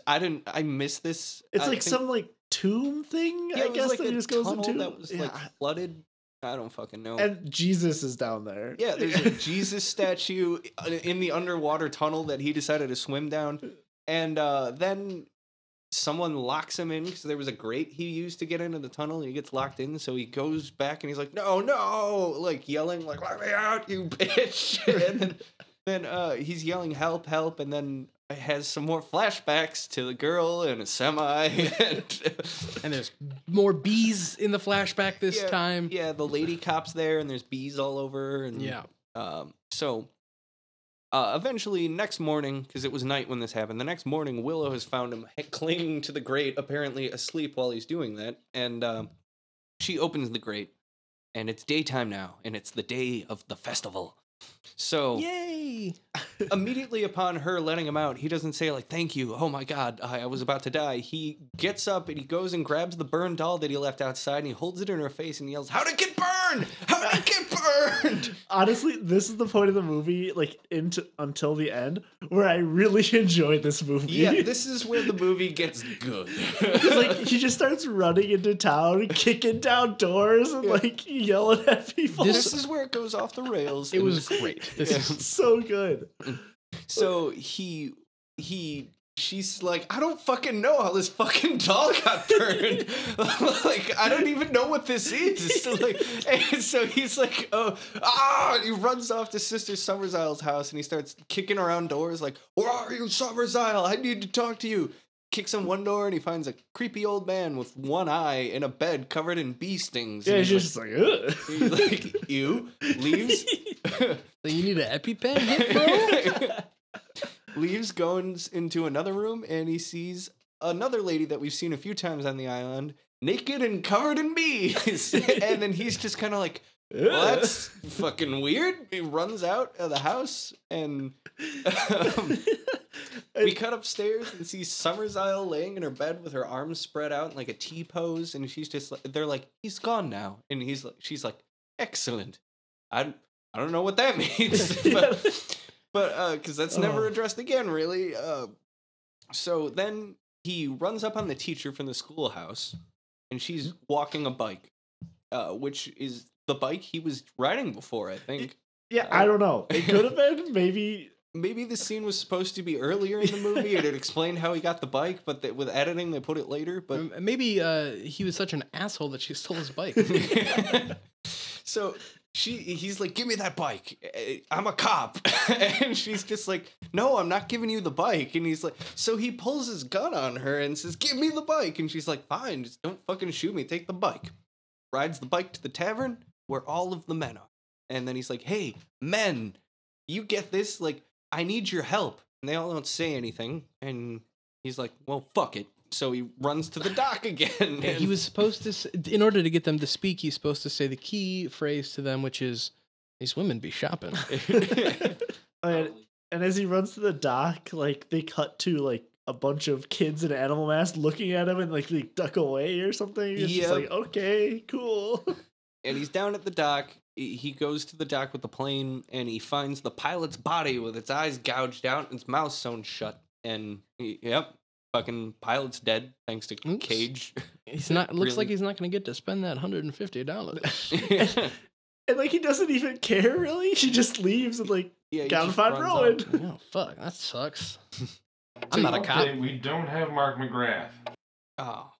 I didn't. I missed this. It's I like think- some like tomb thing. Yeah, I guess like that just goes into. that was like flooded. I don't fucking know. and Jesus is down there. Yeah, there's a Jesus statue uh, in the underwater tunnel that he decided to swim down. (laughs) And uh, then someone locks him in because there was a grate he used to get into the tunnel and he gets locked in. So he goes back and he's like, no, no, like yelling, like, let me out, you (laughs) bitch. and then, then uh, he's yelling, help, help. And then has some more flashbacks to the girl and a semi. (laughs) And, And there's more bees in the flashback this Yeah, time. yeah, the lady cop's there and there's bees all over. And Yeah. Um, so uh, eventually, next morning, because it was night when this happened, the next morning, Willow has found him clinging to the grate, apparently asleep while he's doing that. And um, she opens the grate, and it's daytime now, and it's the day of the festival. So Yay! Immediately upon her letting him out, he doesn't say like "Thank you." Oh my God, I, I was about to die. He gets up and he goes and grabs the burned doll that he left outside, and he holds it in her face and yells, "How did it get burned? How did it get burned?" (laughs) Honestly, this is the point of the movie, like into until the end, where I really (laughs) enjoyed this movie. Yeah, (laughs) this is where the movie gets good. like he just starts running into town, kicking down doors, and like yelling at people. this is where it goes off the rails. It was great. This Yeah. is so good. So he he she's like, I don't fucking know how this fucking doll got burned. (laughs) (laughs) like, I don't even know what this is. So, like, (laughs) and so he's like, oh, ah! And he runs off to Sister Summersisle's house and he starts kicking around doors, like, Where are you, Summersile? I need to talk to you. Kicks in one door and he finds a creepy old man with one eye in a bed covered in bee stings. Yeah, And he's he's just like, Ugh. He's like, ew, leaves. So you need an EpiPen (laughs) hit, bro? leaves, goes into another room, and he sees another lady that we've seen a few times on the island, naked and covered in bees. (laughs) and then he's just kind of like, well, that's fucking weird. He runs out of the house, and um, we (laughs) cut upstairs and see Summersisle laying in her bed with her arms spread out in like a T pose, and she's just like, they're like, he's gone now, and he's like, she's like, excellent. I I don't know what that (laughs) means, (laughs) but but uh, because that's never Oh. addressed again, really. Uh, so then he runs up on the teacher from the schoolhouse, and she's walking a bike, uh, which is the bike he was riding before, I think. yeah, I don't know. It could have been (laughs) maybe. Maybe the scene was supposed to be earlier in the movie, and it explained how he got the bike, but that with editing they put it later. But Um, Maybe uh, he was such an asshole that she stole his bike. so she he's like give me that bike. Eh, i'm a cop. (laughs) And she's just like no i'm not giving you the bike. And he's like so he pulls his gun on her and says give me the bike. And she's like fine just don't fucking shoot me. Take the bike. Rides the bike to the tavern where all of the men are. And then he's like hey men you get this like i need your help. And they all don't say anything. And he's like well fuck it so he runs to the dock (laughs) again Yeah, he was supposed to, s- in order to get them to speak, he's supposed to say the key phrase to them, which is, "These women be shopping." (laughs) (laughs) And, and as he runs to the dock, like they cut to like a bunch of kids in animal masks looking at him and like they duck away or something. It's just like, okay, cool. and he's down at the dock. He he goes to the dock with the plane, and he finds the pilot's body with its eyes gouged out and its mouth sewn shut. And he, yep, fucking pilot's dead thanks to Oops. Cage. He's (laughs) not. Looks like he's not going to get to spend that hundred and fifty dollars. And (laughs) (laughs) like he doesn't even care really. She just leaves and like yeah, gotta just find Rowan. out. oh fuck, that sucks. I'm not a cop. We don't have Mark McGrath. Oh,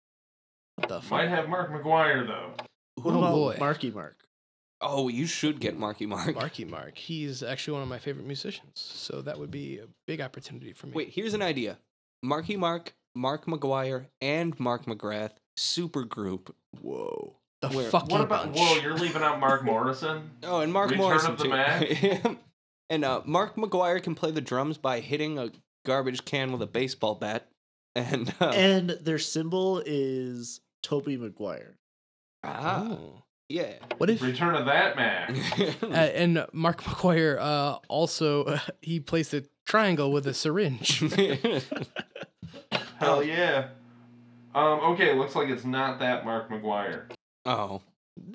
What the fuck? Might have Mark McGwire though. What Oh, about boy. Marky Mark? oh, you should get Marky Mark. Marky Mark. He's actually one of my favorite musicians, so that would be a big opportunity for me. Wait, here's an idea: Marky Mark, Mark McGwire, and Mark McGrath super group. Whoa. the where- fucking What about? bunch. Whoa, you're leaving out Mark Morrison. (laughs) Oh, and Mark Morrison. Return Morrison of the too. (laughs) And uh, Mark McGwire can play the drums by hitting a garbage can with a baseball bat. (laughs) And, uh, And their cymbal is Tobey Maguire. ah, Oh. yeah. What if? Return of that man? Uh, and Mark McGwire uh, also he placed a triangle with a syringe. Hell yeah. Um. Okay, looks like it's not that Mark McGwire. oh,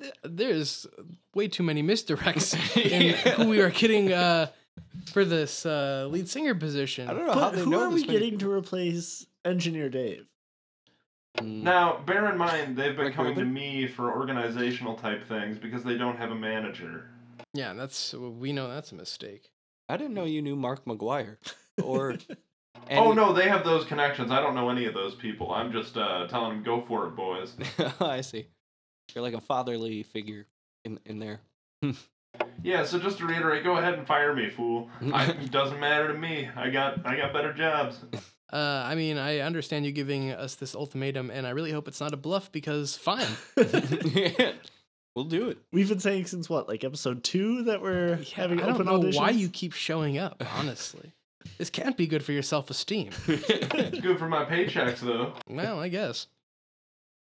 Th- There's way too many misdirects (laughs) (laughs) in Yeah. who we are getting uh, for this uh, lead singer position. I don't know how they who know are this we many getting to replace Engineer Dave? Mm. Now, bear in mind they've been Rick coming to me for organizational type things because they don't have a manager. Yeah, that's we know that's a mistake. I didn't know you knew Mark McGwire. (laughs) Or. And- oh no, they have those connections. I don't know any of those people. I'm just uh, telling them, go for it, boys. (laughs) I see. You're like a fatherly figure in in there. (laughs) Yeah. So just to reiterate, go ahead and fire me, fool. I, (laughs) it doesn't matter to me. I got I got better jobs. Uh, I mean, I understand you giving us this ultimatum, and I really hope it's not a bluff because fine. we'll do it. We've been saying since what, like episode two, that we're Yeah, having I don't open know auditions. why you keep showing up. Honestly, this can't be good for your self-esteem. (laughs) It's good for my paychecks though. well, I guess.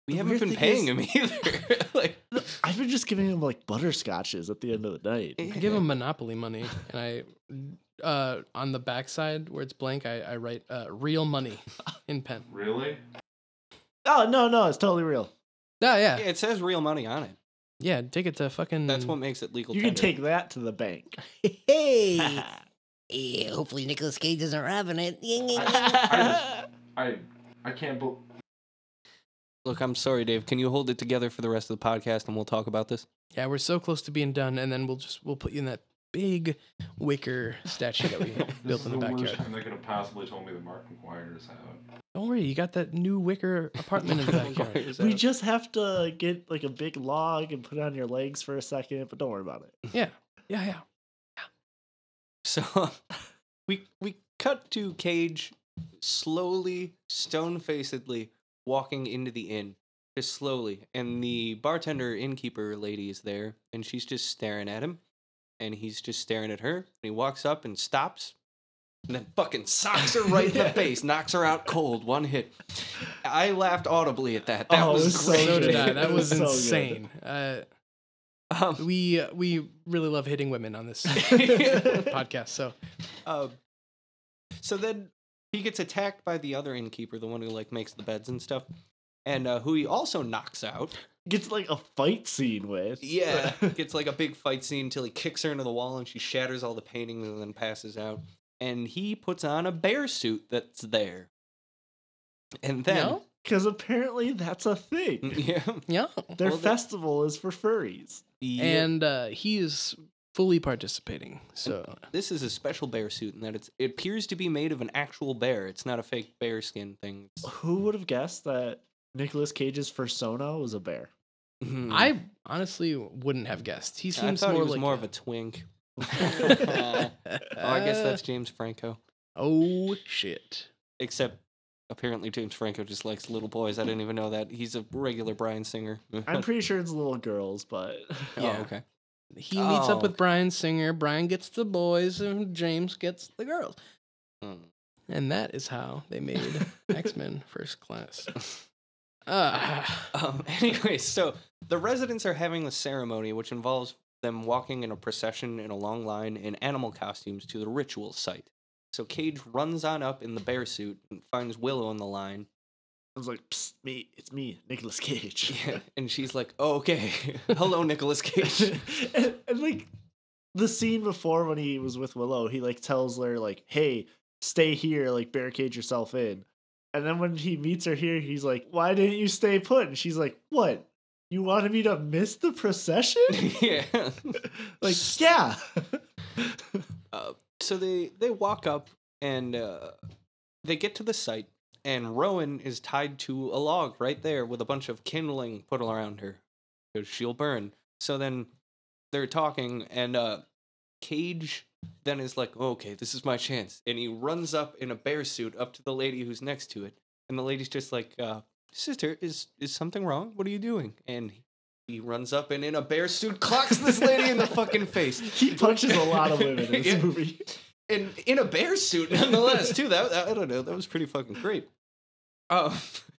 We The haven't been paying is- him (laughs) either. (laughs) like, I've been just giving him like butterscotches at the end of the night. I give him Monopoly money, and I, uh, on the backside where it's blank, I, I write uh, real money in pen. Really? Oh no, no, it's totally real. Oh yeah, yeah, it says real money on it. yeah. Take it to fucking. That's what makes it legal. You can take that to the bank. Hey! Yeah, hopefully Nicolas Cage isn't robbing it. (laughs) I, I I can't believe. Look, I'm sorry, Dave. Can you hold it together for the rest of the podcast and we'll talk about this? Yeah, we're so close to being done, and then we'll just we'll put you in that big wicker statue that we (laughs) This built is in the the worst backyard. thing they could have possibly told me that Mark McGwire's out. Don't worry, you got that new wicker apartment in the backyard. We just have to get like a big log and put it on your legs for a second, but don't worry about it. Yeah, yeah, yeah. So (laughs) we we cut to Cage slowly, stone facedly walking into the inn. Just slowly. And the bartender innkeeper lady is there and she's just staring at him. And he's just staring at her. And he walks up and stops. And then fucking socks her right in the (laughs) face, knocks her out cold, one hit. I laughed audibly at that. That Oh, was, was so great. So did I. That was was (laughs) so good. insane. Uh, Um, we uh, we really love hitting women on this (laughs) podcast. So Um, so then he gets attacked by the other innkeeper, the one who like makes the beds and stuff, and uh, who he also knocks out. Gets like a fight scene with. Yeah, (laughs) gets like a big fight scene until he kicks her into the wall and she shatters all the paintings and then passes out. And he puts on a bear suit that's there. And then, Yeah? Because apparently that's a thing. yeah, yeah, Their Well, festival is for furries. yeah, and uh, he is fully participating. So this is a special bear suit in that it's it appears to be made of an actual bear. It's not a fake bear skin thing. Who would have guessed that Nicolas Cage's persona was a bear? Mhm. I honestly wouldn't have guessed. He I seems thought more he was like more of a twink. (laughs) (laughs) oh, I guess Uh, that's James Franco. oh shit. Except apparently James Franco just likes little boys. I didn't even know that. He's a regular Bryan Singer. (laughs) I'm pretty sure it's little girls, but (laughs) Oh, Yeah. okay. He meets Oh, up with okay. Bryan Singer. Bryan gets the boys, and James gets the girls. Hmm. And that is how they made (laughs) X Men First Class. Ah, Um, anyway, so the residents are having the ceremony, which involves them walking in a procession in a long line in animal costumes to the ritual site. So Cage runs on up in the bear suit and finds Willow on the line. I was like, Psst, me, it's me, Nicolas Cage. Yeah, (laughs) and she's like, oh, "Okay, (laughs) hello, Nicolas Cage." (laughs) and, and like the scene before when he was with Willow, he like tells her like, "Hey, stay here, like barricade yourself in." And then when he meets her here, he's like, "Why didn't you stay put?" And she's like, "What? You wanted me to miss the procession?" yeah. like, yeah. Uh, so they they walk up and uh, they get to the site, and Rowan is tied to a log right there with a bunch of kindling put around her because she'll burn. So then they're talking, and uh, Cage then is like, "Okay, this is my chance," and he runs up in a bear suit up to the lady who's next to it, and the lady's just like, uh, "Sister, is is something wrong? What are you doing?" And he runs up and in a bear suit clocks this lady in the fucking face. (laughs) he punches a lot of women in this Yeah. movie. in in a bear suit nonetheless too that, that- i don't know that was pretty fucking great um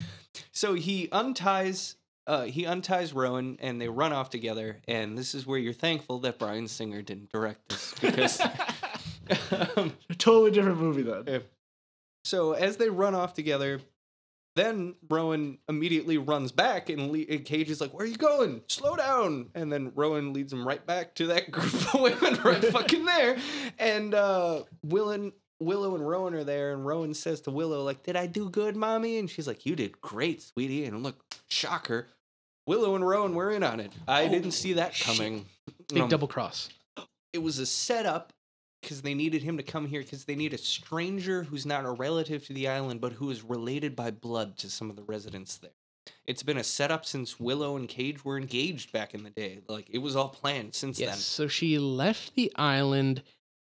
(laughs) so he unties uh he unties rowan and they run off together and this is where you're thankful that bryan singer didn't direct this because (laughs) um, totally different movie then. so as they run off together then rowan immediately runs back and, le- and cage is like where are you going? Slow down! And then rowan leads him right back to that (laughs) group of women right fucking there. And uh willow willow and rowan are there and rowan says to willow like did i do good mommy? And she's like you did great sweetie. And look shocker willow and rowan were in on it. I Oh, didn't see that shit. coming. Big Um, double cross. it was a setup because they needed him to come here because they need a stranger who's not a relative to the island but who is related by blood to some of the residents there. It's been a setup since Willow and Cage were engaged back in the day. Like it was all planned since Yes. So she left the island,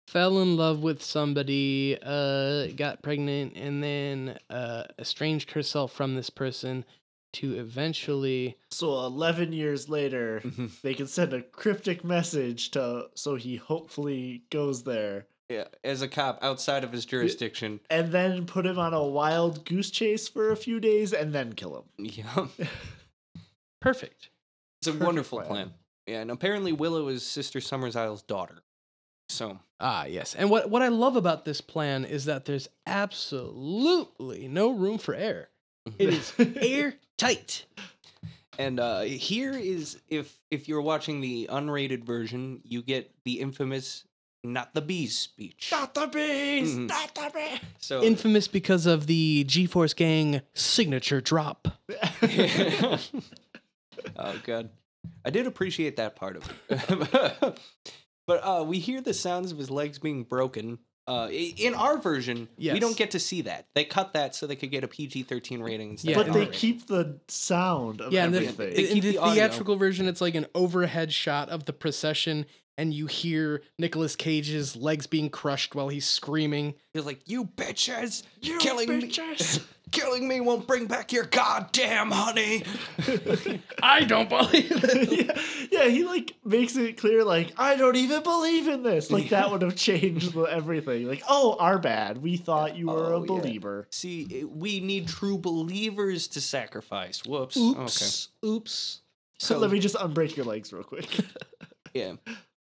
fell in love with somebody, uh, got pregnant, and then uh, estranged herself from this person to eventually. So 11 years later, then. they can send a cryptic message to so he hopefully goes there yeah, as a cop outside of his jurisdiction. and then put him on a wild goose chase for a few days and then kill him. Yeah, (laughs) Perfect. it's a Perfect wonderful plan. plan. Yeah, and apparently Willow is Sister Summersisle's daughter. So Ah, yes. And what, what I love about this plan is that there's absolutely no room for error. It is (laughs) airtight. And uh, here is if if you're watching the unrated version, you get the infamous "not the bees" speech. Not the bees! Mhm. Not the bees! So Infamous because of the G-Force Gang signature drop. (laughs) (laughs) oh god, I did appreciate that part of it. but (laughs) But uh, we hear the sounds of his legs being broken. Uh, in our version, we don't get to see that. They cut that so they could get a PG thirteen rating instead. Yeah, of but they rating. keep the sound of Yeah, and the, everything. They in keep the, the audio. theatrical version, it's like an overhead shot of the procession, and you hear Nicolas Cage's legs being crushed while he's screaming. He's like, "You bitches, you killing me, (laughs) killing me won't bring back your goddamn honey." (laughs) I don't believe it. (laughs) yeah, yeah, he like makes it clear, like I don't even believe in this. Like that would have changed everything. Like, oh, our bad. We thought you were Oh, a yeah. believer. See, we need true believers to sacrifice. Whoops. Oops. Oops. So So let me just unbreak your legs real quick. Yeah.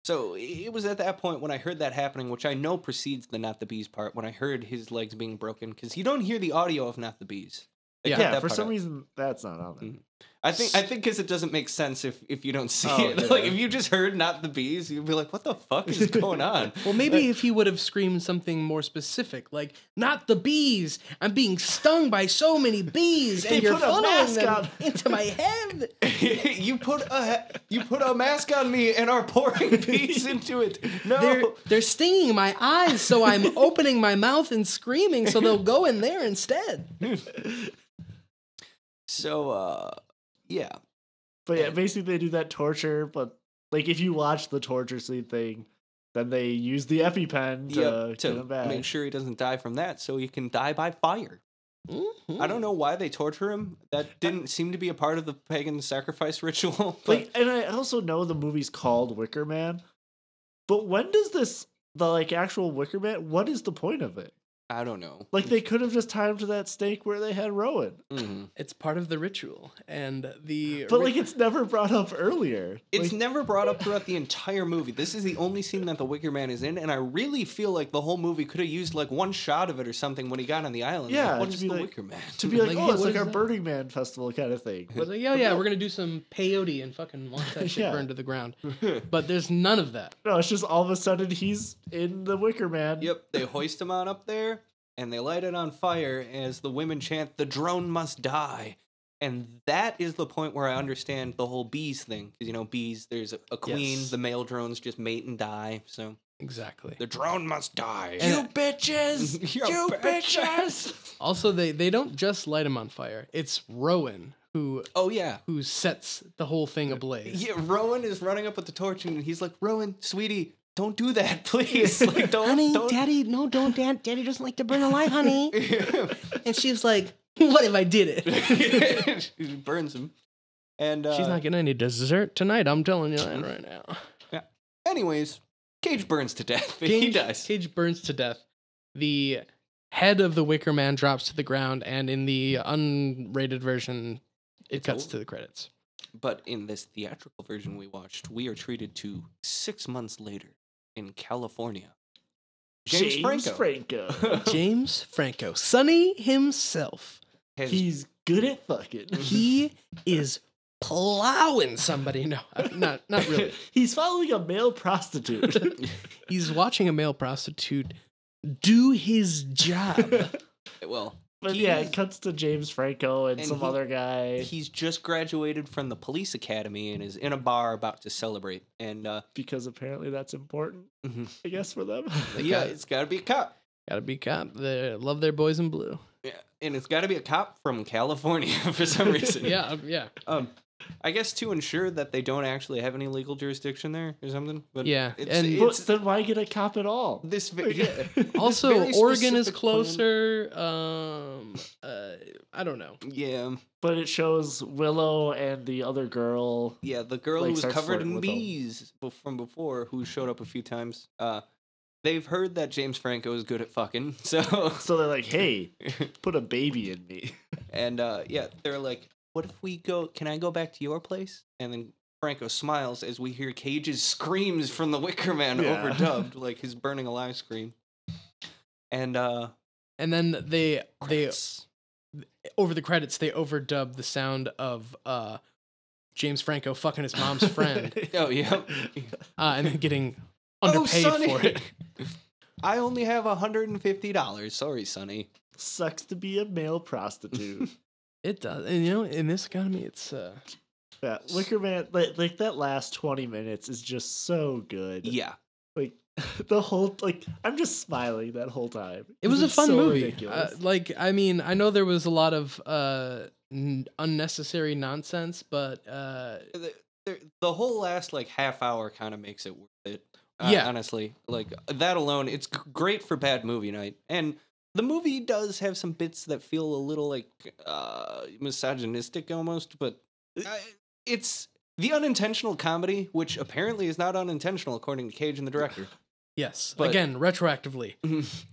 So it was at that point when I heard that happening, which I know precedes the not the bees part, when I heard his legs being broken, because you don't hear the audio of not the bees. They cut yeah, that for some out. reason that's not on there. Mm. I think I think because it doesn't make sense if if you don't see Oh, it. (laughs) yeah. Like if you just heard not the bees, you'd be like, "What the fuck is (laughs) going on?" Well, maybe if he would have screamed something more specific, like "Not the bees! I'm being stung by so many bees, and you're put a funneling mask them on." (laughs) into my head." you put a you put a mask on me and are pouring bees into it. No. They're they're stinging my eyes, so I'm opening my mouth and screaming, so they'll go in there instead. So uh yeah. But yeah, And- basically they do that torture, but like if you watch the torture scene thing, then they use the EpiPen to Yep, get him to back. make sure he doesn't die from that, so he can die by fire. Mhm. I don't know why they torture him. That didn't seem to be a part of the pagan sacrifice (laughs) ritual. But Like, and I also know the movie's called Wicker Man, but when does this the like actual Wicker Man? What is the point of it? I don't know. Like they could have just tied him to that stake where they had Rowan, Mhm. It's part of the ritual, and the but like it's never brought up earlier. It's Like, never brought up throughout the entire movie. This is the only scene that the Wicker Man is in, and I really feel like the whole movie could have used like one shot of it or something when he got on the island. Yeah, like, what to is be the like- Wicker Man? to be like, (laughs) Like, oh, hey, it's like our that? Burning Man festival kind of thing. I But was like, yeah, yeah, we're gonna do some peyote and fucking watch (laughs) that shit Yeah. burn to the ground. (laughs) But there's none of that. no, it's just all of a sudden he's in the Wicker Man. Yep, they hoist him on up there, and they light it on fire as the women chant, "The drone must die." And that is the point where I understand the whole bees thing. Because, you know, bees, there's a, a queen, Yes. the male drones just mate and die. So, Exactly. the drone must die. And- bitches! (laughs) you bitches! (laughs) Also, they they don't just light him on fire. It's Rowan who Oh, yeah. who sets the whole thing uh, ablaze. Yeah, Rowan is running up with the torch, and he's like, "Rowan, sweetie, don't do that, (laughs) please. Like, (laughs) don't, honey, don't." daddy, no, don't, dad. Daddy doesn't like to burn alive, honey. (laughs) and she was like, "What if I did it?" he burns him, and uh, She's not getting any dessert tonight. I'm telling you that right now. Yeah. Anyways, Cage burns to death. he Cage, dies. Cage burns to death. The head of the Wicker Man drops to the ground, and in the unrated version, it It's cuts over. to the credits. But in this theatrical version we watched, we are treated to six months later in California. James, James Franco. Franco. (laughs) James Franco, Sonny himself. has- he's good at fucking. Mm-hmm. He is plowing somebody. No, not not really. (laughs) he's following a male prostitute. (laughs) He's watching a male prostitute do his job. well, but he yeah, is- it cuts to James Franco and, And some he- other guy he's just graduated from the police academy and is in a bar about to celebrate. And uh, because apparently that's important, Mhm. I guess, for them. (laughs) (laughs) yeah, got- it's got to be a cop. Gotta be cop. They love their boys in blue. Yeah, and it's got to be a cop from California (laughs) for some reason. Yeah, um, yeah, Um, I guess to ensure that they don't actually have any legal jurisdiction there or something. But Yeah, it's, and- but it's then why get a cop at all? this. vi- Yeah, (laughs) this Also, very Oregon is closer. Um, uh, I don't know. Yeah, But it shows Willow and the other girl. yeah. The girl Like, who was covered in with them. bees from before, who showed up a few times. Uh, they've heard that James Franco is good at fucking. (laughs) So, So they're like, "Hey, put a baby in me." (laughs) and uh, yeah, they're like, "What if we go? Can I go back to your place?" And then Franco smiles as we hear Cage's screams from the Wicker Man Yeah. overdubbed, (laughs) like his burning alive scream. And uh, And then they they over the credits they overdub the sound of uh James Franco fucking his mom's friend, (laughs) oh yeah. (laughs) uh, and then getting Oh, underpaid Sonny! for it. I only have hundred and fifty dollars. Sorry, Sonny. Sucks to be a male prostitute. It does, and you know, in this economy, it's uh, yeah, Wicker Man, like, like that last twenty minutes is just so good. Yeah, Like (laughs) the whole like I'm just smiling that whole time. It was a fun so movie. Uh, like, I mean, I know there was a lot of uh, n- unnecessary nonsense, but uh, the, the, the whole last like half hour kind of makes it worth it. Uh, Yeah. honestly, like that alone, it's g- great for bad movie night. And the movie does have some bits that feel a little like uh, misogynistic almost, but uh, it's the unintentional comedy, which apparently is not unintentional according to Cage and the director. yes, But- again, retroactively. (laughs)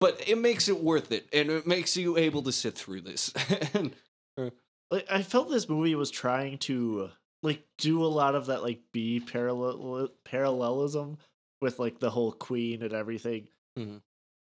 but it makes it worth it, and it makes you able to sit through this. (laughs) and, like I felt this movie was trying to like do a lot of that like B parallel parallelism with like the whole queen and everything. Mhm.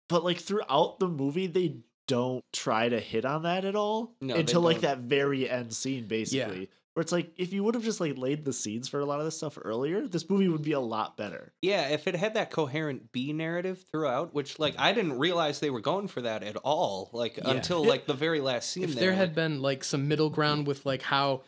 But like throughout the movie they don't try to hit on that at all No, until like that very end scene basically. Where it's like if you would have just like laid the seeds for a lot of this stuff earlier, this movie would be a lot better. Yeah, if it had that coherent B narrative throughout, which like I didn't realize they were going for that at all, like Yeah. until like the very last scene. If there, there had like- been like some middle ground with like how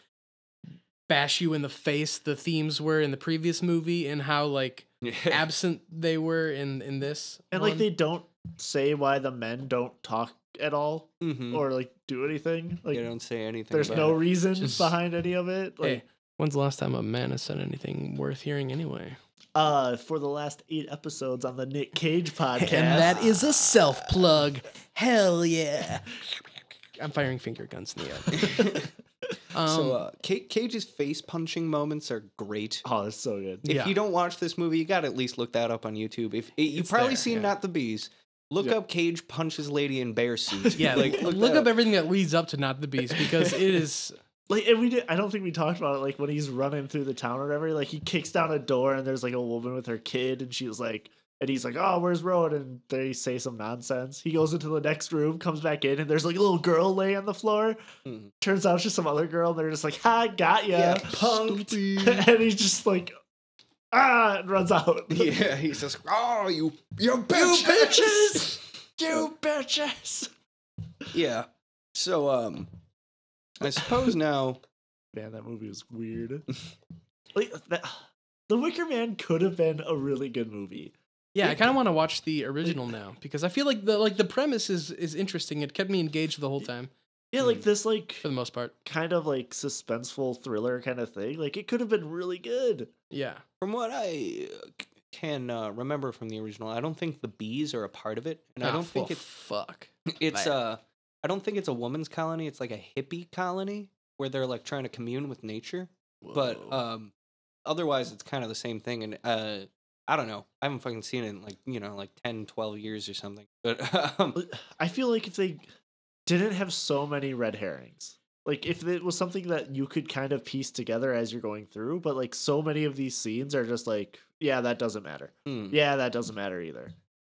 bash you in the face the themes were in the previous movie and how like (laughs) absent they were in in this, And like they don't say why the men don't talk at all Mhm. or like do anything. Like they don't say anything. there's about no it. reason Just- behind any of it. Like Hey, when's the last time a man has said anything worth hearing anyway? uh for the last eight episodes on the Nick Cage (laughs) podcast. And that is a self plug. (laughs) Hell yeah. I'm firing finger guns in the air. (laughs) Um, so uh, Ca- Cage's face punching moments are great. Oh, that's so good. If Yeah. you don't watch this movie, you got to at least look that up on YouTube. If you've It's probably there, seen yeah. Not the Bees, look Yeah. up Cage punches lady in bear suit. (laughs) yeah, like look, that up everything that leads up to Not the Beast because it (laughs) is. Like and we did I don't think we talked about it like when he's running through the town or whatever, like he kicks down a door and there's like a woman with her kid and she's like and he's like, Oh, where's Rowan? And they say some nonsense. He goes into the next room, comes back in, and there's like a little girl laying on the floor. Mhm. Turns out it's just some other girl, and they're just like, Ha, got ya. Yeah, (laughs) punked. and he's just like ah and runs out. (laughs) Yeah, he says, "Oh, you, you You bitches, bitches! (laughs) You bitches! Yeah. So, um, I suppose now. (laughs) Man, that movie was weird. like that, (sighs) The Wicker Man could have been a really good movie. Yeah, I kind of want to watch the original now because I feel like the like the premise is is interesting. It kept me engaged the whole time Yeah, like this, like for the most part. kind of like suspenseful thriller kind of thing. Like it could have been really good. Yeah. From what I uh, c- can uh, remember from the original, I don't think the bees are a part of it, and I Ah, don't think well, it's fuck. it's man. uh, I don't think it's a woman's colony. It's like a hippie colony where they're like trying to commune with nature. But Whoa. um, otherwise, it's kind of the same thing. And uh, I don't know. I haven't fucking seen it in like you know like 10, 12 years or something. But (laughs) um, I feel like if they didn't have so many red herrings, like if it was something that you could kind of piece together as you're going through, but like so many of these scenes are just like, yeah, that doesn't matter. hmm. Yeah, that doesn't matter either.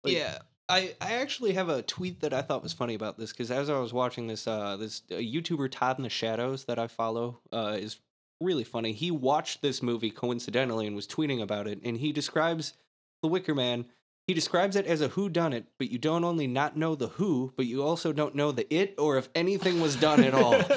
Like- yeah, I, I actually have a tweet that I thought was funny about this because as I was watching this, uh, this uh, YouTuber Todd in the Shadows that I follow uh, is really funny. He watched this movie coincidentally and was tweeting about it, and he describes The Wicker Man. He describes it as a who done it, but you don't only not know the who, but you also don't know the it or if anything was done at all. (laughs)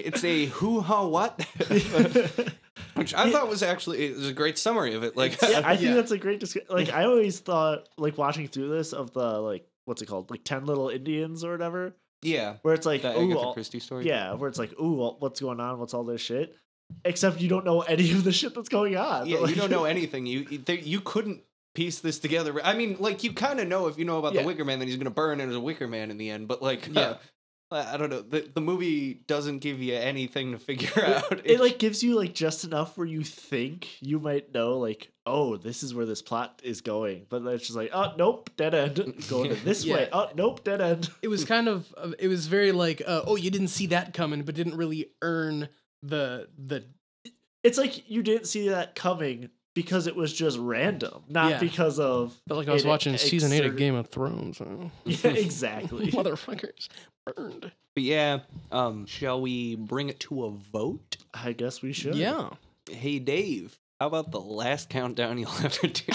it's a who ha what, (laughs) which I thought was actually it was a great summary of it. Like yeah, I think Yeah. that's a great description. Like I always thought, like watching through this of the like what's it called, like Ten Little Indians or whatever, yeah, where it's like, the ooh, Agatha Christie story. yeah, where it's like, ooh, what's going on? What's all this shit? Except you don't know any of the shit that's going on. Yeah, Like- you don't know anything. You you- you couldn't piece this together. I mean, like you kind of know if you know about Yeah. the Wicker Man that he's gonna burn and as a Wicker Man in the end. But like, Yeah. I I don't know. The the movie doesn't give you anything to figure out. it like gives you like just enough where you think you might know like oh this is where this plot is going but then it's just like oh nope dead end (laughs) going this way oh nope dead end it was kind of uh, it was very like uh, oh you didn't see that coming but didn't really earn the the it's like you didn't see that coming because it was just random not Yeah. because of felt like I was it watching season eight of Game of Thrones. huh? (laughs) yeah (laughs) exactly (laughs) Motherfuckers burned. But yeah, um, shall we bring it to a vote? i guess we should Yeah. Hey Dave, how about the last countdown you'll ever do?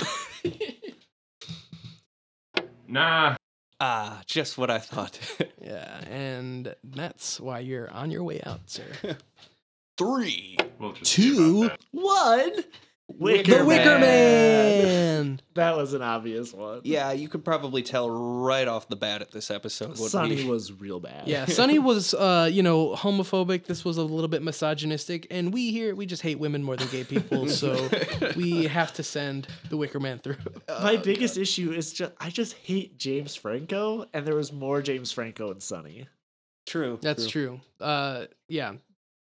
Nah. ah, just what I thought. Yeah, and that's why you're on your way out, sir. Three. We'll just see about Two. one Wicker the Wicker Man. Man. (laughs) That was an obvious one. Yeah, you could probably tell right off the bat at this episode. What Sonny we- was real bad. Yeah, Sonny (laughs) was, uh, you know, homophobic. This was a little bit misogynistic, and we here we just hate women more than gay people, (laughs) so we have to send the Wicker Man through. My biggest issue is just I just hate James Franco, and there was more James Franco in Sonny. True. That's true. Uh, yeah,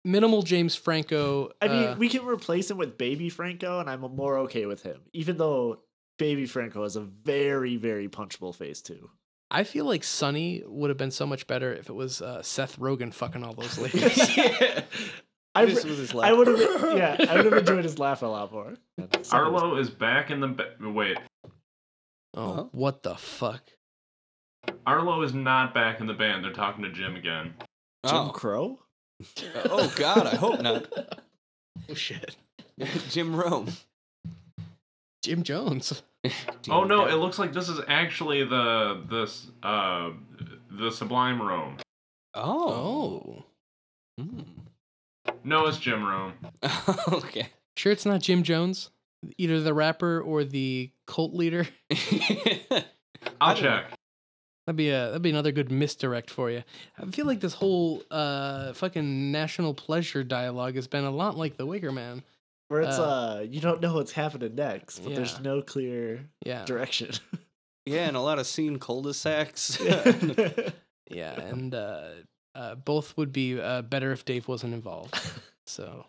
minimal James Franco. I mean, uh, we can replace him with Baby Franco, and I'm more okay with him, even though Baby Franco has a very, very punchable face too. I feel like Sonny would have been so much better if it was uh, Seth Rogen fucking all those (laughs) ladies. yeah. (laughs) I, Just re- with his I would have, yeah, I would have enjoyed his laugh a lot more. Sonny was- Arlo is back in the. Ba- Wait, oh, Huh? what the fuck? Arlo is not back in the band. They're talking to Jim again. Jim Oh. Crow. Oh God, I hope not. (laughs) Oh shit, (laughs) Jim Rome. Jim Jones. (laughs) oh no, it looks like this is actually the this uh the Sublime Rome. Oh. Oh, Hmm. No, it's Jim Rome. okay. sure it's not Jim Jones, either the rapper or the cult leader. I'll I don't know. check. That'd be a that'd be another good misdirect for you. I feel like this whole uh fucking national pleasure dialogue has been a lot like the Wicker Man. Where it's Uh, uh, you don't know what's happening next, but there's no clear Yeah, direction. (laughs) yeah, and a lot of scene cul-de-sacs. (laughs) (laughs) yeah, and uh, uh, both would be uh, better if Dave wasn't involved. So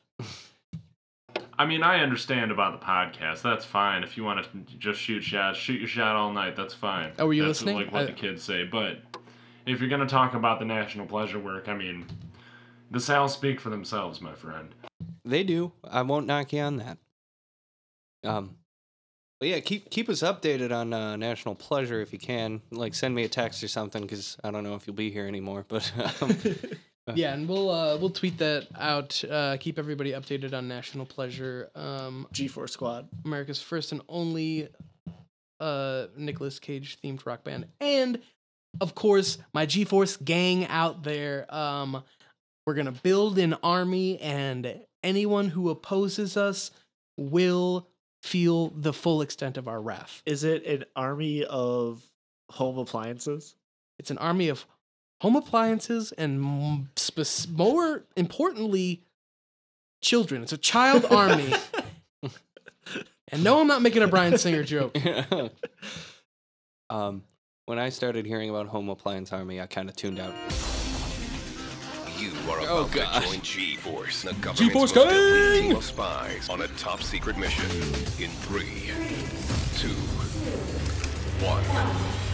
I mean, I understand about the podcast. That's fine. If you want to just shoot shots, shoot your shot all night. That's fine. Oh, were you that's listening? Like what I- the kids say. But if you're gonna talk about the national pleasure work, I mean, the sales speak for themselves, my friend. they do. I won't knock you on that. Um, but yeah, keep keep us updated on uh, National Pleasure if you can. Like, send me a text or something because I don't know if you'll be here anymore. But um, (laughs) yeah, and we'll uh, we'll tweet that out. Uh, keep everybody updated on National Pleasure, um, G-Force Squad. America's first and only uh, Nicolas Cage themed rock band, and of course my G-Force gang out there. Um, we're gonna build an army, and anyone who opposes us will feel the full extent of our wrath. Is it an army of home appliances? It's an army of home appliances and m- more importantly, children. It's a child army. (laughs) and no, I'm not making a Bryan Singer joke. (laughs) um, when I started hearing about Home Appliance Army, I kind of tuned out. You are about Oh, to join G-Force, the government's G-Force most elite team of spies on a top secret mission. In three, two, one.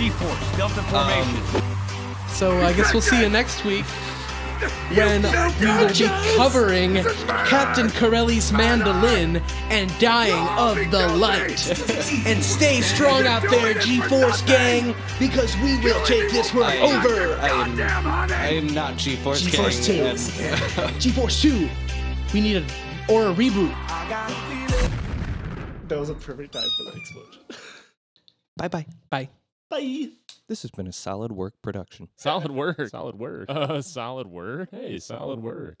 G-Force, Delta Formation. Um, so I guess we'll see you next week when we will be covering Captain Corelli's mandolin and dying of the light. And stay strong out there, G-Force gang, because we will take this world over. I am, honey! I am not G-Force G-Force 2. (laughs) G-Force 2. We need a or a reboot. That was a perfect time for that explosion. Bye-bye. Bye. Bye. This has been a solid work production. Solid work. Solid work. Uh, solid work. Hey, solid work.